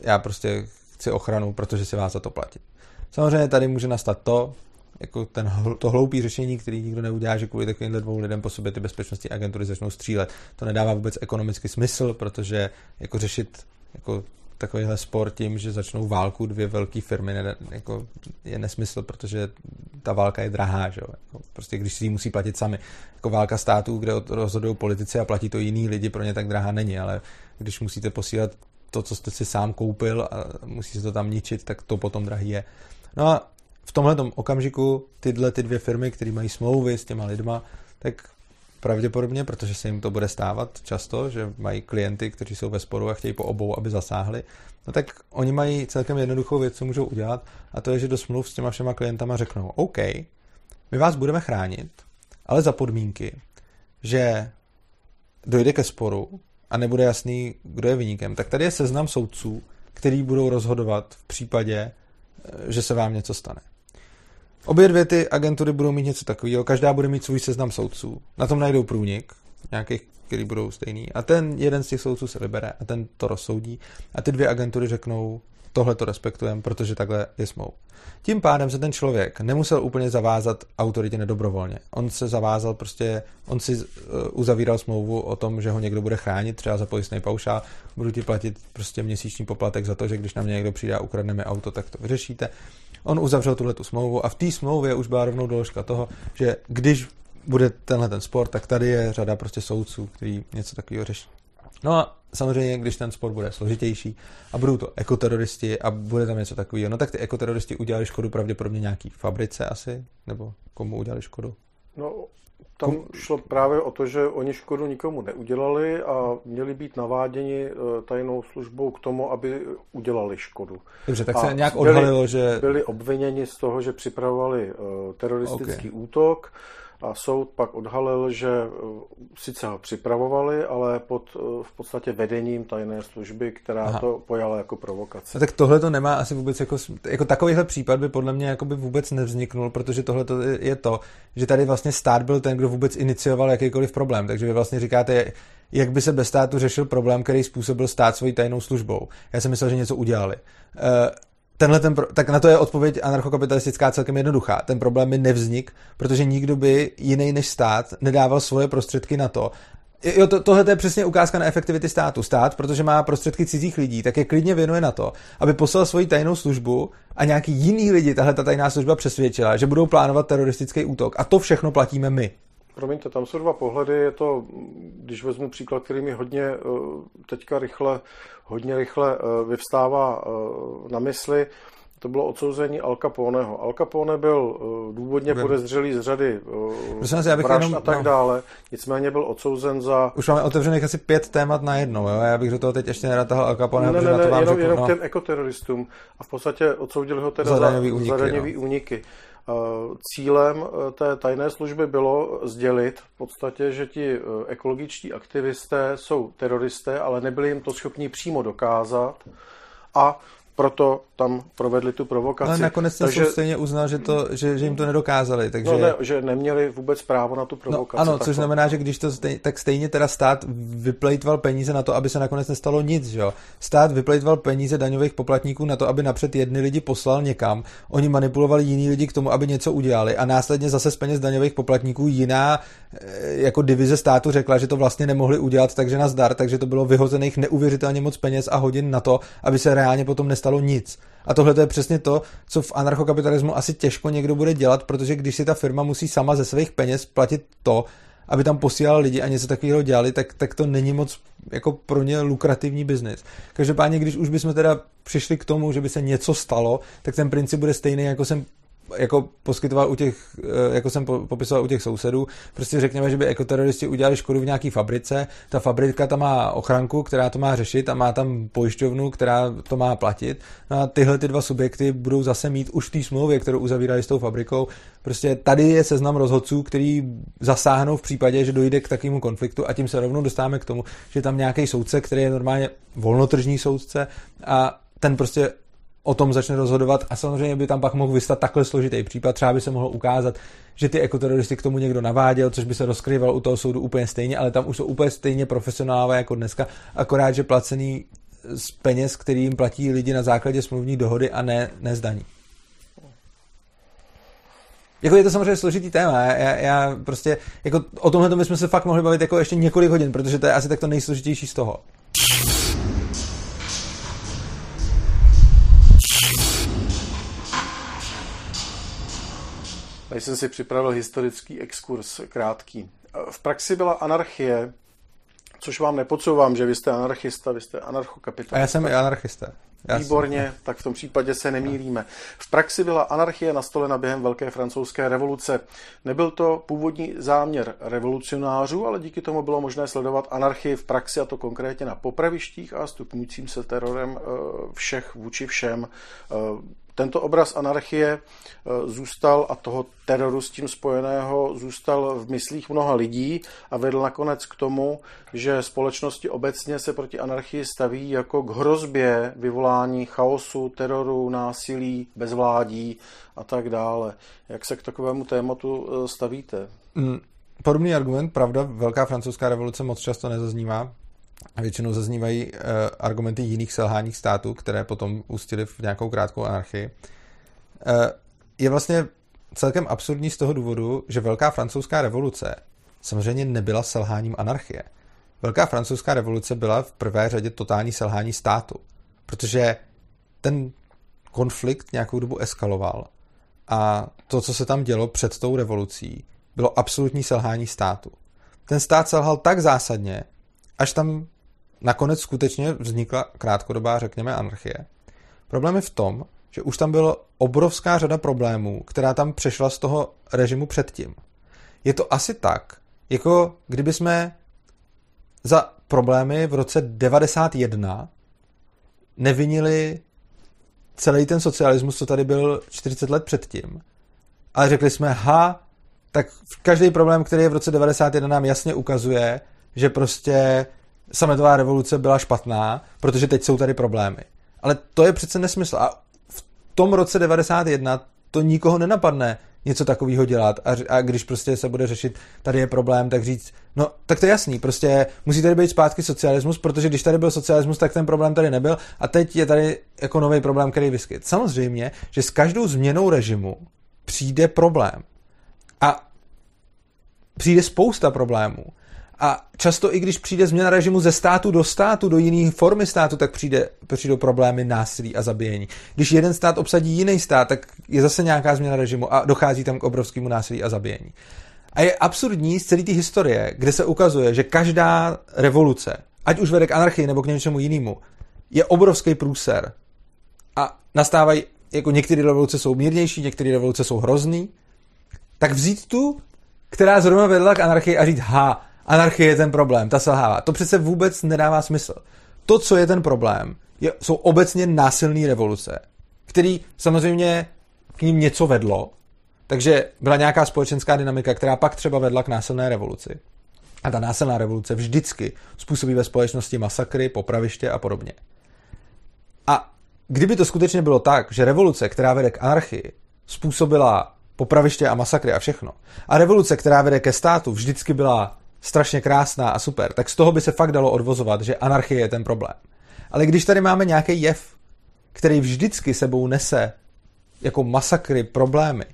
já prostě chci ochranu, protože si vás za to platit. Samozřejmě tady může nastat to, jako ten, to hloupý řešení, který nikdo neudělá, že kvůli takovýmhle dvou lidem po sobě ty bezpečnostní agentury začnou střílet. To nedává vůbec ekonomický smysl, protože jako řešit jako takovýhle spor tím, že začnou válku dvě velké firmy, ne, jako je nesmysl, protože ta válka je drahá, že? Jako prostě když si ji musí platit sami. Jako válka států, kde rozhodují politici a platí to jiný lidi, pro ně tak drahá není, ale když musíte posílat to, co jste si sám koupil a musí se to tam ničit, tak to potom drahý je. No a v tomhle okamžiku tyhle ty dvě firmy, které mají smlouvy s těma lidma, tak pravděpodobně, protože se jim to bude stávat často, že mají klienty, kteří jsou ve sporu a chtějí po obou, aby zasáhli, no tak oni mají celkem jednoduchou věc, co můžou udělat, a to je, že do smluv s těma všema klientama řeknou, OK, my vás budeme chránit, ale za podmínky, že dojde ke sporu a nebude jasný, kdo je vyníkem, tak tady je seznam soudců, který budou rozhodovat v případě, že se vám něco stane. Obě dvě ty agentury budou mít něco takového, každá bude mít svůj seznam soudců. Na tom najdou průnik, nějakých, který budou stejný. A ten jeden z těch soudců se vybere a ten to rozsoudí. A ty dvě agentury řeknou, tohle to respektujeme, protože takhle je smlouv. Tím pádem se ten člověk nemusel úplně zavázat autoritě nedobrovolně. On se zavázal prostě, on si uh, uzavíral smlouvu o tom, že ho někdo bude chránit, třeba za pojistný paušál, budu ti platit prostě měsíční poplatek za to, že když na mě někdo přijde a ukradne mi auto, tak to vyřešíte. On uzavřel tuhle tu smlouvu a v té smlouvě už byla rovnou doložka toho, že když bude tenhle ten spor, tak tady je řada prostě soudců, který něco takového řeší. No a samozřejmě, když ten spor bude složitější a budou to ekoteroristi a bude tam něco takového, no tak ty ekoteroristi udělali škodu pravděpodobně nějaký fabrice asi, nebo komu udělali škodu? No, tam šlo právě o to, že oni škodu nikomu neudělali a měli být naváděni eh, tajnou službou k tomu, aby udělali škodu. Dobře, tak a se nějak odhalilo, byli, že... Byli obviněni z toho, že připravovali uh, teroristický okay. útok a soud pak odhalil, že eh, sice ho připravovali, ale pod eh, v podstatě vedením tajné služby, která Aha. to pojala jako provokace. Tak tohle to nemá asi vůbec jako, jako takovýhle případ by podle mě jako by vůbec nevzniknul, protože tohle je to, že tady vlastně stát byl ten, kdo vůbec inicioval jakýkoliv problém. Takže vy vlastně říkáte, jak by se bez státu řešil problém, který způsobil stát svojí tajnou službou. Já jsem myslel, že něco udělali. Tenhle ten, tak na to je odpověď anarchokapitalistická celkem jednoduchá. Ten problém by nevznik, protože nikdo by jiný než stát nedával svoje prostředky na to, Jo, to, tohle je přesně ukázka na efektivity státu. Stát, protože má prostředky cizích lidí, tak je klidně věnuje na to, aby poslal svoji tajnou službu a nějaký jiný lidi tahle ta tajná služba přesvědčila, že budou plánovat teroristický útok. A to všechno platíme my. Promiňte, tam jsou dva pohledy. Je to, když vezmu příklad, který mi hodně eh, teďka rychle, hodně rychle eh, vyvstává eh, na mysli, to bylo odsouzení Al Caponeho. Al Capone byl důvodně podezřelý z řady Prosím já bych vražd jenom, a tak no. dále, nicméně byl odsouzen za... Už máme otevřených asi pět témat na jedno, jo? já bych do toho teď ještě neratahal Al Capone, ne, ne, ne, to vám jenom, řeknu, jenom no. těm ekoteroristům a v podstatě odsoudili ho teda za, za daňový úniky. Za daňový úniky. Cílem eh, té tajné služby bylo sdělit v podstatě, že ti eh, ekologičtí aktivisté jsou teroristé, ale nebyli jim to schopni přímo dokázat. A proto tam provedli tu provokaci. Ale nakonec ten takže, stejně uznal, že, to, že, že jim to nedokázali. Takže... No ne, že neměli vůbec právo na tu no, provokaci. No, ano, což to... znamená, že když to stej, tak stejně teda stát vyplejtval peníze na to, aby se nakonec nestalo nic. Že jo? Stát vyplejtval peníze daňových poplatníků na to, aby napřed jedny lidi poslal někam. Oni manipulovali jiný lidi k tomu, aby něco udělali a následně zase z peněz daňových poplatníků jiná eh, jako divize státu řekla, že to vlastně nemohli udělat, takže na zdar, takže to bylo vyhozených neuvěřitelně moc peněz a hodin na to, aby se reálně potom nestalo nic. A tohle je přesně to, co v anarchokapitalismu asi těžko někdo bude dělat, protože když si ta firma musí sama ze svých peněz platit to, aby tam posílali lidi a něco takového dělali, tak, tak to není moc jako pro ně lukrativní biznis. Každopádně, když už bychom teda přišli k tomu, že by se něco stalo, tak ten princip bude stejný, jako jsem jako poskytoval u těch, eh, jako jsem popisoval u těch sousedů, prostě řekněme, že by ekoteroristi udělali škodu v nějaké fabrice, ta fabrika tam má ochranku, která to má řešit a má tam pojišťovnu, která to má platit. No a tyhle ty dva subjekty budou zase mít už v té smlouvě, kterou uzavírali s tou fabrikou. Prostě tady je seznam rozhodců, který zasáhnou v případě, že dojde k takovému konfliktu a tím se rovnou dostáváme k tomu, že tam nějaký soudce, který je normálně volnotržní soudce a ten prostě o tom začne rozhodovat a samozřejmě by tam pak mohl vystat takhle složitý případ. Třeba by se mohlo ukázat, že ty ekoteroristy k tomu někdo naváděl, což by se rozkrýval u toho soudu úplně stejně, ale tam už jsou úplně stejně profesionálové jako dneska, akorát, že placený z peněz, který jim platí lidi na základě smluvní dohody a ne, ne zdaní. Jako je to samozřejmě složitý téma. Já, já prostě, jako o tomhle bychom se fakt mohli bavit jako ještě několik hodin, protože to je asi tak to nejsložitější z toho. Tady jsem si připravil historický exkurs krátký. V praxi byla anarchie, což vám nepodsouvám, že vy jste anarchista, vy jste anarchokapitalista. A já jsem i anarchista. Já Výborně, jsem... tak v tom případě se nemýlíme. V praxi byla anarchie nastolena během Velké francouzské revoluce. Nebyl to původní záměr revolucionářů, ale díky tomu bylo možné sledovat anarchii v praxi, a to konkrétně na popravištích a stupňujícím se terorem eh, všech vůči všem. Tento obraz anarchie eh, zůstal a toho teroru s tím spojeného zůstal v myslích mnoha lidí a vedl nakonec k tomu, že společnosti obecně se proti anarchii staví jako k hrozbě vyvolání chaosu, teroru, násilí, bezvládí a tak dále. Jak se k takovému tématu eh, stavíte? Mm, podobný argument, pravda, Velká francouzská revoluce moc často nezaznívá, většinou zaznívají uh, argumenty jiných selháních států, které potom ustily v nějakou krátkou anarchii. Uh, je vlastně celkem absurdní z toho důvodu, že Velká francouzská revoluce samozřejmě nebyla selháním anarchie. Velká francouzská revoluce byla v prvé řadě totální selhání státu, protože ten konflikt nějakou dobu eskaloval a to, co se tam dělo před tou revolucí, bylo absolutní selhání státu. Ten stát selhal tak zásadně, až tam nakonec skutečně vznikla krátkodobá, řekněme, anarchie. Problém je v tom, že už tam bylo obrovská řada problémů, která tam přešla z toho režimu předtím. je to asi tak, jako kdyby jsme za problémy v roce 91 nevinili celý ten socialismus, co tady byl 40 let předtím. Ale řekli jsme, ha, tak každý problém, který je v roce 91 nám jasně ukazuje, že prostě sametová revoluce byla špatná, protože teď jsou tady problémy. Ale to je přece nesmysl. A v tom roce 91 to nikoho nenapadne něco takového dělat a, a když prostě se bude řešit, tady je problém, tak říct, no tak to je jasný, prostě musí tady být zpátky socialismus, protože když tady byl socialismus, tak ten problém tady nebyl a teď je tady jako nový problém, který vyskyt. Samozřejmě, že s každou změnou režimu přijde problém. A přijde spousta problémů. A často i když přijde změna režimu ze státu do státu, do jiné formy státu, tak přijde, přijdou problémy násilí a zabíjení. Když jeden stát obsadí jiný stát, tak je zase nějaká změna režimu a dochází tam k obrovskému násilí a zabíjení. A je absurdní z celé té historie, kde se ukazuje, že každá revoluce, ať už vede k anarchii nebo k něčemu jinému, je obrovský průser. A nastávají, jako některé revoluce jsou mírnější, některé revoluce jsou hrozný, tak vzít tu, která zrovna vedla k anarchii a říct, ha, anarchie je ten problém, ta selhává. To přece vůbec nedává smysl. To, co je ten problém, je, jsou obecně násilné revoluce, který samozřejmě k ním něco vedlo, takže byla nějaká společenská dynamika, která pak třeba vedla k násilné revoluci. A ta násilná revoluce vždycky způsobí ve společnosti masakry, popraviště a podobně. A kdyby to skutečně bylo tak, že revoluce, která vede k anarchii, způsobila popraviště a masakry a všechno, a revoluce, která vede ke státu, vždycky byla strašně krásná a super, tak z toho by se fakt dalo odvozovat, že anarchie je ten problém. Ale když tady máme nějaký jev, který vždycky sebou nese jako masakry, problémy,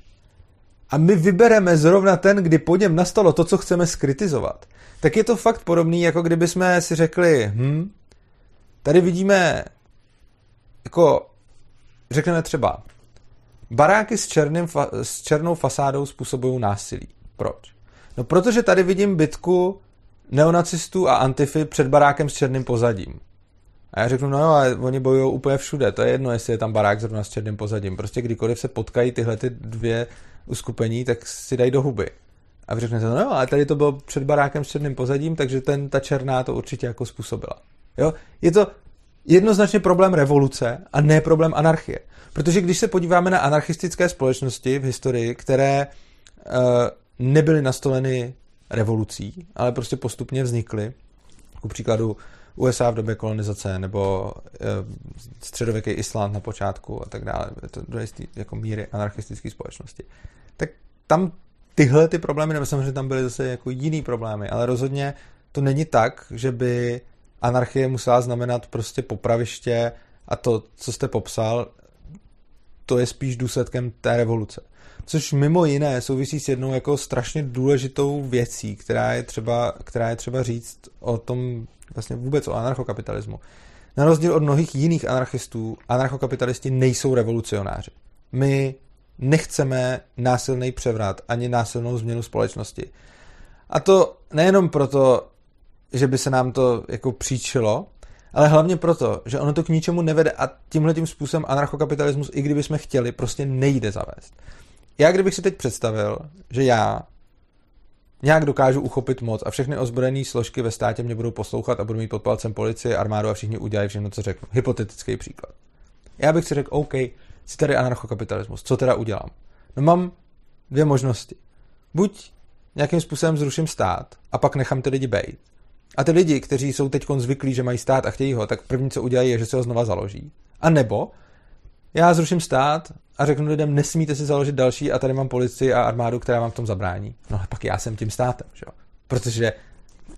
a my vybereme zrovna ten, kdy po něm nastalo to, co chceme skritizovat, tak je to fakt podobný, jako kdyby jsme si řekli, hm, tady vidíme jako, řekneme třeba, baráky s, černým, s černou fasádou způsobují násilí. Proč? No protože tady vidím bitku neonacistů a antify před barákem s černým pozadím. A já řeknu, no jo, ale oni bojují úplně všude. To je jedno, jestli je tam barák zrovna s černým pozadím. Prostě kdykoliv se potkají tyhle ty dvě uskupení, tak si dají do huby. A vy řeknete, no jo, ale tady to bylo před barákem s černým pozadím, takže ten, ta černá to určitě jako způsobila. Jo? Je to jednoznačně problém revoluce a ne problém anarchie. Protože když se podíváme na anarchistické společnosti v historii, které uh, nebyly nastoleny revolucí, ale prostě postupně vznikly. Ku příkladu USA v době kolonizace nebo e, středověký Islám na počátku a tak dále. To do jistý jako míry anarchistické společnosti. Tak tam tyhle ty problémy, nebo samozřejmě tam byly zase jako jiný problémy, ale rozhodně to není tak, že by anarchie musela znamenat prostě popraviště a to, co jste popsal, to je spíš důsledkem té revoluce což mimo jiné souvisí s jednou jako strašně důležitou věcí, která je třeba, která je třeba říct o tom vlastně vůbec o anarchokapitalismu. Na rozdíl od mnohých jiných anarchistů, anarchokapitalisti nejsou revolucionáři. My nechceme násilný převrat ani násilnou změnu společnosti. A to nejenom proto, že by se nám to jako příčilo, ale hlavně proto, že ono to k ničemu nevede a tímhle tím způsobem anarchokapitalismus, i kdyby jsme chtěli, prostě nejde zavést já kdybych si teď představil, že já nějak dokážu uchopit moc a všechny ozbrojené složky ve státě mě budou poslouchat a budu mít pod palcem policie, armádu a všichni udělají všechno, co řeknu. Hypotetický příklad. Já bych si řekl, OK, si tady anarchokapitalismus, co teda udělám? No mám dvě možnosti. Buď nějakým způsobem zruším stát a pak nechám ty lidi bejt. A ty lidi, kteří jsou teď zvyklí, že mají stát a chtějí ho, tak první, co udělají, je, že se ho znova založí. A nebo já zruším stát a řeknu lidem, nesmíte si založit další a tady mám policii a armádu, která vám v tom zabrání. No a pak já jsem tím státem, že jo? Protože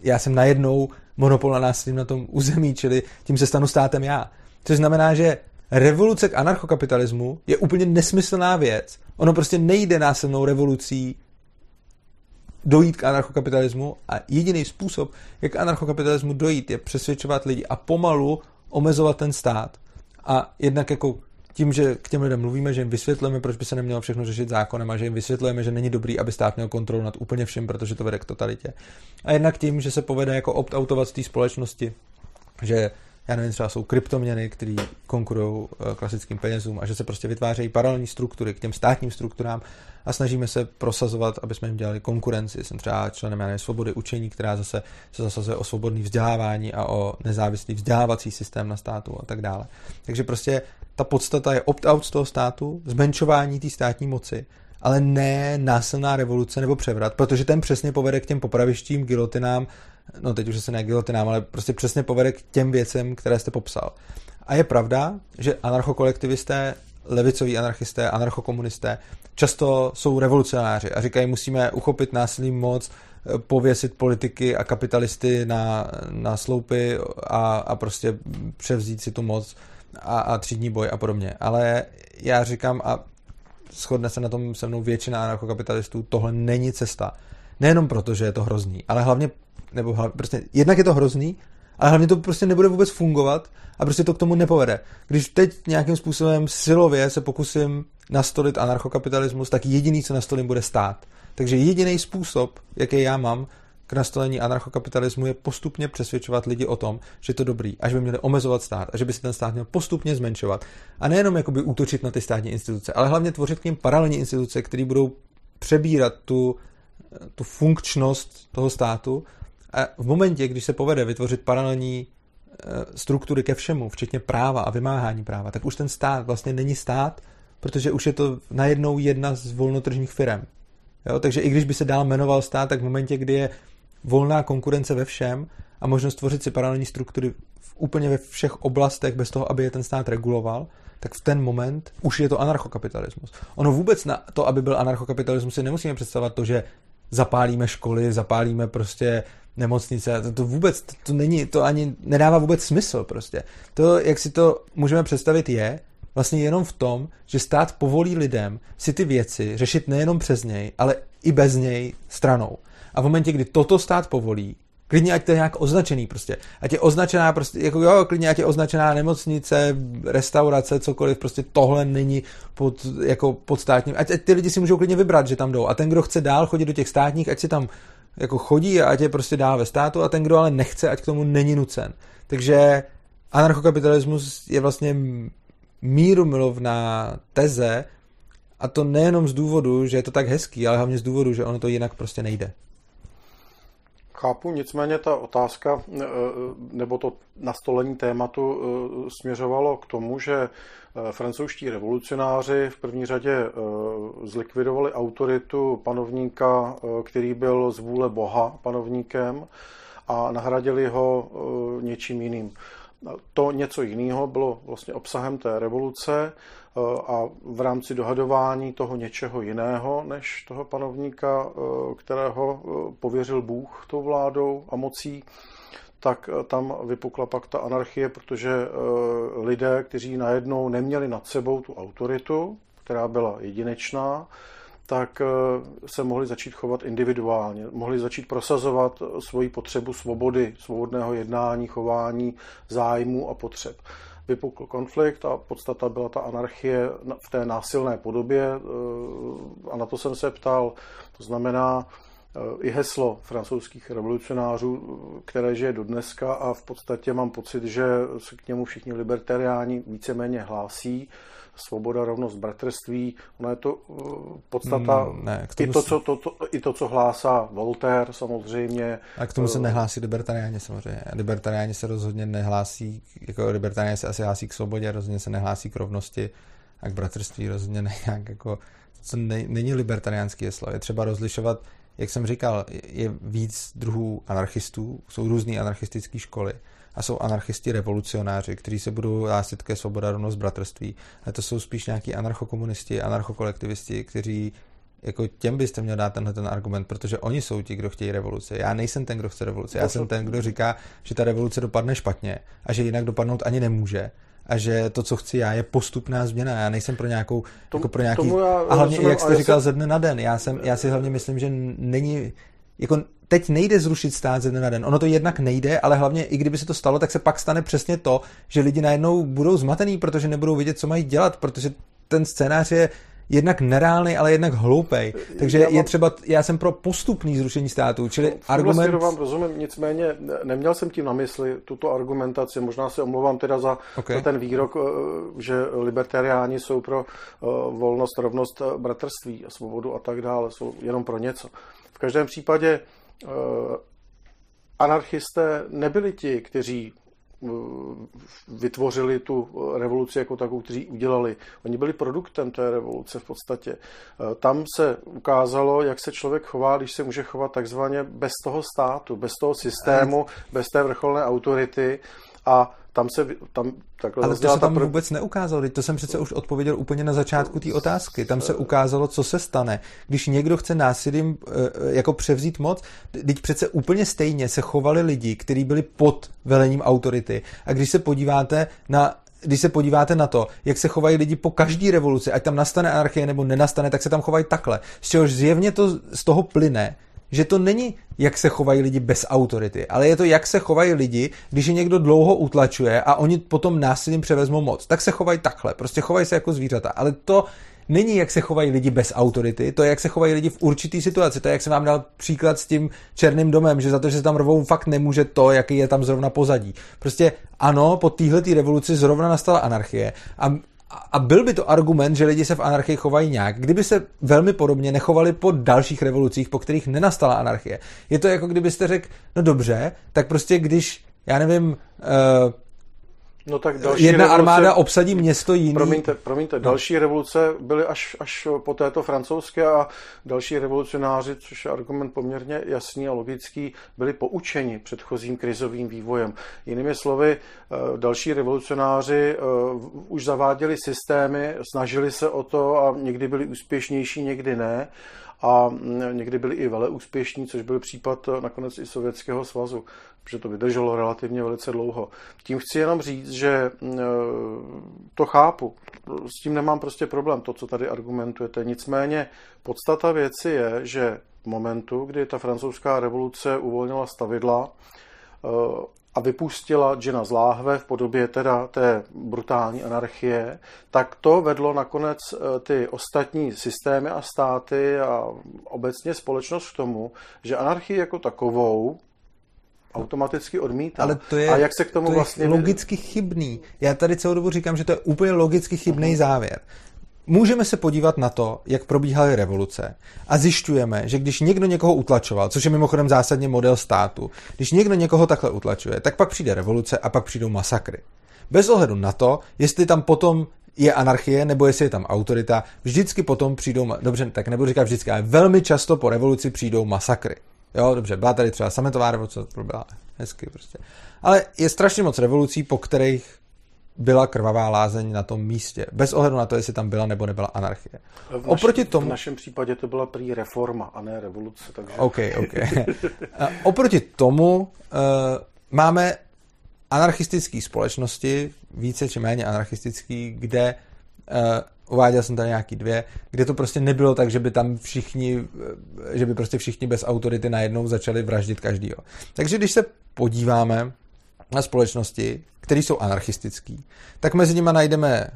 já jsem najednou monopol na násilím na tom území, čili tím se stanu státem já. Což znamená, že revoluce k anarchokapitalismu je úplně nesmyslná věc. Ono prostě nejde násilnou revolucí dojít k anarchokapitalismu a jediný způsob, jak k anarchokapitalismu dojít, je přesvědčovat lidi a pomalu omezovat ten stát. A jednak jako tím, že k těm lidem mluvíme, že jim vysvětlujeme, proč by se nemělo všechno řešit zákonem a že jim vysvětlujeme, že není dobrý, aby stát měl kontrolu nad úplně všem, protože to vede k totalitě. A jednak tím, že se povede jako opt-outovat z té společnosti, že já nevím, třeba jsou kryptoměny, které konkurují eh, klasickým penězům a že se prostě vytvářejí paralelní struktury k těm státním strukturám a snažíme se prosazovat, aby jsme jim dělali konkurenci. Jsem třeba členem nevím, svobody učení, která zase se zasazuje o svobodný vzdělávání a o nezávislý vzdělávací systém na státu a tak dále. Takže prostě ta podstata je opt-out z toho státu, zmenšování té státní moci ale ne násilná revoluce nebo převrat, protože ten přesně povede k těm popravištím, gilotinám, no teď už se ne gilotinám, ale prostě přesně povede k těm věcem, které jste popsal. A je pravda, že anarchokolektivisté, levicoví anarchisté, anarchokomunisté často jsou revolucionáři a říkají, musíme uchopit násilný moc, pověsit politiky a kapitalisty na, na sloupy a, a prostě převzít si tu moc a, a třídní boj a podobně. Ale já říkám, a shodne se na tom se mnou většina anarchokapitalistů, tohle není cesta. Nejenom proto, že je to hrozný, ale hlavně, nebo hlavně, prostě jednak je to hrozný, ale hlavně to prostě nebude vůbec fungovat a prostě to k tomu nepovede. Když teď nějakým způsobem silově se pokusím nastolit anarchokapitalismus, tak jediný, co nastolím, bude stát. Takže jediný způsob, jaký já mám, k nastolení anarchokapitalismu je postupně přesvědčovat lidi o tom, že to dobrý a že by měli omezovat stát a že by se ten stát měl postupně zmenšovat. A nejenom jakoby útočit na ty státní instituce, ale hlavně tvořit k ním paralelní instituce, které budou přebírat tu, tu funkčnost toho státu a v momentě, když se povede vytvořit paralelní eh, struktury ke všemu, včetně práva a vymáhání práva, tak už ten stát vlastně není stát, protože už je to najednou jedna z volnotržních firm. Jo, takže i když by se dál jmenoval stát, tak v momentě, kdy je volná konkurence ve všem a možnost tvořit si paralelní struktury v úplně ve všech oblastech bez toho, aby je ten stát reguloval, tak v ten moment už je to anarchokapitalismus. Ono vůbec na to, aby byl anarchokapitalismus, si nemusíme představovat to, že zapálíme školy, zapálíme prostě nemocnice, to, to vůbec, to, to není, to ani nedává vůbec smysl prostě. To, jak si to můžeme představit je, vlastně jenom v tom, že stát povolí lidem si ty věci řešit nejenom přes něj, ale i bez něj stranou. A v momentě, kdy toto stát povolí, klidně ať to je nějak označený prostě, ať je označená prostě, jako jo, klidně ať je označená nemocnice, restaurace, cokoliv, prostě tohle není pod, jako pod státním, ať, ať ty lidi si můžou klidně vybrat, že tam jdou a ten, kdo chce dál chodit do těch státních, ať si tam jako chodí a ať je prostě dál ve státu a ten, kdo ale nechce, ať k tomu není nucen. Takže anarchokapitalismus je vlastně míru milovná teze a to nejenom z důvodu, že je to tak hezký, ale hlavně z důvodu, že ono to jinak prostě nejde. Chápu, nicméně ta otázka e, nebo to nastolení tématu e, směřovalo k tomu, že e, francouzští revolucionáři v první řadě zlikvidovali autoritu panovníka, který byl z vůle Boha panovníkem a nahradili ho něčím jiným. To něco jiného bylo vlastně obsahem té revoluce a v rámci dohadování toho něčeho jiného než toho panovníka, eh, kterého eh, pověřil Bůh tou vládou a mocí, tak tam vypukla pak ta anarchie, protože lidé, kteří najednou neměli nad sebou tu autoritu, která byla jedinečná, tak eh, se mohli začít chovat individuálně, mohli začít prosazovat svoji potřebu svobody, svobodného jednání, chování, zájmu a potřeb. Vypukl konflikt a podstata byla ta anarchie v té násilné podobě eh, a na to jsem se ptal. To znamená, eh, i heslo francouzských revolucionářů, které žije do dneska a v podstatě mám pocit, že se k němu všichni libertariáni víceméně hlásí, svoboda, rovnost, bratrství, ono je to uh, podstata, mm, ne, i, to, co, to, to, i to, co hlásá Voltaire samozřejmě. A k tomu se uh, nehlásí libertariáni samozřejmě. Libertariáni se rozhodně nehlásí, jako libertariáni se asi hlásí k svobodě, rozhodně se nehlásí k rovnosti a k bratrství rozhodně ne, nějak jako, to ne, není libertariánský heslo. Je třeba rozlišovat, jak jsem říkal, je víc druhů anarchistů, jsou různé anarchistické školy a jsou anarchisti revolucionáři, kteří se budou hlásit ke svoboda, rovnost, bratrství. A to jsou spíš nějaký anarchokomunisti, anarchokolektivisti, kteří jako těm byste měl dát tenhle ten argument, protože oni jsou ti, kdo chtějí revoluce. Já nejsem ten, kdo chce revoluce. Já jsem ten, kdo říká, že ta revoluce dopadne špatně a že jinak dopadnout ani nemůže a že to, co chci já, je postupná změna. Já nejsem pro nějakou, Tom, jako pro nějaký... Já, a hlavně, jak jste říkal, jsem... ze dne na den. Já, jsem, já si hlavně myslím, že není... Jako teď nejde zrušit stát ze dne na den. Ono to jednak nejde, ale hlavně i kdyby se to stalo, tak se pak stane přesně to, že lidi najednou budou zmatený, protože nebudou vědět, co mají dělat, protože ten scénář je jednak nereálný, ale jednak hloupej. Takže mám... je třeba, já jsem pro postupný zrušení státu, čili v argument... vám rozumím, nicméně neměl jsem tím na mysli tuto argumentaci, možná se omlouvám teda za, okay. za ten výrok, eh, že libertariáni jsou pro eh, volnost, rovnost, eh, bratrství, svobodu a tak dále, jsou jenom pro něco. V každém případě anarchisté nebyli ti, kteří Eh, vytvořili tu revoluci jako takovou, kteří udělali. Oni byli produktem té revoluce v podstatě. Eh, tam se ukázalo, jak se člověk chová, když se může chovat takzvaně bez toho státu, bez toho systému, bez té vrcholné autority a tam se tam takhle Ale to se tam pr... vůbec neukázalo, to jsem přece už odpověděl úplně na začátku té otázky. Tam se ukázalo, co se stane, když někdo chce násilím eh, jako převzít moc. Teď přece úplně stejně se chovali lidi, kteří byli pod velením autority. A když se podíváte na když se podíváte na to, jak se chovají lidi po každé revoluci, ať tam nastane anarchie nebo nenastane, tak se tam chovají takhle. Z čehož zjevně to z toho plyne, že to není, jak se chovají lidi bez autority, ale je to, jak se chovají lidi, když je někdo dlouho utlačuje a oni potom násilím převezmou moc. Tak se chovají takhle, prostě chovají se jako zvířata. Ale to není, jak se chovají lidi bez autority, to je, jak se chovají lidi v určitý situaci. To je, jak jsem vám dal příklad s tím černým domem, že za to, že se tam rovou, fakt nemůže to, jaký je tam zrovna pozadí. Prostě ano, po téhle revoluci zrovna nastala anarchie a a byl by to argument, že lidi se v anarchii chovají nějak, kdyby se velmi podobně nechovali po dalších revolucích, po kterých nenastala anarchie. Je to jako kdybyste řekl, no dobře, tak prostě když, já nevím, uh, No tak další Jedna revoluce, armáda obsadí město jiný. Promiňte, promiňte no. další revoluce byly až, až po této francouzské a další revolucionáři, což je argument poměrně jasný a logický, byli poučeni předchozím krizovým vývojem. Jinými slovy, eh, další revolucionáři eh, už zaváděli systémy, snažili se o to a někdy byli úspěšnější, někdy ne a mm, někdy byli i vele úspěšní, což byl případ eh, nakonec i Sovětského svazu, protože to vydrželo relativně velice dlouho. Tím chci jenom říct, že mm, eh, to chápu, s tím nemám prostě problém, to, co tady argumentujete. Nicméně podstata věci je, že v momentu, kdy ta francouzská revoluce uvolnila stavidla, eh, a vypustila Gina z láhve v podobě teda té brutální anarchie, tak to vedlo nakonec eh, ty ostatní systémy a státy a obecně společnost k tomu, že anarchii jako takovou automaticky odmítá. Ale to je, a jak se k tomu to vlastně... je logicky chybný. Já tady celou dobu říkám, že to je úplně logicky chybný závěr. Můžeme se podívat na to, jak probíhaly revoluce a zjišťujeme, že když někdo někoho utlačoval, což je mimochodem zásadně model státu, když někdo někoho takhle utlačuje, tak pak přijde revoluce a pak přijdou masakry. Bez ohledu na to, jestli tam potom je anarchie, nebo jestli je tam autorita, vždycky potom přijdou, dobře, tak nebudu říkat vždycky, ale velmi často po revoluci přijdou masakry. Jo, dobře, byla tady třeba sametová revoluce, to byla hezky prostě. Ale je strašně moc revolucí, po kterých byla krvavá lázeň na tom místě, bez ohledu na to, jestli tam byla nebo nebyla anarchie. V našem, Oproti tomu... v našem případě to byla prý reforma a ne revoluce. Takže... OK, OK. [laughs] Oproti tomu uh, máme anarchistické společnosti, více či méně anarchistický, kde uh, uváděl jsem tady nějaký dvě, kde to prostě nebylo tak, že by tam všichni, že by prostě všichni bez autority najednou začali vraždit každýho. Takže když se podíváme na společnosti, které jsou anarchistický, tak mezi nimi najdeme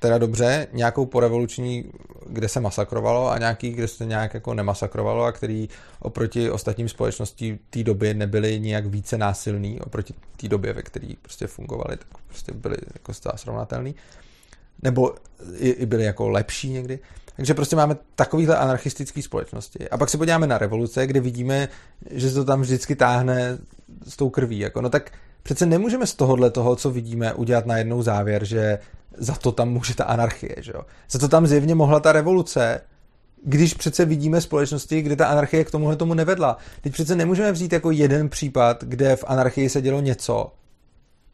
teda dobře, nějakou porevoluční, kde se masakrovalo a nějaký, kde se nějak jako nemasakrovalo a který oproti ostatním společností té doby nebyly nijak více násilný oproti té době, ve které prostě fungovaly, tak prostě byly jako srovnatelný. Nebo i, i byly jako lepší někdy. Takže prostě máme takovýhle anarchistické společnosti. A pak se podíváme na revoluce, kde vidíme, že se to tam vždycky táhne s tou krví. Jako, no tak Přece nemůžeme z tohohle toho, co vidíme, udělat najednou závěr, že za to tam může ta anarchie, že jo? Za to tam zjevně mohla ta revoluce, když přece vidíme společnosti, kde ta anarchie k tomuhle tomu nevedla. Teď přece nemůžeme vzít jako jeden případ, kde v anarchii se dělo něco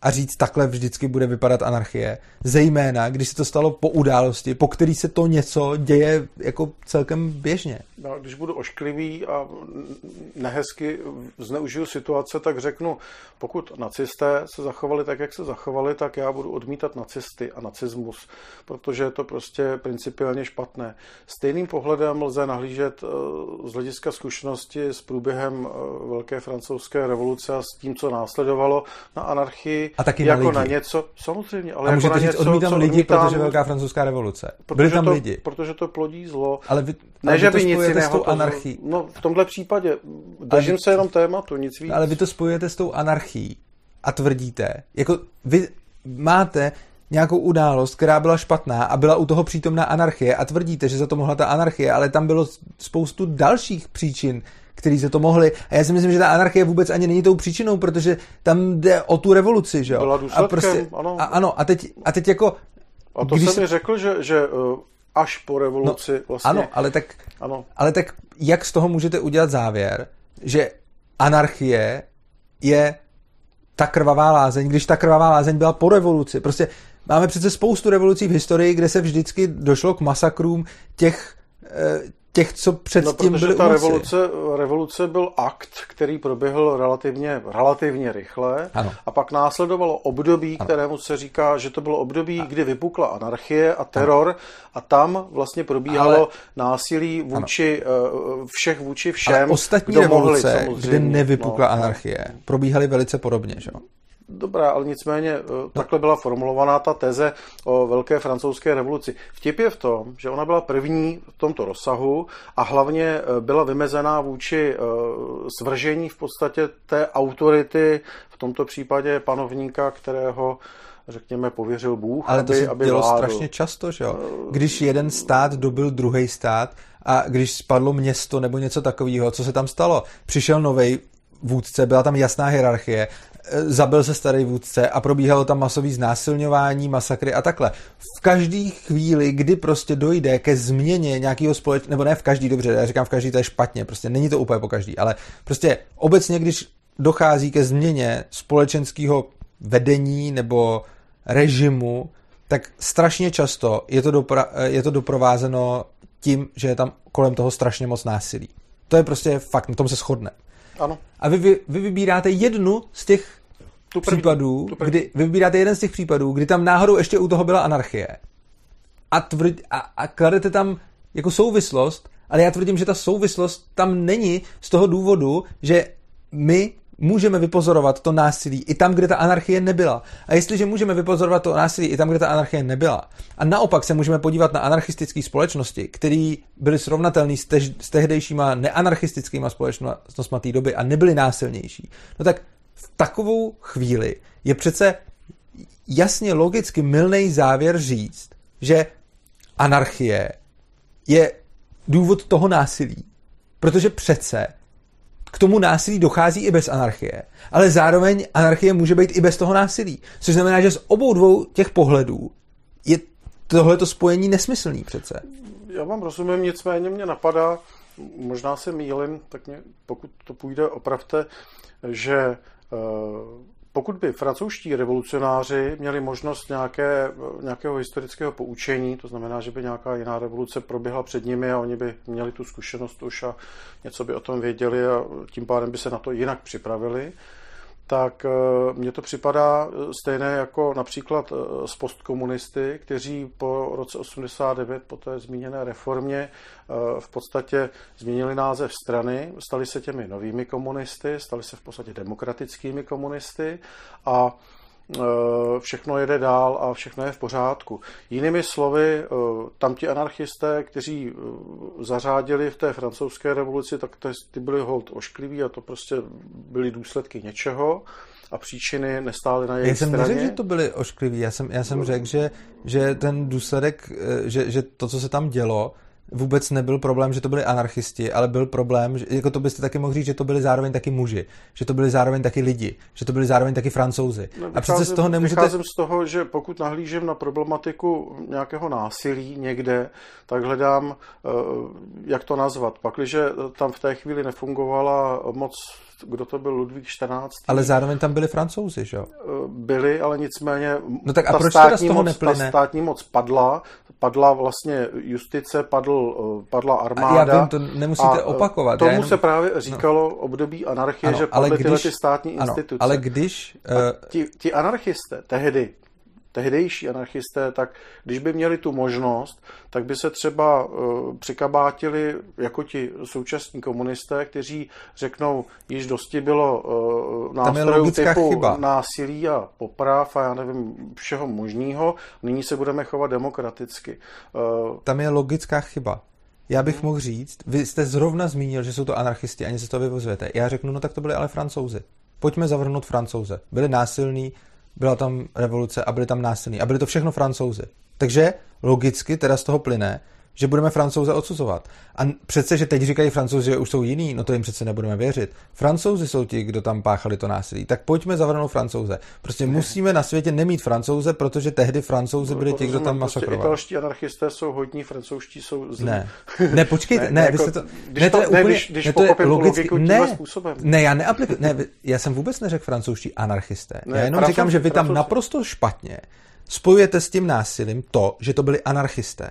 a říct, takhle vždycky bude vypadat anarchie. Zejména, když se to stalo po události, po který se to něco děje jako celkem běžně. No, když budu ošklivý a nehezky zneužiju situace, tak řeknu, pokud nacisté se zachovali tak, jak se zachovali, tak já budu odmítat nacisty a nacismus, protože je to prostě principiálně špatné. Stejným pohledem lze nahlížet eh, z hlediska zkušenosti s průběhem eh, Velké francouzské revoluce a s tím, co následovalo na anarchii lidi a taky jako na, lidi. na něco, samozřejmě, ale a jako můžete na říct, něco, odmítám co lidi, odmítám, protože velká francouzská revoluce. protože Byli tam to, lidi. Protože to plodí zlo. Ale vy, ne, ale že vy to by nic jiného. tou to- anarchií. No, v tomhle případě držím se jenom tématu, nic víc. Ale vy to spojujete s tou anarchií a tvrdíte, jako vy máte nějakou událost, která byla špatná a byla u toho přítomná anarchie a tvrdíte, že za to mohla ta anarchie, ale tam bylo spoustu dalších příčin, který za to mohli. A já si myslím, že ta anarchie vůbec ani není tou příčinou, protože tam jde o tu revoluci, že jo? Byla a důsledkem, ano. A, ano, a teď, a teď jako... A to když jsem se- mi řekl, že, že eh, až po revoluci No, vlastně... Ano, ale tak, ano. ale tak jak z toho můžete udělat závěr, že anarchie je ta krvavá lázeň, když ta krvavá lázeň byla po revoluci. Prostě máme přece spoustu revolucí v historii, kde se vždycky došlo k masakrům těch, eh, těch co předtím No, u ta revoluce, revoluce byl akt, který proběhl relativně, relativně rychle Ano. a pak následovalo období, Ano. kterému se říká, že to bylo období, kdy vypukla anarchie a teror a tam vlastně probíhalo Ale- násilí vůči eh, všech vůči Ale všem, ostatní kdo revoluce, mohli kde nevypukla no. anarchie, probíhaly velice podobně. Že? jo? Dobrá, ale nicméně eh, takhle byla formulovaná ta teze o velké francouzské revoluci. Vtip je v tom, že ona byla první v tomto rozsahu a hlavně eh, byla vymezená vůči eh, svržení v podstatě té autority, v tomto případě panovníka, kterého řekněme, pověřil Bůh, Ale aby, to se aby dělo vládl. strašně často, že jo? Když jeden stát dobil druhý stát a když spadlo město nebo něco takového, co se tam stalo? Přišel nový vůdce, byla tam jasná hierarchie, zabil se starý vůdce a probíhalo tam masový znásilňování, masakry a takhle. V každý chvíli, kdy prostě dojde ke změně nějakého společného, nebo ne v každý, dobře, já říkám v každý, to je špatně, prostě není to úplně po každý, ale prostě obecně, když dochází ke změně společenského vedení nebo režimu, tak strašně často je to, dopra- je to doprovázeno tím, že je tam kolem toho strašně moc násilí. To je prostě fakt, na tom se shodne. Ano, A vy, vy, vy vybíráte jednu z těch tu první, případů, tu první. kdy vy vybíráte jeden z těch případů, kdy tam náhodou ještě u toho byla anarchie. A, tvrd, a, a kladete tam jako souvislost, ale já tvrdím, že ta souvislost tam není z toho důvodu, že my můžeme vypozorovat to násilí i tam, kde ta anarchie nebyla. A jestliže můžeme vypozorovat to násilí i tam, kde ta anarchie nebyla, a naopak se můžeme podívat na anarchistické společnosti, které byly srovnatelné s, tež, s tehdejšíma neanarchistickými společnostmi té doby a nebyly násilnější, no tak v takovou chvíli je přece jasně logicky milný závěr říct, že anarchie je důvod toho násilí. Protože přece k tomu násilí dochází i bez anarchie, ale zároveň anarchie může být i bez toho násilí. Což znamená, že z obou dvou těch pohledů je tohleto spojení nesmyslný přece. Já vám rozumím, nicméně mě napadá, možná se mýlim, tak mě, pokud to půjde, opravte, že eh, pokud by francouzští revolucionáři měli možnost nějaké, nějakého historického poučení, to znamená, že by nějaká jiná revoluce proběhla před nimi a oni by měli tu zkušenost už a něco by o tom věděli a tím pádem by se na to jinak připravili, tak eh, mně to připadá eh, stejné jako například eh, s postkomunisty, kteří po roce 89, po té zmíněné reformě, eh, v podstatě změnili název strany, stali se těmi novými komunisty, stali se v podstatě demokratickými komunisty a eh, všechno jede dál a všechno je v pořádku. Jinými slovy, eh, tam ti anarchisté, kteří eh, zařádili v té francouzské revoluci, tak ty byli hold oškliví a to prostě byly důsledky něčeho a příčiny nestály na Já jejich jsem straně. neřekl, že to byli oškliví, já jsem, já jsem řekl, že, že ten důsledek, eh, že, že to, co se tam dělo, vůbec nebyl problém, že to byli anarchisti, ale byl problém, že, jako to byste taky mohl říct, že to byli zároveň taky muži, že to byli zároveň taky lidi, že to byli zároveň taky francouzi. No, a přece z toho nemůžete... Vycházím z toho, že pokud nahlížím na problematiku nějakého násilí někde, tak hledám, eh, jak to nazvat. Pakliže tam v té chvíli nefungovala moc, kdo to byl, Ludvík 14. Ale zároveň tam byli francouzi, že jo? byli, ale nicméně No tak a ta, proč teda z státní toho moc, neplyne? ta státní moc padla, padla vlastně justice, padl, eh, padla armáda. A já vím, to nemusíte a, eh, opakovat. Tomu jenom... se právě říkalo no. období anarchie, Ano, že ale padly tyhle když- ty státní ano, instituce. ale když... Uh, ti, ti anarchisté tehdy, tehdejší anarchisté, tak když by měli tu možnost, tak by se třeba uh, přikabátili jako ti současní komunisté, kteří řeknou, již dosti bylo uh, nástrojů typu chyba. násilí a poprav a já nevím, všeho možného, nyní se budeme chovat demokraticky. Uh, Tam je logická chyba. Já bych mohl říct, vy jste zrovna zmínil, že jsou to anarchisti, ani se to vyvozujete. Já řeknu, no tak to byli ale francouzi. Pojďme zavrhnout francouze. Byli násilní, byla tam revoluce a byli tam násilní. A byli to všechno francouzi. Takže logicky teda z toho plyne, že budeme francouze odsuzovat. A přece, že teď říkají francouzi, že už jsou jiný, no to jim přece nebudeme věřit. Francouzi jsou ti, kdo tam páchali to násilí. Tak pojďme zavrhnout francouze. Prostě ne. musíme na světě nemít francouze, protože tehdy francouzi byli ti, kdo tam prostě masakrovali. Prostě italští anarchisté jsou hodní, francouzští jsou zlí. Ne, ne počkejte, ne, ne, ne, jako, to, když ne, to, je úplně, ne, když, když ne, to je logicky, ne, způsobem. Ne, já neaplikuji, ne, já jsem vůbec neřekl francouzští anarchisté. Ne, já jenom říkám, že vy tam naprosto špatně spojujete s tím násilím to, že to byli anarchisté.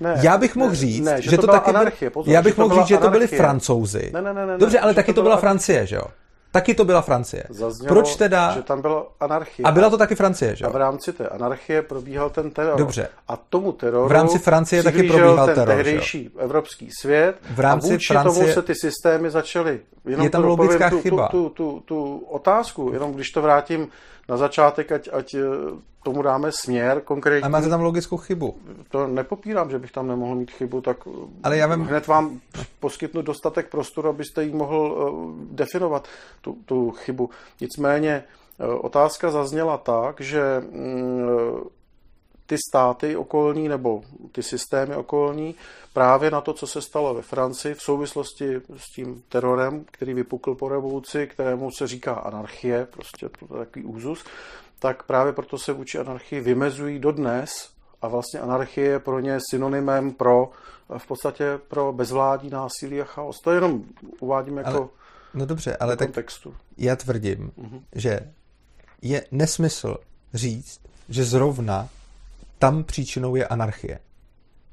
Ne, já bych mohl říct, ne, že, že to, to taky anarchie, pozor, já bych mohl říct, že to byli francouzi. Ne, ne, ne, ne, Dobře, ale taky to byla Francie, že jo? Taky to byla Francie. Zaznělo, Proč teda... Že tam byla anarchie. A byla to taky Francie, že jo? A v rámci té anarchie probíhal ten teror. Dobře. A tomu teroru v rámci Francie taky probíhal ten teror, tehdejší evropský svět v rámci a Francie... tomu se ty systémy začaly. Jenom je tam logická tu, chyba. Tu, tu, tu, tu otázku, jenom když to vrátím na začátek, ať, ať eh, tomu dáme směr konkrétní. A máte tam logickou chybu. To nepopírám, že bych tam nemohl mít chybu, tak eh, Ale já vím... hned vám poskytnu dostatek prostoru, abyste ji mohl uh, definovat, tu, tu chybu. Nicméně uh, otázka zazněla tak, že uh, ty státy okolní nebo ty systémy okolní právě na to, co se stalo ve Francii v souvislosti s tím terorem, který vypukl po revoluci, kterému se říká anarchie, prostě to je takový úzus, tak právě proto se vůči anarchii vymezují dodnes a vlastně anarchie je pro ně synonymem pro v podstatě pro bezvládí, násilí a chaos. To jenom uvádím jako ale, No dobře, ale tak kontextu. já tvrdím, uh-huh. že je nesmysl říct, že zrovna tam příčinou je anarchie.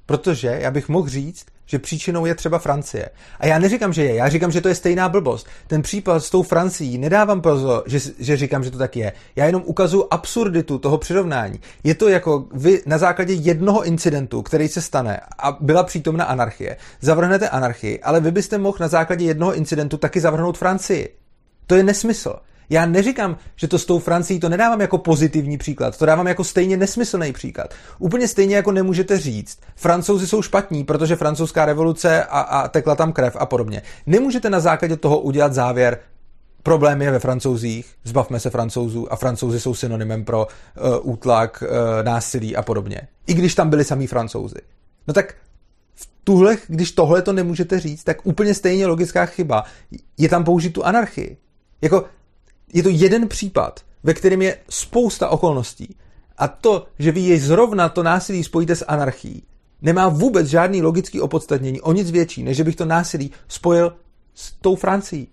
Protože já bych mohl říct, že příčinou je třeba Francie. A já neříkám, že je, já říkám, že to je stejná blbost. Ten případ s tou Francií, nedávám pozor, že, že říkám, že to tak je. Já jenom ukazuju absurditu toho přirovnání. Je to jako vy na základě jednoho incidentu, který se stane a byla přítomna anarchie, zavrhnete anarchii, ale vy byste mohl na základě jednoho incidentu taky zavrhnout Francii. To je nesmysl. Já neříkám, že to s tou Francií to nedávám jako pozitivní příklad, to dávám jako stejně nesmyslný příklad. Úplně stejně jako nemůžete říct, francouzi jsou špatní, protože francouzská revoluce a, a tekla tam krev a podobně. Nemůžete na základě toho udělat závěr, problém je ve francouzích, zbavme se francouzů a francouzi jsou synonymem pro uh, útlak, uh, násilí a podobně. I když tam byli samý francouzi. No tak v tuhle, když tohle to nemůžete říct, tak úplně stejně logická chyba je tam použít tu anarchii. Jako je to jeden případ, ve kterém je spousta okolností. A to, že vy jej zrovna to násilí spojíte s anarchií, nemá vůbec žádný logický opodstatnění, o nic větší, než že bych to násilí spojil s tou Francií.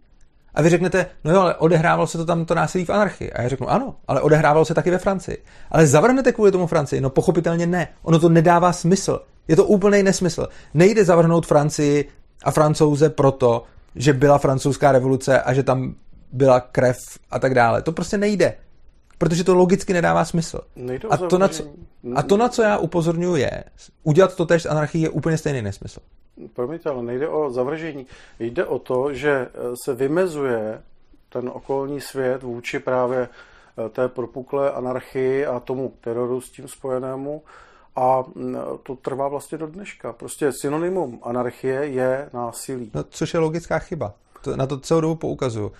A vy řeknete, no jo, ale odehrávalo se to tam to násilí v anarchii. A já řeknu, ano, ale odehrávalo se taky ve Francii. Ale zavrhnete kvůli tomu Francii? No pochopitelně ne. Ono to nedává smysl. Je to úplný nesmysl. Nejde zavrhnout Francii a francouze proto, že byla francouzská revoluce a že tam byla krev a tak dále. To prostě nejde. Protože to logicky nedává smysl. a, to, na co, a to, na co já upozorňuji, je, udělat to tež z anarchii je úplně stejný nesmysl. Promiňte, ale nejde o zavržení. Jde o to, že eh, se vymezuje ten okolní svět vůči právě eh, té propuklé anarchii a tomu teroru s tím spojenému a mm, to trvá vlastně do dneška. Prostě synonymum anarchie je násilí. No, což je logická chyba to, na to celou dobu poukazuju.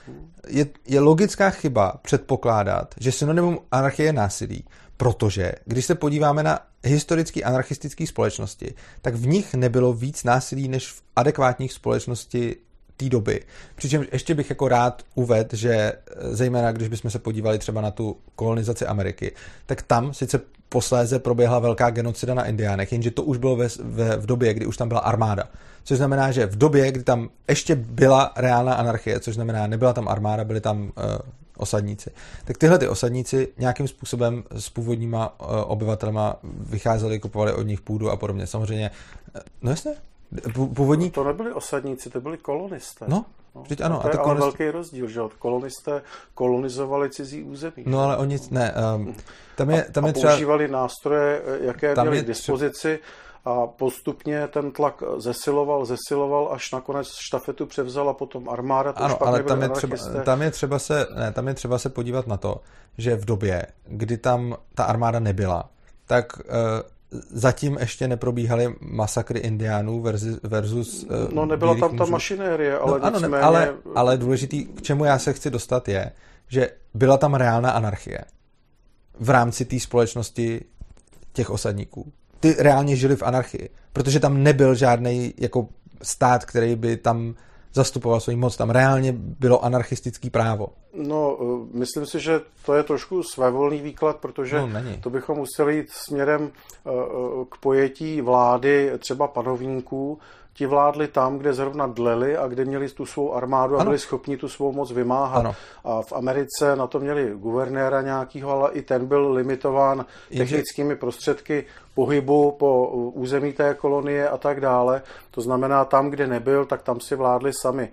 Je, je logická chyba předpokládat, že synonymum anarchie je násilí, protože když se podíváme na historické anarchistické společnosti, tak v nich nebylo víc násilí než v adekvátních společnosti té doby. Přičemž ještě bych jako rád uvedl, že eh, zejména když bychom se podívali třeba na tu kolonizaci Ameriky, tak tam sice posléze proběhla velká genocida na Indiánech, jenže to už bylo ve, ve, v době, kdy už tam byla armáda. Což znamená, že v době, kdy tam ještě byla reálná anarchie, což znamená, nebyla tam armáda, byli tam uh, osadníci, tak tyhle ty osadníci nějakým způsobem s původníma uh, obyvatelema vycházeli, kupovali od nich půdu a podobně. Samozřejmě, no jasně, původní... To nebyli osadníci, to byli kolonisté. No, No, Vždyť ano. To je a to ale kolonist... velký rozdíl, že kolonisté kolonizovali cizí území. No ale oni, ne, um, tam je, tam a, je třeba... používali nástroje, jaké tam měli k dispozici a postupně ten tlak zesiloval, zesiloval, až nakonec štafetu převzala potom armáda. To ano, ale tam je, třeba, tam, je třeba se, ne, tam je třeba se podívat na to, že v době, kdy tam ta armáda nebyla, tak uh, zatím ještě neprobíhaly masakry indiánů versus, versus uh, No nebyla tam ta mašinérie, ale no, ano, nicméně... ale, ale důležitý, k čemu já se chci dostat je, že byla tam reálná anarchie v rámci té společnosti těch osadníků. Ty reálně žili v anarchii, protože tam nebyl žádný jako stát, který by tam zastupoval svou moc. Tam reálně bylo anarchistický právo. No, eh, myslím si, že to je trošku svévolný výklad, protože no, to bychom museli jít směrem eh, eh, k pojetí vlády třeba panovníků, ti vládli tam, kde zrovna dleli a kde měli tu svou armádu a ano. byli schopni tu svou moc vymáhat. Ano. A v Americe na to měli guvernéra nějakýho, ale i ten byl limitován technickými prostředky pohybu po území té kolonie a tak dále. To znamená, tam, kde nebyl, tak tam si vládli sami.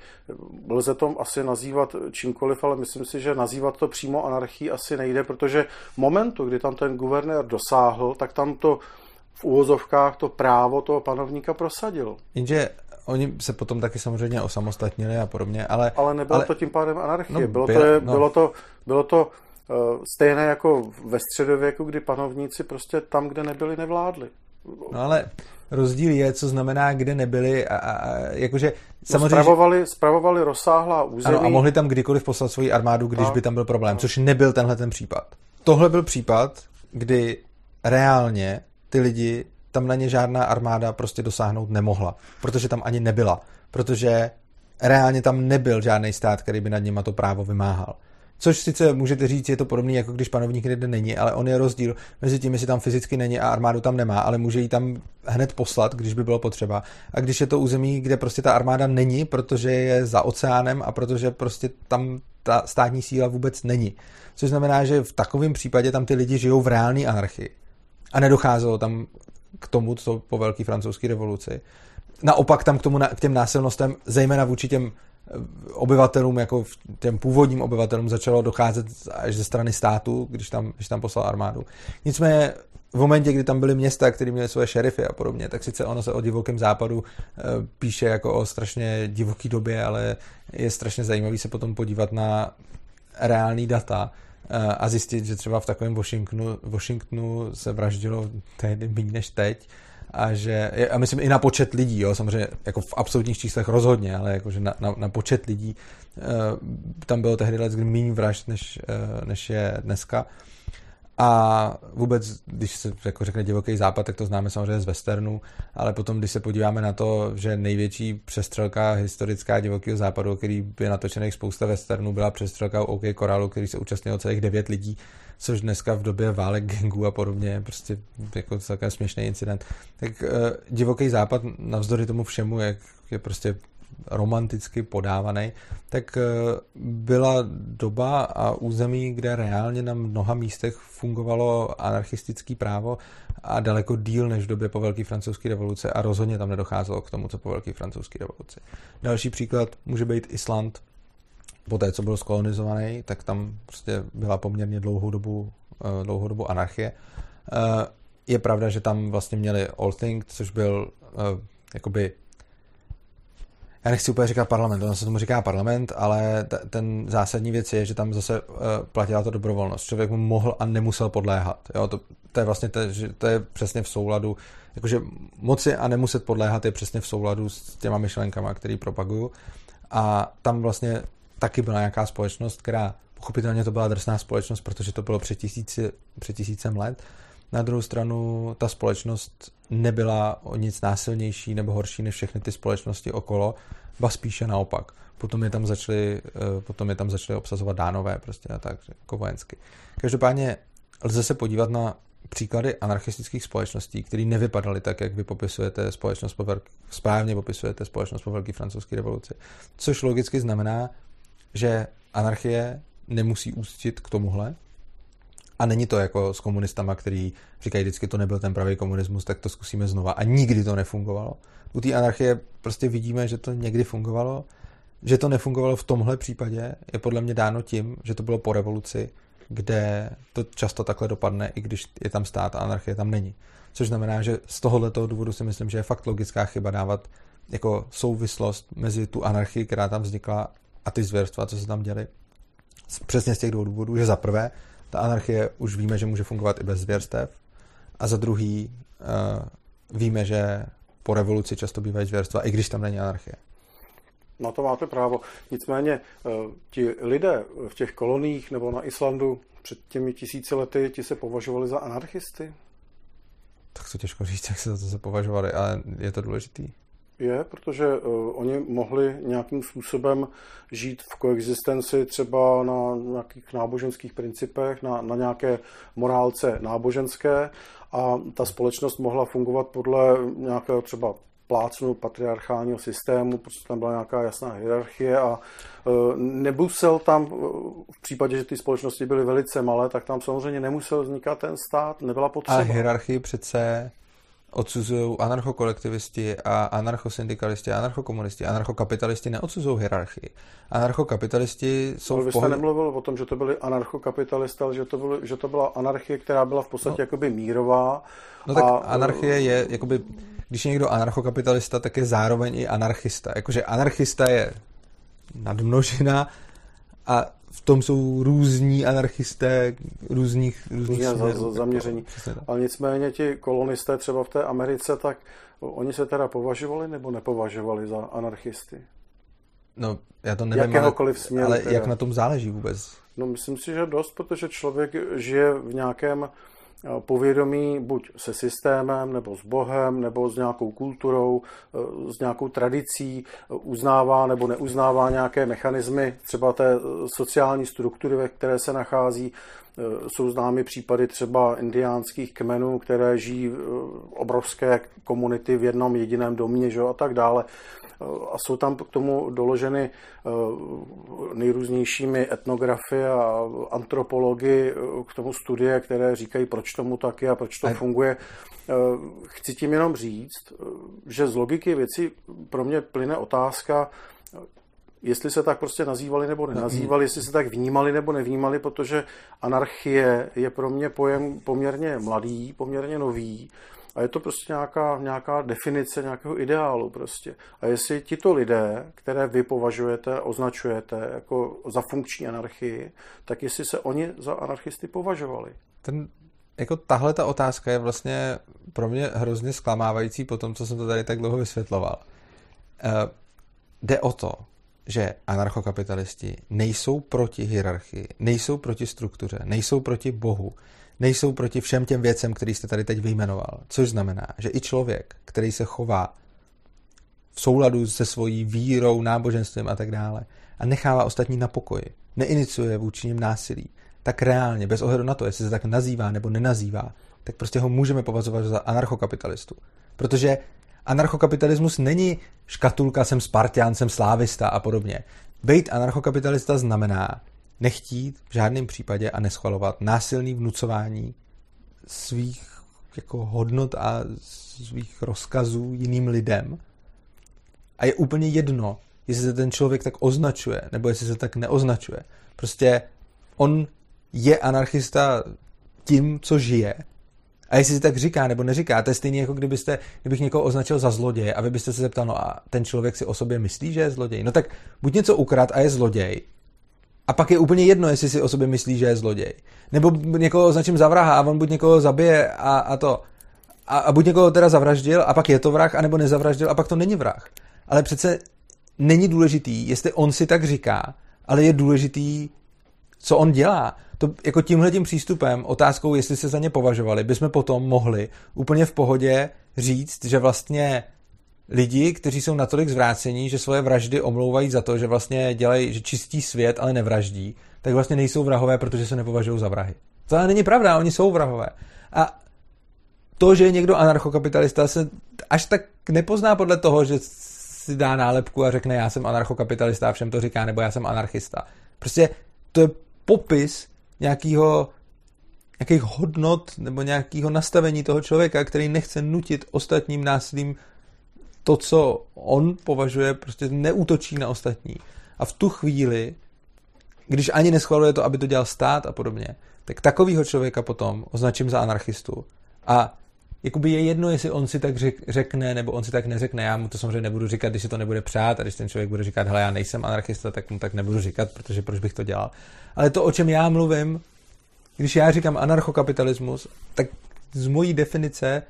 Lze to asi nazývat čímkoliv, ale myslím si, že nazývat to přímo anarchii asi nejde, protože momentu, kdy tam ten guvernér dosáhl, tak tam to v úvozovkách to právo toho panovníka prosadil. Jenže oni se potom taky samozřejmě osamostatnili a podobně, ale... Ale nebylo ale, to tím pádem anarchie. No, bylo, byl, to, no. bylo to, bylo to uh, stejné jako ve středověku, kdy panovníci prostě tam, kde nebyli, nevládli. No ale rozdíl je, co znamená, kde nebyli a, a, a jakože no, samozřejmě... Spravovali, spravovali rozsáhlá území. Ano, a mohli tam kdykoliv poslat svoji armádu, když a, by tam byl problém, a. což nebyl tenhle ten případ. Tohle byl případ, kdy reálně ty lidi, tam na ně žádná armáda prostě dosáhnout nemohla, protože tam ani nebyla, protože reálně tam nebyl žádný stát, který by nad nima to právo vymáhal. Což sice můžete říct, je to podobné, jako když panovník někde není, ale on je rozdíl mezi tím, jestli tam fyzicky není a armádu tam nemá, ale může ji tam hned poslat, když by bylo potřeba. A když je to území, kde prostě ta armáda není, protože je za oceánem a protože prostě tam ta státní síla vůbec není. Což znamená, že v takovém případě tam ty lidi žijou v reálné anarchii a nedocházelo tam k tomu, co po velké francouzské revoluci. Naopak tam k, tomu, k těm násilnostem, zejména vůči těm eh, obyvatelům, jako těm původním obyvatelům, začalo docházet až ze strany státu, když tam, když tam poslal armádu. Nicméně v momentě, kdy tam byly města, které měly své šerify a podobně, tak sice ono se o divokém západu eh, píše jako o strašně divoký době, ale je strašně zajímavý se potom podívat na reální data, a zjistit, že třeba v takovém Washingtonu, Washingtonu se vraždilo tehdy méně než teď a že, a myslím i na počet lidí, jo, samozřejmě jako v absolutních číslech rozhodně, ale jakože na, na, na počet lidí uh, tam bylo tehdy let méně vražd, než, uh, než je dneska. A vůbec, když se jako řekne divoký západ, tak to známe samozřejmě z westernu, ale potom, když se podíváme na to, že největší přestřelka historická divokého západu, který je natočených spousta westernů, byla přestřelka u OK Koralu, který se účastnil celých devět lidí, což dneska v době válek gangů a podobně je prostě jako celkem směšný incident. Tak uh, divoký západ, navzdory tomu všemu, jak je prostě romanticky podávaný, tak eh, byla doba a území, kde reálně na mnoha místech fungovalo anarchistické právo a daleko díl než v době po Velké francouzské revoluce a rozhodně tam nedocházelo k tomu, co po Velké francouzské revoluci. Další příklad může být Island. Po té, co byl skolonizovaný, tak tam prostě byla poměrně dlouhou dobu, eh, dlouhou dobu anarchie. Eh, je pravda, že tam vlastně měli Thing, což byl jakoby já nechci úplně říkat parlament, ono se tomu říká parlament, ale t- ten zásadní věc je, že tam zase uh, platila ta dobrovolnost. Člověk mu mohl a nemusel podléhat. Jo? To, to, je vlastně to, že to je přesně v souladu, jakože moci a nemuset podléhat je přesně v souladu s těma myšlenkama, který propaguju. A tam vlastně taky byla nějaká společnost, která pochopitelně to byla drsná společnost, protože to bylo před, tisíci, před tisícem let. Na druhou stranu ta společnost nebyla o nic násilnější nebo horší než všechny ty společnosti okolo, ba spíše naopak. Potom je tam začali, eh, potom je tam začali obsazovat dánové prostě a tak, jako vojensky. Každopádně lze se podívat na příklady anarchistických společností, které nevypadaly tak, jak vy popisujete společnost po velký, správně popisujete společnost po velké francouzské revoluci. Což logicky znamená, že anarchie nemusí ústit k tomuhle, a není to jako s komunistama, který říkají vždycky, to nebyl ten pravý komunismus, tak to zkusíme znova. A nikdy to nefungovalo. U té anarchie prostě vidíme, že to někdy fungovalo, že to nefungovalo v tomhle případě, je podle mě dáno tím, že to bylo po revoluci, kde to často takhle dopadne, i když je tam stát a anarchie tam není. Což znamená, že z tohoto důvodu si myslím, že je fakt logická chyba dávat jako souvislost mezi tu anarchii, která tam vznikla a ty zvěrstva, co se tam děli. Přesně z těch dvou důvodů, že za prvé, ta anarchie už víme, že může fungovat i bez zvěrstev a za druhý uh, víme, že po revoluci často bývají zvěrstva, i když tam není anarchie. Na to máte právo. Nicméně uh, ti lidé v těch koloních nebo na Islandu před těmi tisíci lety, ti se považovali za anarchisty? Tak to těžko říct, jak se za to se považovali, ale je to důležitý. Je, protože uh, oni mohli nějakým způsobem žít v koexistenci třeba na nějakých náboženských principech, na, na nějaké morálce náboženské a ta společnost mohla fungovat podle nějakého třeba plácnu patriarchálního systému, protože tam byla nějaká jasná hierarchie a e, nemusel tam, v případě, že ty společnosti byly velice malé, tak tam samozřejmě nemusel vznikat ten stát, nebyla potřeba. A hierarchii přece odsuzují anarchokolektivisti a anarchosyndikalisti, anarchokomunisti, anarchokapitalisti neodsuzují hierarchii. Anarchokapitalisti jsou Ale vy jste nemluvil o tom, že to byli anarchokapitalisté, ale že to, byly, že to byla anarchie, která byla v podstatě no, jakoby mírová. No tak a, anarchie je, jakoby, když je někdo anarchokapitalista, tak je zároveň i anarchista. Jakože anarchista je nadmnožina a v tom jsou různí anarchisté různých, různých za, za, zaměření. Ale nicméně ti kolonisté třeba v té Americe, tak oni se teda považovali nebo nepovažovali za anarchisty? No, já to nevím, Jakéhokoliv ale, směru, ale teda. jak na tom záleží vůbec? No, myslím si, že dost, protože člověk žije v nějakém povědomí buď se systémem, nebo s Bohem, nebo s nějakou kulturou, eh, s nějakou tradicí, eh, uznává nebo neuznává nějaké mechanismy třeba té sociální struktury, ve které se nachází. Jsou známy případy třeba indiánských kmenů, které žijí obrovské komunity v jednom jediném domě že, a tak dále a jsou tam k tomu doloženy eh, nejrůznějšími etnografy a antropology eh, k tomu studie, které říkají, proč tomu tak je a proč to a... funguje. Eh, chci tím jenom říct, že z logiky věci pro mě plyne otázka, jestli se tak prostě nazývali nebo nenazývali, jestli se tak vnímali nebo nevnímali, protože anarchie je pro mě pojem poměrně mladý, poměrně nový a je to prostě nějaká, nějaká definice nějakého ideálu prostě. A jestli tito lidé, které vy považujete, označujete jako za funkční anarchii, tak jestli se oni za anarchisty považovali. Ten, jako tahle ta otázka je vlastně pro mě hrozně zklamávající po tom, co jsem to tady tak dlouho vysvětloval. Uh, jde o to, že anarchokapitalisti nejsou proti hierarchii, nejsou proti struktuře, nejsou proti Bohu, nejsou proti všem těm věcem, který jste tady teď vyjmenoval. Což znamená, že i člověk, který se chová v souladu se svojí vírou, náboženstvím a tak dále a nechává ostatní na pokoji, neiniciuje vůči ním násilí, tak reálně, bez ohledu na to, jestli se tak nazývá nebo nenazývá, tak prostě ho můžeme považovat za anarchokapitalistu. Protože anarchokapitalismus není škatulka, jsem Spartián, jsem slávista a podobně. Být anarchokapitalista znamená, nechtít v žádném případě a neschvalovat násilný vnucování svých jako hodnot a svých rozkazů jiným lidem. A je úplně jedno, jestli se ten člověk tak označuje, nebo jestli se tak neoznačuje. Prostě on je anarchista tím, co žije. A jestli si tak říká nebo neříká, to je stejně jako kdybyste, kdybych někoho označil za zloděje a vy byste se zeptal, no a ten člověk si o sobě myslí, že je zloděj. No tak buď něco ukrad a je zloděj, a pak je úplně jedno, jestli si o sobě myslí, že je zloděj. Nebo někoho označím za vraha a on buď někoho zabije a, a to. A, a buď někoho teda zavraždil a pak je to vrah, anebo nezavraždil a pak to není vrah. Ale přece není důležitý, jestli on si tak říká, ale je důležitý, co on dělá. To jako tímhle tím přístupem, otázkou, jestli se za ně považovali, bychom potom mohli úplně v pohodě říct, že vlastně lidi, kteří jsou natolik zvrácení, že svoje vraždy omlouvají za to, že vlastně dělají, že čistí svět, ale nevraždí, tak vlastně nejsou vrahové, protože se nepovažují za vrahy. To ale není pravda, oni jsou vrahové. A to, že je někdo anarchokapitalista, se až tak nepozná podle toho, že si dá nálepku a řekne, já jsem anarchokapitalista a všem to říká, nebo já jsem anarchista. Prostě to je popis nějakého nějakých hodnot nebo nějakého nastavení toho člověka, který nechce nutit ostatním násilím to, co on považuje, prostě neútočí na ostatní. A v tu chvíli, když ani neschvaluje to, aby to dělal stát a podobně, tak takovýho člověka potom označím za anarchistu. A jakoby je jedno, jestli on si tak řekne, nebo on si tak neřekne. Já mu to samozřejmě nebudu říkat, když si to nebude přát a když ten člověk bude říkat, hele, já nejsem anarchista, tak mu tak nebudu říkat, protože proč bych to dělal. Ale to, o čem já mluvím, když já říkám anarchokapitalismus, tak z mojí definice,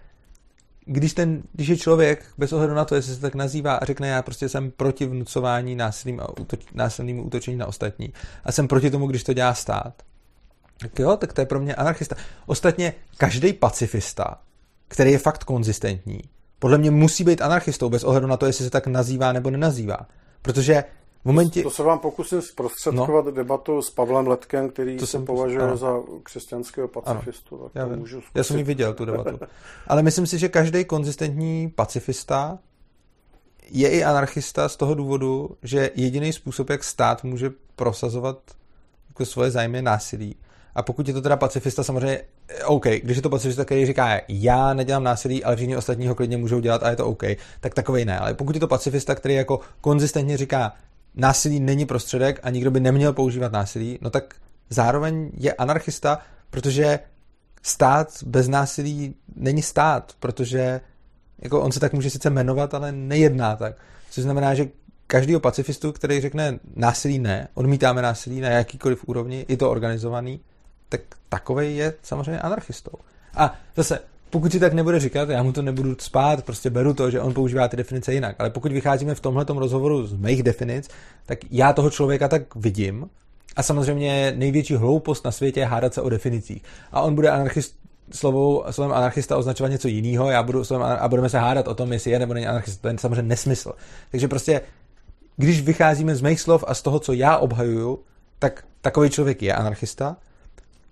když, ten, když je člověk, bez ohledu na to, jestli se tak nazývá a řekne, já prostě jsem proti vnucování násilným a útoč, násilným útočení na ostatní a jsem proti tomu, když to dělá stát, tak jo, tak to je pro mě anarchista. Ostatně každý pacifista, který je fakt konzistentní, podle mě musí být anarchistou, bez ohledu na to, jestli se tak nazývá nebo nenazývá. Protože momentě... To se vám pokusím zprostředkovat no. debatu s Pavlem Letkem, který to se považuje ano. za křesťanského pacifistu. Tak já, můžu já jsem ji viděl, tu debatu. [laughs] Ale myslím si, že každý konzistentní pacifista je i anarchista z toho důvodu, že jediný způsob, jak stát může prosazovat jako svoje zájmy násilí, a pokud je to teda pacifista, samozřejmě OK, když je to pacifista, který říká, já nedělám násilí, ale všichni ostatní ho klidně můžou dělat a je to OK, tak takový ne. Ale pokud je to pacifista, který jako konzistentně říká, násilí není prostředek a nikdo by neměl používat násilí, no tak zároveň je anarchista, protože stát bez násilí není stát, protože jako on se tak může sice jmenovat, ale nejedná tak. Což znamená, že každýho pacifistu, který řekne násilí ne, odmítáme násilí na jakýkoliv úrovni, i to organizovaný, tak takovej je samozřejmě anarchistou. A zase, pokud si tak nebude říkat, já mu to nebudu spát, prostě beru to, že on používá ty definice jinak. Ale pokud vycházíme v tomhle rozhovoru z mých definic, tak já toho člověka tak vidím. A samozřejmě největší hloupost na světě je hádat se o definicích. A on bude anarchist, slovou, slovem anarchista označovat něco jiného, já budu slovem, a budeme se hádat o tom, jestli je nebo není anarchista. To je samozřejmě nesmysl. Takže prostě, když vycházíme z mých slov a z toho, co já obhajuju, tak takový člověk je anarchista.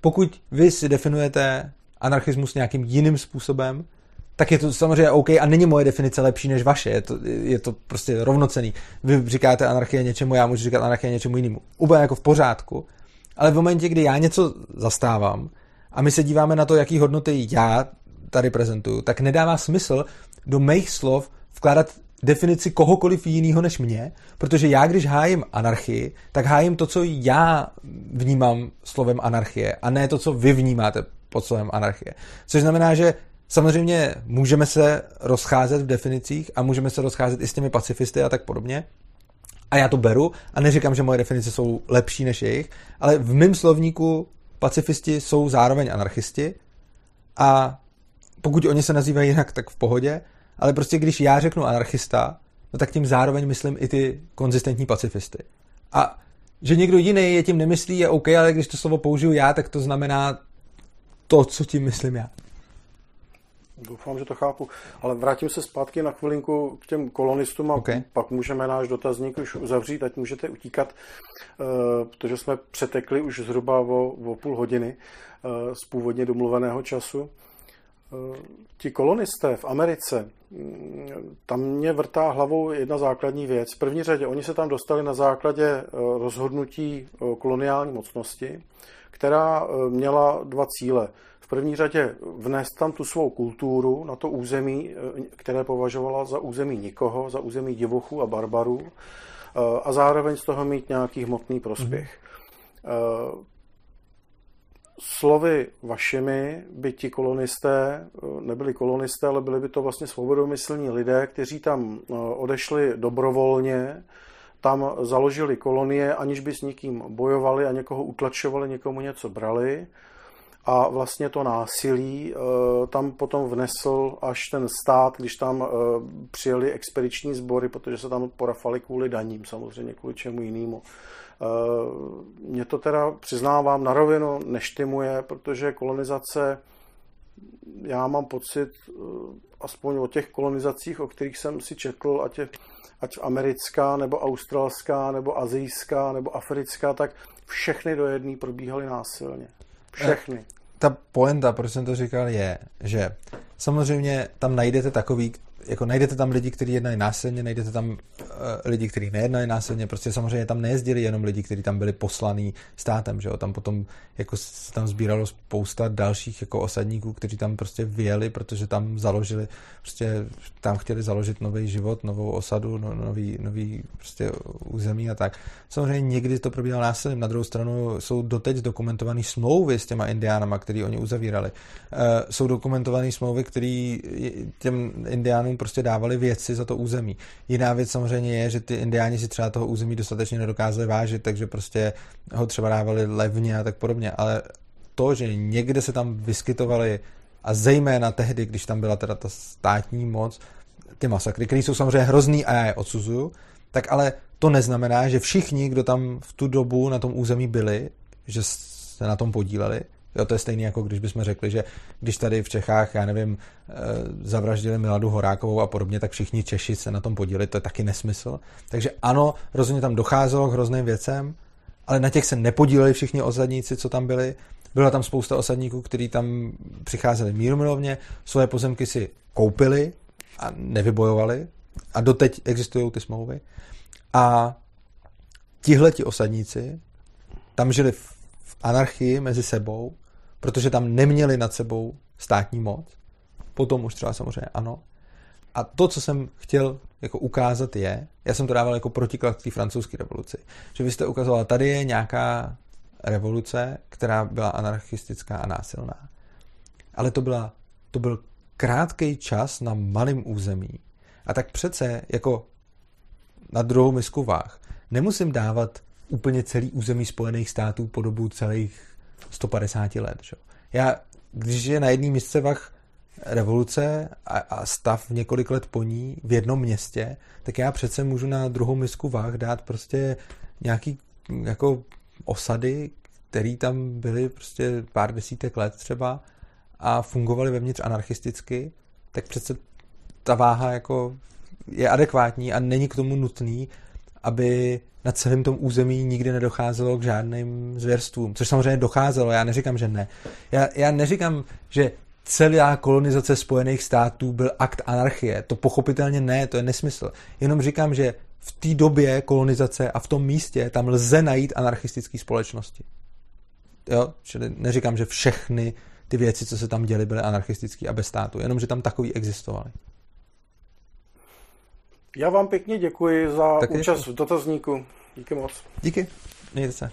Pokud vy si definujete anarchismus nějakým jiným způsobem, tak je to samozřejmě OK a není moje definice lepší než vaše. Je to, je to prostě rovnocený. Vy říkáte anarchie něčemu, já můžu říkat anarchie něčemu jinému. Úplně jako v pořádku. Ale v momentě, kdy já něco zastávám a my se díváme na to, jaký hodnoty já tady prezentuju, tak nedává smysl do mých slov vkládat definici kohokoliv jiného než mě, protože já, když hájím anarchii, tak hájím to, co já vnímám slovem anarchie a ne to, co vy vnímáte pod slovem anarchie. Což znamená, že samozřejmě můžeme se rozcházet v definicích a můžeme se rozcházet i s těmi pacifisty a tak podobně. A já to beru a neříkám, že moje definice jsou lepší než jejich, ale v mém slovníku pacifisti jsou zároveň anarchisti a pokud oni se nazývají jinak, tak v pohodě, ale prostě když já řeknu anarchista, no tak tím zároveň myslím i ty konzistentní pacifisty. A že někdo jiný je tím nemyslí, je OK, ale když to slovo použiju já, tak to znamená to, co tím myslím já. Doufám, že to chápu. Ale vrátím se zpátky na chvilinku k těm kolonistům a okay. pak můžeme náš dotazník už uzavřít, ať můžete utíkat, eh, protože jsme přetekli už zhruba o, o půl hodiny eh, z původně domluveného času. Eh, ti kolonisté v Americe, mm, tam mě vrtá hlavou jedna základní věc. V první řadě oni se tam dostali na základě rozhodnutí koloniální mocnosti, která eh, měla dva cíle. V první řadě vnést tam tu svou kulturu na to území, eh, které považovala za území nikoho, za území divochů a barbarů eh, a zároveň z toho mít nějaký hmotný prospěch. Mm-hmm. Slovy vašimi by ti kolonisté nebyli kolonisté, ale byli by to vlastně svobodomyslní lidé, kteří tam odešli dobrovolně, tam založili kolonie, aniž by s nikým bojovali a někoho utlačovali, někomu něco brali. A vlastně to násilí eh, tam potom vnesl až ten stát, když tam eh, přijeli expediční sbory, protože se tam porafali kvůli daním, samozřejmě kvůli čemu jinému. Eh, mě to teda, přiznávám, na rovinu neštimuje, protože kolonizace, já mám pocit, aspoň o těch kolonizacích, o kterých jsem si četl, a těch ať americká, nebo australská, nebo azijská, nebo africká, tak všechny do jedné probíhaly násilně. Všechny. Eh, ta poenta, proč jsem to říkal, je, že samozřejmě tam najdete takový, jako najdete tam lidi, kteří jednají násilně, najdete tam uh, lidi, kteří nejednají násilně, prostě samozřejmě tam nejezdili jenom lidi, kteří tam byli poslaní státem, že jo, tam potom jako se tam sbíralo spousta dalších jako osadníků, kteří tam prostě vyjeli, protože tam založili, prostě tam chtěli založit nový život, novou osadu, no, nový, nový prostě území a tak. Samozřejmě někdy to probíhalo násilím, na druhou stranu jsou doteď dokumentované smlouvy s těma indiánama, které oni uzavírali. Uh, jsou dokumentované smlouvy, které těm indiánům prostě dávali věci za to území. Jiná věc samozřejmě je, že ty indiáni si třeba toho území dostatečně nedokázali vážit, takže prostě ho třeba dávali levně a tak podobně, ale to, že někde se tam vyskytovali a zejména tehdy, když tam byla teda ta státní moc, ty masakry, které jsou samozřejmě hrozný a já je odsuzuju, tak ale to neznamená, že všichni, kdo tam v tu dobu na tom území byli, že se na tom podíleli, Jo, to je stejné, jako když bychom řekli, že když tady v Čechách, já nevím, eh, zavraždili Miladu Horákovou a podobně, tak všichni Češi se na tom podíleli, to je taky nesmysl. Takže ano, rozhodně tam docházelo k hrozným věcem, ale na těch se nepodíleli všichni osadníci, co tam byli. Byla tam spousta osadníků, kteří tam přicházeli mírumilovně, svoje pozemky si koupili a nevybojovali a doteď existují ty smlouvy. A tihleti osadníci tam žili v anarchii mezi sebou, protože tam neměli nad sebou státní moc. Potom už třeba samozřejmě ano. A to, co jsem chtěl jako ukázat je, já jsem to dával jako protiklad k té francouzské revoluci, že vy jste ukazoval, tady je nějaká revoluce, která byla anarchistická a násilná. Ale to, byla, to byl krátký čas na malém území. A tak přece jako na druhou misku váh nemusím dávat úplně celý území Spojených států po dobu celých 150 let. Že? Já, když je na jedné místce vach revoluce a, a stav několik let po ní v jednom městě, tak já přece můžu na druhou misku váh dát prostě nějaký jako osady, které tam byly prostě pár desítek let třeba a fungovaly vevnitř anarchisticky, tak přece ta váha jako je adekvátní a není k tomu nutný, aby na celém tom území nikdy nedocházelo k žádným zvěrstvům. Což samozřejmě docházelo, já neříkám, že ne. Já, já neříkám, že celá kolonizace Spojených států byl akt anarchie. To pochopitelně ne, to je nesmysl. Jenom říkám, že v té době kolonizace a v tom místě tam lze najít anarchistické společnosti. Jo? Čili neříkám, že všechny ty věci, co se tam děly, byly anarchistické a bez státu, jenom že tam takový existovaly. Já vám pěkně děkuji za Taky účast děkuji. v dotazníku. Díky moc. Díky. Mějte se.